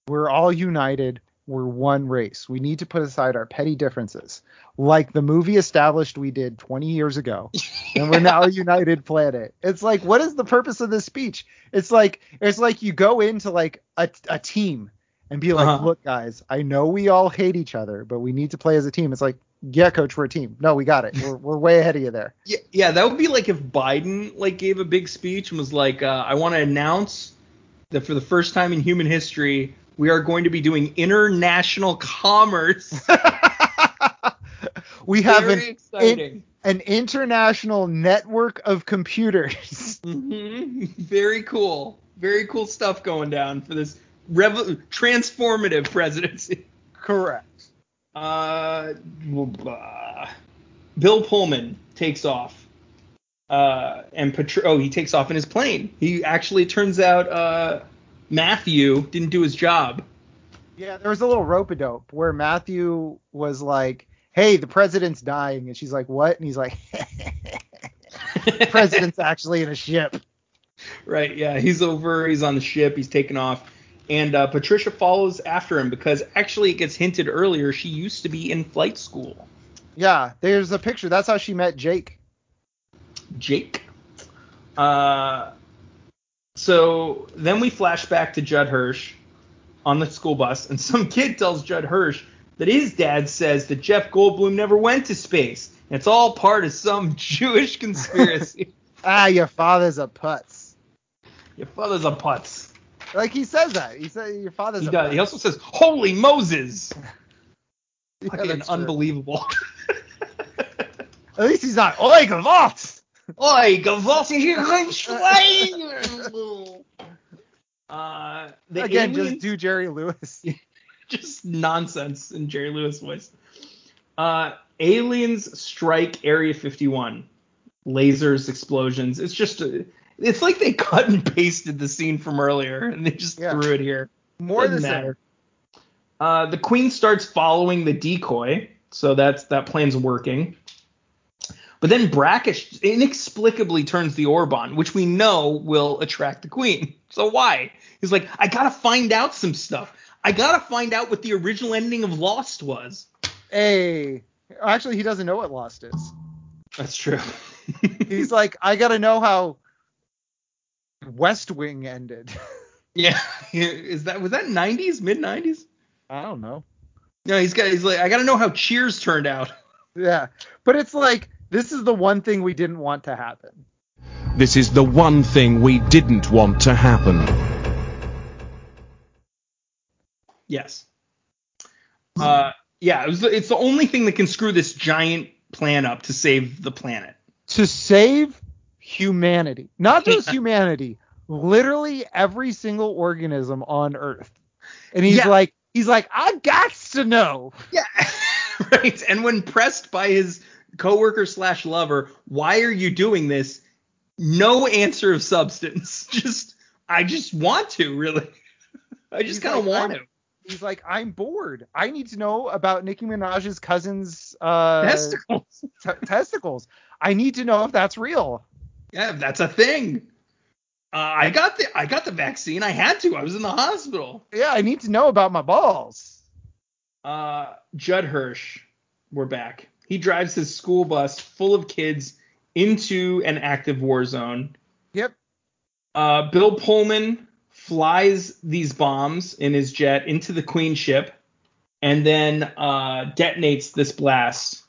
we're all united. We're one race. We need to put aside our petty differences, like the movie established we did 20 years ago, and we're now a <laughs> united planet. It's like, what is the purpose of this speech? It's like, it's like you go into like a, a team and be like, Uh-huh. look, guys, I know we all hate each other, but we need to play as a team. It's like, yeah, coach, we're a team. No, we got it. <laughs> We're, we're way ahead of you there. Yeah, yeah, that would be like if Biden like gave a big speech and was like, uh, "I want to announce that for the first time in human history, we are going to be doing international commerce." <laughs> we have an exciting. an international network of computers. <laughs> hmm Very cool. Very cool stuff going down for this revo- transformative presidency. Correct. Uh, blah. Bill Pullman takes off. Uh, and Patr- oh, he takes off in his plane. He actually turns out uh, Matthew didn't do his job. Yeah, there was a little rope a dope where Matthew was like, "Hey, the president's dying," and she's like, "What?" And he's like, "The <laughs> president's <laughs> actually in a ship." Right, yeah, he's over, he's on the ship, he's taken off, and uh, Patricia follows after him because actually it gets hinted earlier she used to be in flight school. Yeah, there's a picture. That's how she met Jake. Jake. Uh, so then we flash back to Judd Hirsch on the school bus, and some <laughs> kid tells Judd Hirsch that his dad says that Jeff Goldblum never went to space. And it's all part of some <laughs> Jewish conspiracy. <laughs> Ah, your father's a putz. Your father's a putz. Like he says that. He said your father's He a does. putz. He also says, "Holy Moses!" Yeah, Fucking unbelievable. At least he's not. Oi, Gavot! Oi, gewalt hier Schwein! Uh, the Again, aliens- just do Jerry Lewis. <laughs> just nonsense in Jerry Lewis voice. Uh, aliens strike Area 51. Lasers, explosions. It's just, a, it's like they cut and pasted the scene from earlier and they just Yeah. threw it here. More Doesn't than matter. Uh, the queen starts following the decoy, so that's that plan's working. But then Brackish inexplicably turns the orb on, which we know will attract the queen. So why? He's like, I gotta find out some stuff. I gotta find out what the original ending of Lost was. Hey, actually, he doesn't know what Lost is. That's true. <laughs> He's like, I gotta know how West Wing ended. <laughs> yeah, is that was that 90s, mid 90s? I don't know. No, he's got. He's like, I gotta know how Cheers turned out. Yeah, but it's like this is the one thing we didn't want to happen. This is the one thing we didn't want to happen. Yes. Uh, yeah, it was, it's the only thing that can screw this giant plan up to save the planet. To save humanity, not just humanity, literally every single organism on Earth. And he's Yeah. like, he's like, I got to know. Yeah. <laughs> right. And when pressed by his coworker slash lover, why are you doing this? No answer of substance. <laughs> Just, I just want to, really. I just kind of like, want I'm- to. He's like, I'm bored. I need to know about Nicki Minaj's cousin's uh, Testicles. <laughs> t- testicles. I need to know if that's real. Yeah, that's a thing. Uh, I got the I got the vaccine. I had to. I was in the hospital. Yeah, I need to know about my balls. Uh, Judd Hirsch, we're back. He drives his school bus full of kids into an active war zone. Yep. Uh, Bill Pullman flies these bombs in his jet into the Queen ship and then uh, detonates this blast.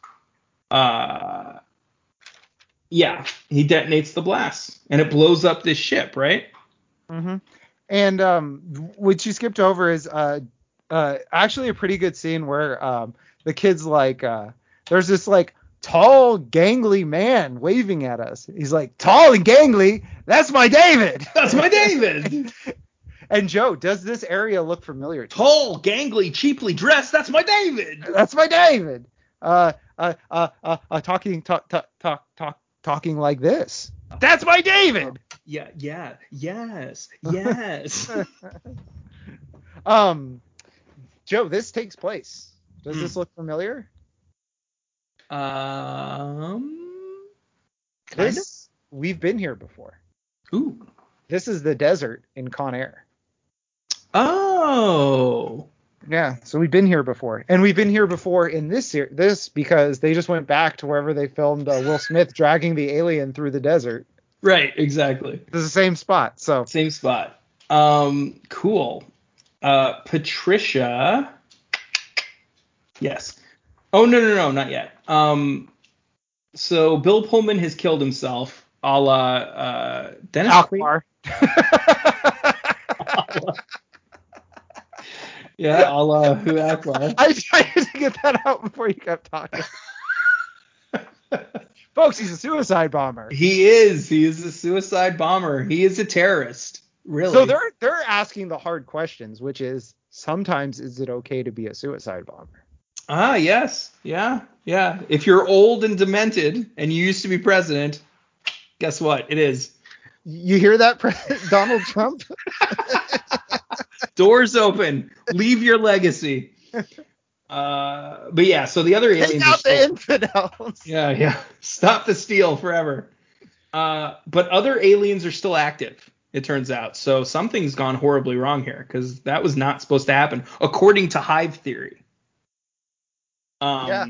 Uh, Yeah, he detonates the blast, and it blows up this ship, right? Mm-hmm. And um, what you skipped over is uh, uh, actually a pretty good scene where um, the kid's like, uh, there's this like tall, gangly man waving at us. He's like, tall and gangly, that's my David. <laughs> That's my David. <laughs> And Joe, does this area look familiar? To you? Tall, gangly, cheaply dressed. That's my David. That's my David. Uh, uh, uh, uh, uh talking, talk, talk, talk, talk, talking like this. That's my David. Yeah, yeah, yes, yes. <laughs> Um, Joe, this takes place. Does Hmm. this look familiar? Um, This we've been here before. Ooh. This is the desert in Con Air. Oh. Yeah, so we've been here before, and we've been here before in this ser- this because they just went back to wherever they filmed uh, Will Smith <laughs> dragging the alien through the desert. Right, exactly. It's the same spot. So Same spot. Um, cool. Uh, Patricia. Yes. Oh no no no not yet. Um, so Bill Pullman has killed himself, a la uh, Dennis Quaid. Akbar. <laughs> Yeah, a la who Akbar. I tried to get that out before you kept talking. Folks, he's a suicide bomber. He is. He is a suicide bomber. He is a terrorist. Really. So they're they're asking the hard questions, which is sometimes is it okay to be a suicide bomber? Ah, yes. Yeah. Yeah. If you're old and demented and you used to be president, guess what? It is. You hear that, Pre- <laughs> Donald Trump? Doors open. Leave your legacy. Uh, but yeah, so the other aliens. Take out the infidels. <laughs> yeah, yeah. Stop the steal forever. Uh, but other aliens are still active. It turns out. So something's gone horribly wrong here because that was not supposed to happen, according to Hive theory. Um, Yeah.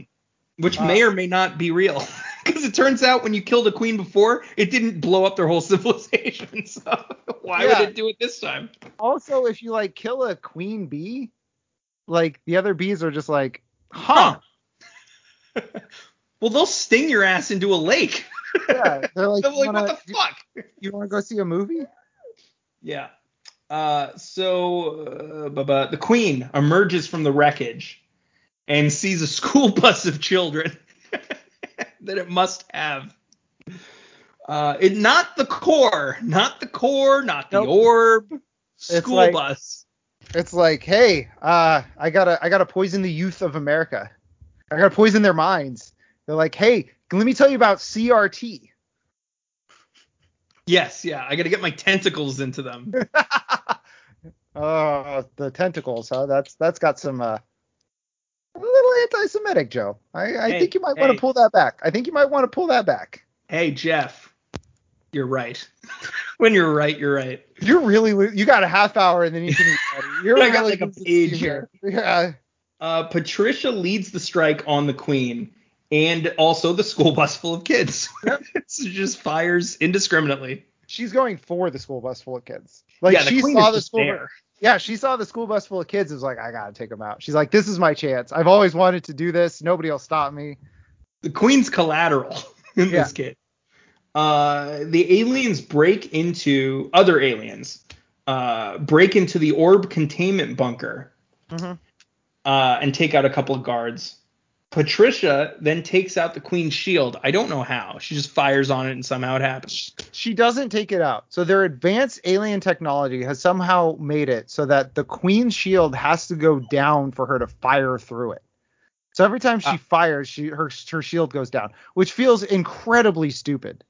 Which Uh, may or may not be real. <laughs> Because it turns out when you killed a queen before, it didn't blow up their whole <laughs> civilization. So why Yeah. would it do it this time? Also, if you like kill a queen bee, like the other bees are just like, huh? <laughs> well, they'll sting your ass into a lake. Yeah, they're like, you like, wanna, what the fuck? you want to go see a movie? Yeah. Uh, so uh, the queen emerges from the wreckage and sees a school <laughs> bus of children <laughs> that it must have. Uh, it not the core, not the core, not the Nope. orb. School like- bus. It's like, hey, uh, I gotta, I gotta poison the youth of America. I gotta poison their minds. They're like, hey, let me tell you about CRT. Yes, yeah. I gotta get my tentacles into them. Uh, <laughs> the tentacles, huh? That's that's got some uh, a little anti-Semitic, Joe. I, I Hey, think you might want to pull that back. I think you might want to pull that back. hey, Jeff, you're right. <laughs> when you're right, you're right. You're really, you got a half hour and then you can. <laughs> You're I got like a page here. Yeah. Uh, Patricia leads the strike on the queen and also the school bus full of kids. <laughs> so just fires indiscriminately. she's going for the school bus full of kids. Like Yeah, she saw the school. there. Yeah, she saw the school bus full of kids. and was like, I gotta take them out. She's like, this is my chance. I've always wanted to do this. Nobody will stop me. The queen's collateral <laughs> in Yeah. this kid. Uh, the aliens break into other aliens. Uh, break into the orb containment bunker Mhm. uh, and take out a couple of guards. Patricia then takes out the queen's shield. I don't know how. She just fires on it and somehow it happens. She doesn't take it out. So their advanced alien technology has somehow made it so that the queen's shield has to go down for her to fire through it. So every time she Ah. fires, she her her shield goes down, which feels incredibly stupid.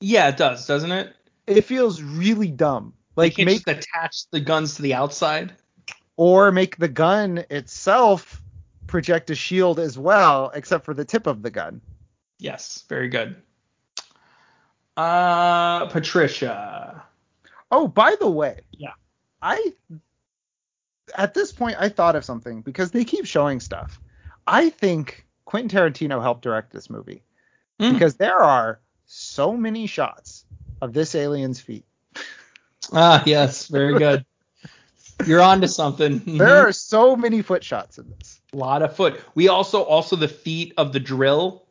Yeah, it does, doesn't it? It feels really dumb. Like make just attach the guns to the outside. or make the gun itself project a shield as well, except for the tip of the gun. Yes, very good. Uh, Patricia. Oh, by the way, Yeah. I at this point I thought of something because they keep showing stuff. I think Quentin Tarantino helped direct this movie Hmm. because there are so many shots of this alien's feet. Ah, yes, very good. You're on to something. There are so many foot shots in this. A lot of foot. We also also the feet of the drill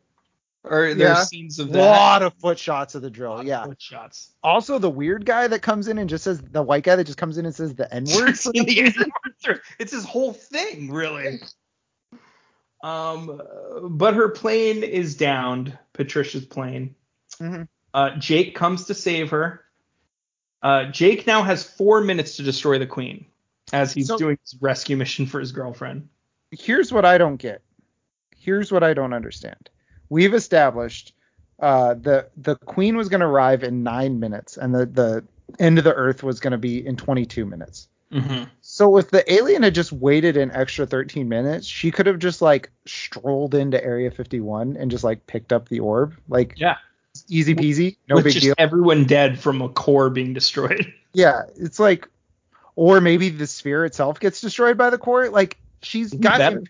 Or there's Yeah. scenes of A lot of foot shots of the drill. Yeah. foot shots. Also, the weird guy that comes in and just says the white guy that just comes in and says the N word. <laughs> In the end, it's his whole thing, really. Um, but her plane is downed. Patricia's plane. Mhm. Uh, Jake comes to save her. Uh, Jake now has four minutes to destroy the queen as he's So- doing his rescue mission for his girlfriend. Here's what I don't get. Here's what I don't understand. We've established uh, the the queen was going to arrive in nine minutes, and the the end of the earth was going to be in 22 minutes. Mm-hmm. So if the alien had just waited an extra 13 minutes, she could have just like strolled into Area 51 and just like picked up the orb, like Yeah, easy peasy, no with big just deal. everyone dead from a core being destroyed. Yeah, it's like, or maybe the sphere itself gets destroyed by the core. Like she's got, better. im-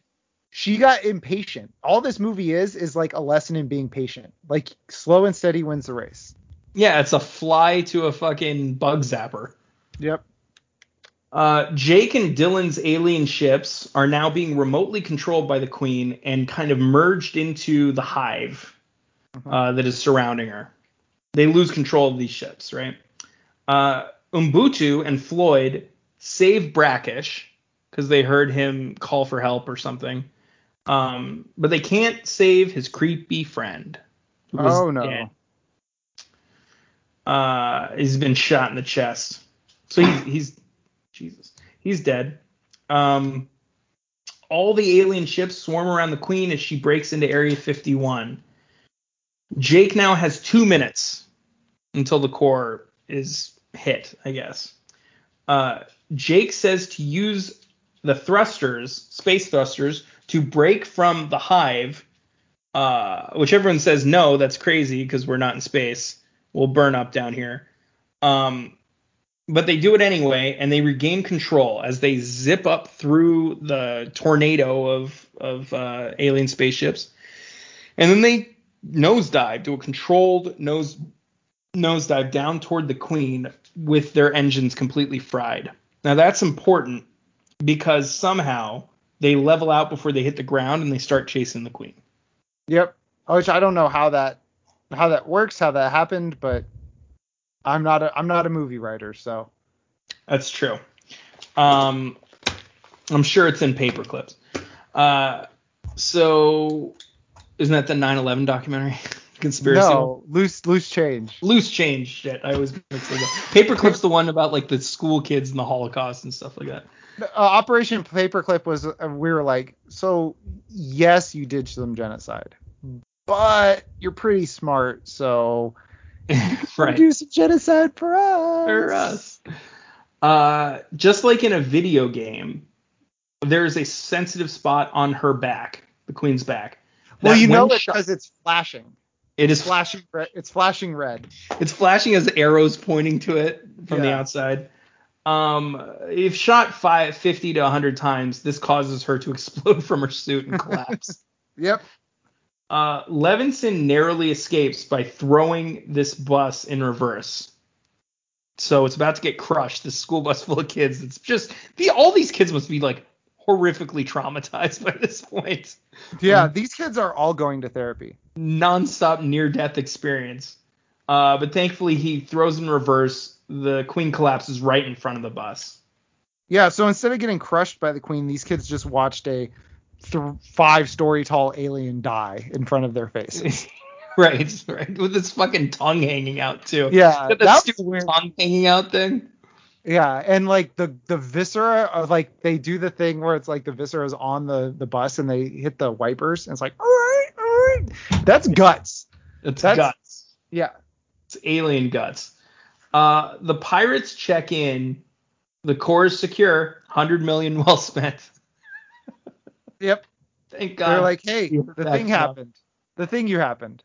she got impatient. All this movie is is like a lesson in being patient. Like slow and steady wins the race. Yeah, it's a fly to a fucking bug zapper. Yep. Uh, Jake and Dylan's alien ships are now being remotely controlled by the Queen and kind of merged into the hive uh, that is surrounding her. They lose control of these ships, right? Uh, Umbutu and Floyd save Brackish because they heard him call for help or something. Um, but they can't save his creepy friend. Oh, no. dead. Uh, he's been shot in the chest. So he's, he's Jesus. He's dead. Um, all the alien ships swarm around the Queen as she breaks into Area 51. Jake now has two minutes until the core is hit, I guess. Uh, Jake says to use the thrusters, space thrusters, to break from the hive, uh, which everyone says no, that's crazy because we're not in space. We'll burn up down here. Um, but they do it anyway, and they regain control as they zip up through the tornado of of uh, alien spaceships, and then they nosedive, do a controlled nose nosedive down toward the Queen with their engines completely fried. Now that's important because somehow they level out before they hit the ground and they start chasing the Queen. Yep. Which I don't know how that how that works, how that happened, but I'm not a I'm not a movie writer, so That's true. Um, I'm sure it's in paper clips. Uh, so isn't that the 9/11 documentary? <laughs> Conspiracy. no loose loose change. Loose change shit. I always mix those up. Paperclip's <laughs> the one about like the school kids and the Holocaust and stuff like that. Uh, Operation Paperclip was uh, we were like, so yes, you did some genocide, but you're pretty smart, so <laughs> right. do some genocide for us. for us. Uh, just like in a video game, there is a sensitive spot on her back, the queen's back. Well, you know it because it's flashing. it is flashing red. It's flashing red. It's flashing as arrows pointing to it from the outside. Um, if shot five, 50 to 100 times, this causes her to <laughs> explode from her suit and collapse. <laughs> Yep. uh, Levinson narrowly escapes by throwing this bus in reverse. So it's about to get crushed. This school bus full of kids. It's just the all these kids must be like horrifically traumatized <laughs> by this point. Yeah, these kids are all going to therapy. nonstop near death experience. Uh, but thankfully, he throws in reverse. The queen collapses right in front of the bus. Yeah, so instead of getting crushed by the queen, these kids just watched a th- five-story tall alien die in front of their faces. <laughs> right, right, with his fucking tongue hanging out too. Yeah, that that stupid weird. tongue hanging out thing. Yeah, and like the the viscera of like they do the thing where it's like the viscera is on the the bus and they hit the wipers and it's like all right, all right. That's guts. It's That's- guts. Yeah. It's alien guts. Uh, the pirates check in. The core is secure. Hundred million <laughs> well spent. Yep. Thank God. They're like, hey, the thing stuff. happened. The thing you happened.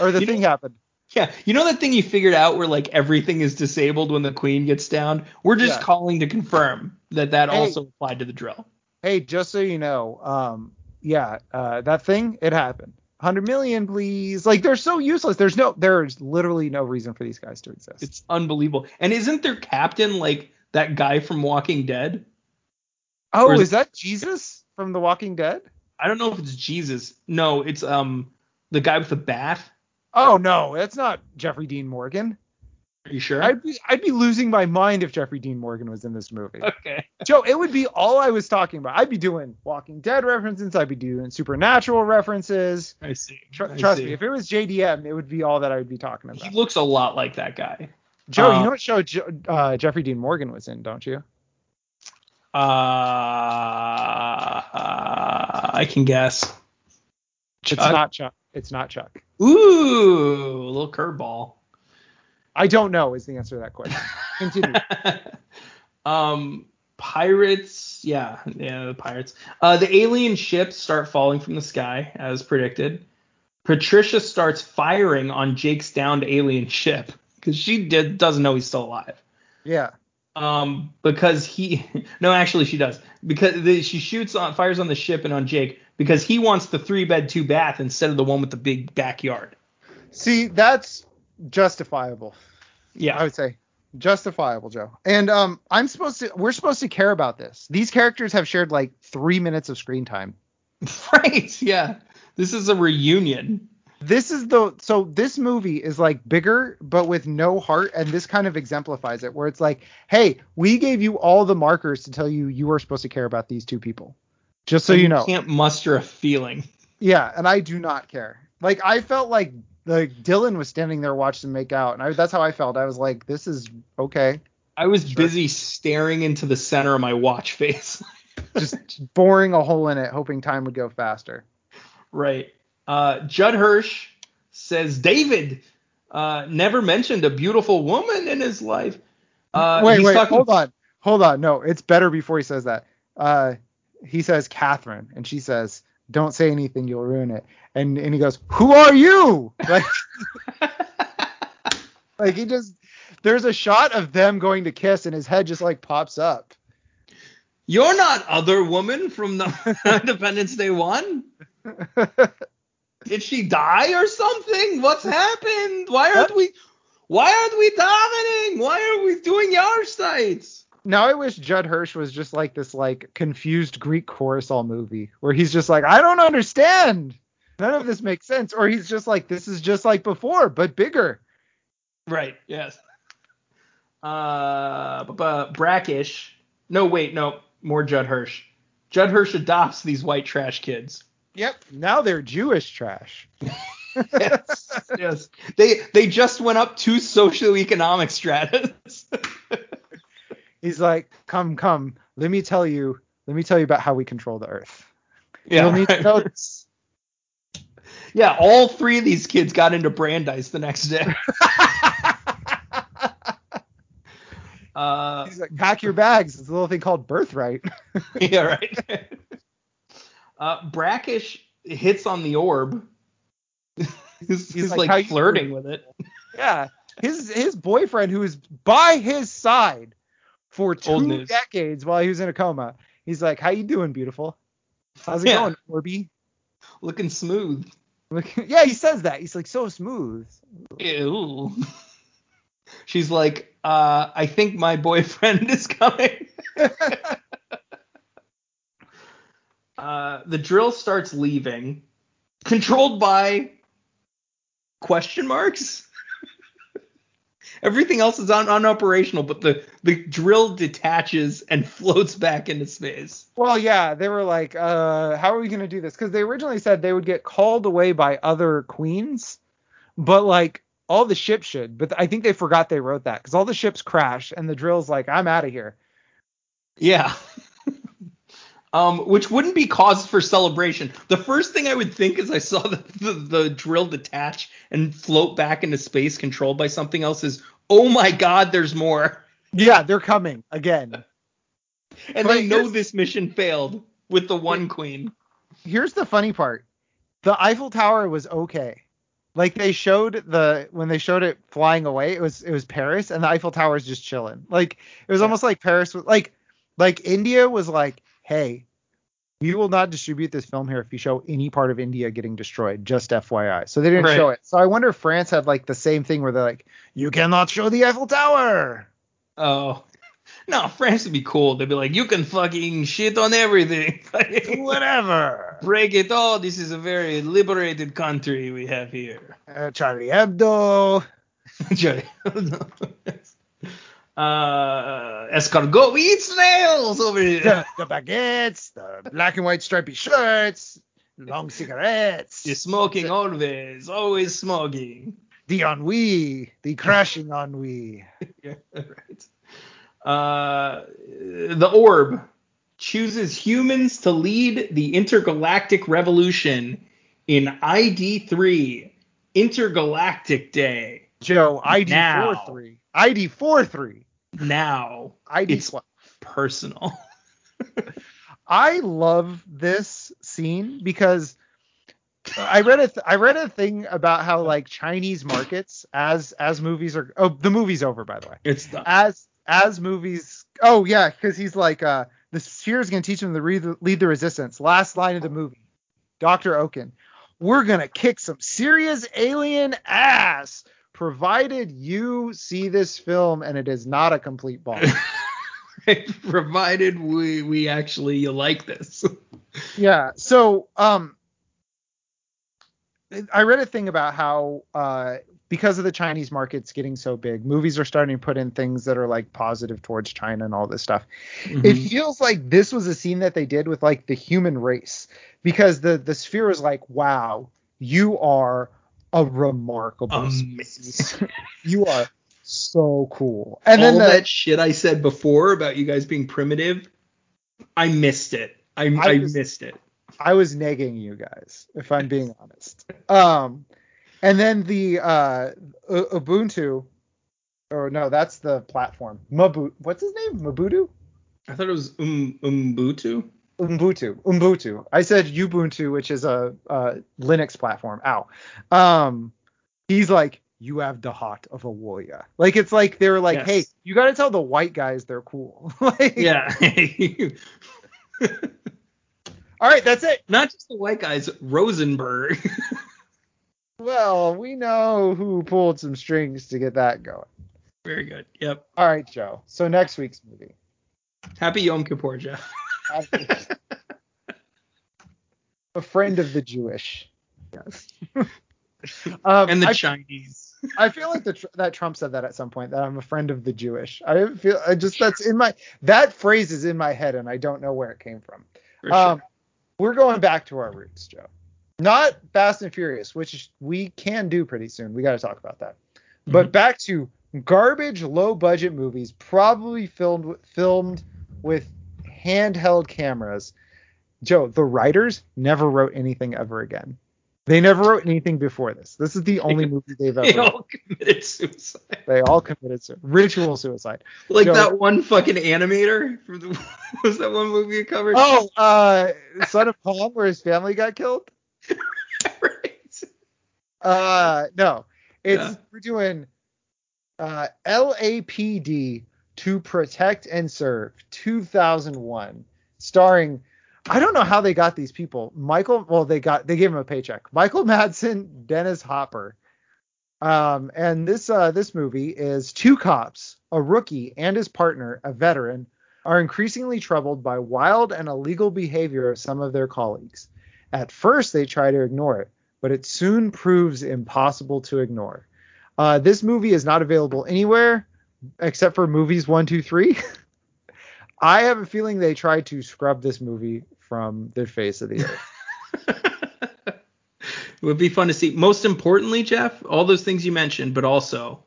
Or the You thing know- happened. Yeah, you know that thing you figured out where like everything is disabled when the queen gets down? We're just Yeah. calling to confirm that that Hey. also applied to the drill. Hey, just so you know, um, yeah, uh, that thing, it happened. 100 million, please. Like they're so useless. There's no, there's literally no reason for these guys to exist. It's unbelievable. And isn't their captain like that guy from Walking Dead? oh, is- is that Jesus from The Walking Dead? I don't know if it's Jesus. No, it's um The guy with the bat? Oh no, that's not Jeffrey Dean Morgan. Are you sure? I'd be I'd be losing my mind if Jeffrey Dean Morgan was in this movie. okay. <laughs> Joe, it would be all I was talking about. I'd be doing Walking Dead references. I'd be doing Supernatural references. I see. Tr- I trust see. me, if it was JDM, it would be all that I would be talking about. he looks a lot like that guy. Joe, uh, you know what show Jo- uh, Jeffrey Dean Morgan was in, don't you? Uh, I can guess. It's not Chuck. It's not Chuck. Ooh, a little curveball. I don't know is the answer to that question. Continue. <laughs> um, pirates. Yeah, yeah, the pirates. Uh, the alien ships start falling from the sky as predicted. Patricia starts firing on Jake's downed alien ship because she did, doesn't know he's still alive. yeah. Um, because he <laughs> no, actually she does because the, she shoots on fires on the ship and on Jake because he wants the three bed two bath instead of the one with the big backyard. See, that's justifiable. Yeah, I would say justifiable, Joe. And um, I'm supposed to. We're supposed to care about this. These characters have shared like three minutes of screen time. <laughs> right. Yeah, this is a reunion. This is the so this movie is like bigger but with no heart, and this kind of exemplifies it. Where it's like, hey, we gave you all the markers to tell you you were supposed to care about these two people, just so And you know. I can't muster a feeling. Yeah, and I do not care. Like I felt like like Dylan was standing there watching them make out, and I, that's how I felt. I was like, this is okay. I was busy staring into the center of my watch face. <laughs> Just boring a hole in it, hoping time would go faster. right. Uh, Judd Hirsch says David uh, never mentioned a beautiful woman in his life. Uh, wait, wait, talking- hold on, hold on. No, it's better before he says that. Uh, he says Catherine, and she says, "Don't say anything, you'll ruin it." And and he goes, "Who are you?" Like, <laughs> like he just. There's a shot of them going to kiss, and his head just like pops up. You're not other woman from the <laughs> Independence Day one. <laughs> Did she die or something? What's happened? Why aren't we? Why aren't we davening? Why are we doing yard sites? Now I wish Judd Hirsch was just like this like confused Greek chorus all movie where he's just like I don't understand. None of this makes sense. Or he's just like this is just like before but bigger. Right. Yes. Uh, brackish. No, wait, no, more Judd Hirsch. Judd Hirsch adopts these white trash kids. Yep. Now they're Jewish trash. <laughs> Yes. yes. They they just went up two socioeconomic <laughs> stratas. <laughs> He's like, come, come, let me tell you, let me tell you about how we control the earth. yeah. You'll need to right. know this. <laughs> Yeah, all three of these kids got into Brandeis the next day. <laughs> uh, He's like, pack your bags. It's a little thing called birthright. <laughs> yeah, right. uh, Brackish hits on the orb. he's, he's, like, like, "How you flirting with it. yeah. His his boyfriend, who is by his side for two decades while he was in a coma, he's like, "How you doing, beautiful? How's it Yeah. going, Orby?" Looking smooth. Look- <laughs> yeah, he says that. He's like so smooth. Ew. <laughs> She's like, uh, I think my boyfriend <laughs> is coming. uh, the drill starts leaving, controlled by question marks. Everything else is un- unoperational, but the, the drill detaches and <laughs> floats back into space. Well, yeah, they were like, uh, how are we gonna do this? Because they originally said they would get called away by other queens, but like all the ships should. But I think they forgot they wrote that because all the ships crash and the drill's like, I'm out of here. Yeah. <laughs> um, which wouldn't be cause for celebration. The first thing I would think as I saw <laughs> the, the, the drill detach and float back into space controlled by something else is, oh my god, there's more. <laughs> Yeah, they're coming again. And But they know this mission failed with the one queen. Here's the funny part: the Eiffel Tower was okay. Like they showed the when they showed it flying away, it was it was Paris, and the Eiffel Tower is just chilling. Like it was Yeah. almost like Paris was like like India was like, hey, we will not distribute this film here if you show any part of India getting destroyed. Just FYI. So they didn't Right. show it. So I wonder if France had like the same thing where they're like, you cannot show the Eiffel Tower. Oh. No, France would be cool. They'd be like, you can fucking shit on everything. <laughs> Whatever. Break it all. This is a very liberated country we have here. Uh, Charlie Hebdo. <laughs> Johnny. <laughs> uh, escargot. We eat snails over here. The, the baguettes, the black and white stripy shirts, long cigarettes. You're smoking always, always smoking. The ennui, the crashing ennui. <laughs> yeah, right. Uh, the orb chooses humans to lead the intergalactic revolution in ID3 Intergalactic Day. Joe, ID43. ID43. Now ID It's- twelve. personal. <laughs> I love this scene because I read a th- I read a thing about how like Chinese markets as as movies are oh the movie's over by the way It's the as as movies oh yeah because he's like uh the sphere is gonna teach him to read, lead the resistance last line of the movie Doctor Okun we're gonna kick some serious alien ass provided you see this film and it is not a complete bomb. <laughs> provided we we actually like this. <laughs> yeah so um i read a thing about how uh because of the chinese markets getting so big movies are starting to put in things that are like positive towards china and all this stuff it feels like this was a scene that they did with like the human race because the the sphere is like wow you are a remarkable species. Amazing. <laughs> you are so cool and then the, that shit I said before about you guys being primitive, I missed it. I, I, I just- missed it. I was negging you guys, if I'm being honest. Um, and then the uh, Ubuntu, or no, that's the platform. Mabu, what's his name? Mabudu? I thought it was um, Umbutu. Ubuntu. Ubuntu. I said Ubuntu, which is a, a Linux platform. Ow. Um, he's like, you have the heart of a warrior. Like it's like they're like, Yes. hey, you got to tell the white guys they're cool. <laughs> like, Yeah. <laughs> All right, that's it. Not just the white guys, Rosenberg. <laughs> Well, we know who pulled some strings to get that going. Very good. Yep. All right, Joe. So next week's movie. Happy Yom Kippur, Jeff. A friend of the Jewish. Yes. <laughs> um, and the I, Chinese. I feel like the, that Trump said that at some point that I'm a friend of the Jewish. I feel I just that's in my that phrase is in my head and I don't know where it came from. For Um, sure. we're going back to our roots, Joe. Not Fast and Furious, which we can do pretty soon. We got to talk about that. But back to garbage, low budget movies, probably filmed filmed with handheld cameras. Joe, the writers never wrote anything ever again. They never wrote anything before this. This is the only movie they've <laughs> They ever. wrote. all committed suicide. They all committed su- ritual suicide. Like Yo. that one fucking animator. From the, <laughs> was that one movie you covered? Oh, uh, Son of Kong, where his family got killed. <laughs> right. Uh, no, it's Yeah. we're doing uh LAPD to protect and serve 2001, starring. I don't know how they got these people. Michael, well, they got they gave him a paycheck. Michael <laughs> Madsen, Dennis Hopper. Um, and this uh this movie is two cops, a rookie and his partner, a veteran, are increasingly troubled by wild and illegal behavior of some of their colleagues. At first, they try to ignore it, but it soon proves impossible to ignore. Uh, this movie is not available anywhere except for movies one, two, three. <laughs> I have a feeling they tried to scrub this movie from the face of the earth. <laughs> it would be fun to see. Most importantly, Jeff, all those things you mentioned, but also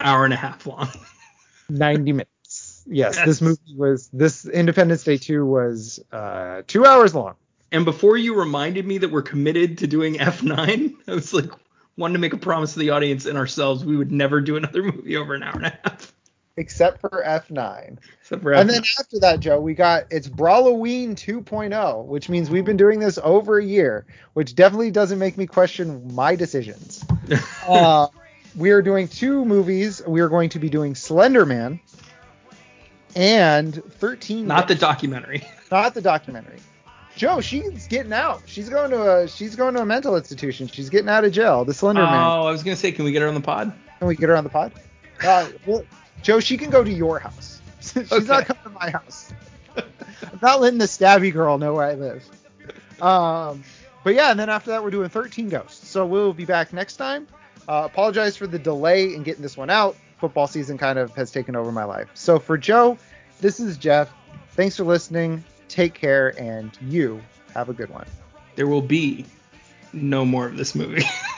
hour and a half long. <laughs> 90 minutes. Yes, Yes. this movie was this Independence Day 2 was uh, two hours long. And before you reminded me that we're committed to doing F9, I was like, wanted to make a promise to the audience and ourselves we would never do another <laughs> movie over an hour and a half. Except for F9. Except for And F9. And then after that, Joe, we got it's Brawloween 2.0, which means we've been doing this over a year, which definitely doesn't make me question my decisions. <laughs> uh, we are doing two movies. We are going to be doing Slender Man and 13. Not the documentary. not the documentary. Joe, she's getting out. She's going to a she's going to a mental institution. She's getting out of jail. The Slender Man. Oh, I was gonna say, can we get her on the pod? Can we get her on the pod? Uh, well, Joe, she can go to your house. <laughs> She's Okay. not coming to my house. <laughs> I'm not letting the stabby girl know where I live. Um, but yeah, and then after that, we're doing 13 ghosts. So we'll be back next time. Uh, apologize for the delay in getting this one out. Football season kind of has taken over my life. So for Joe, this is Jeff. Thanks for listening. Take care, and you have a good one. There will be no more of this movie. <laughs>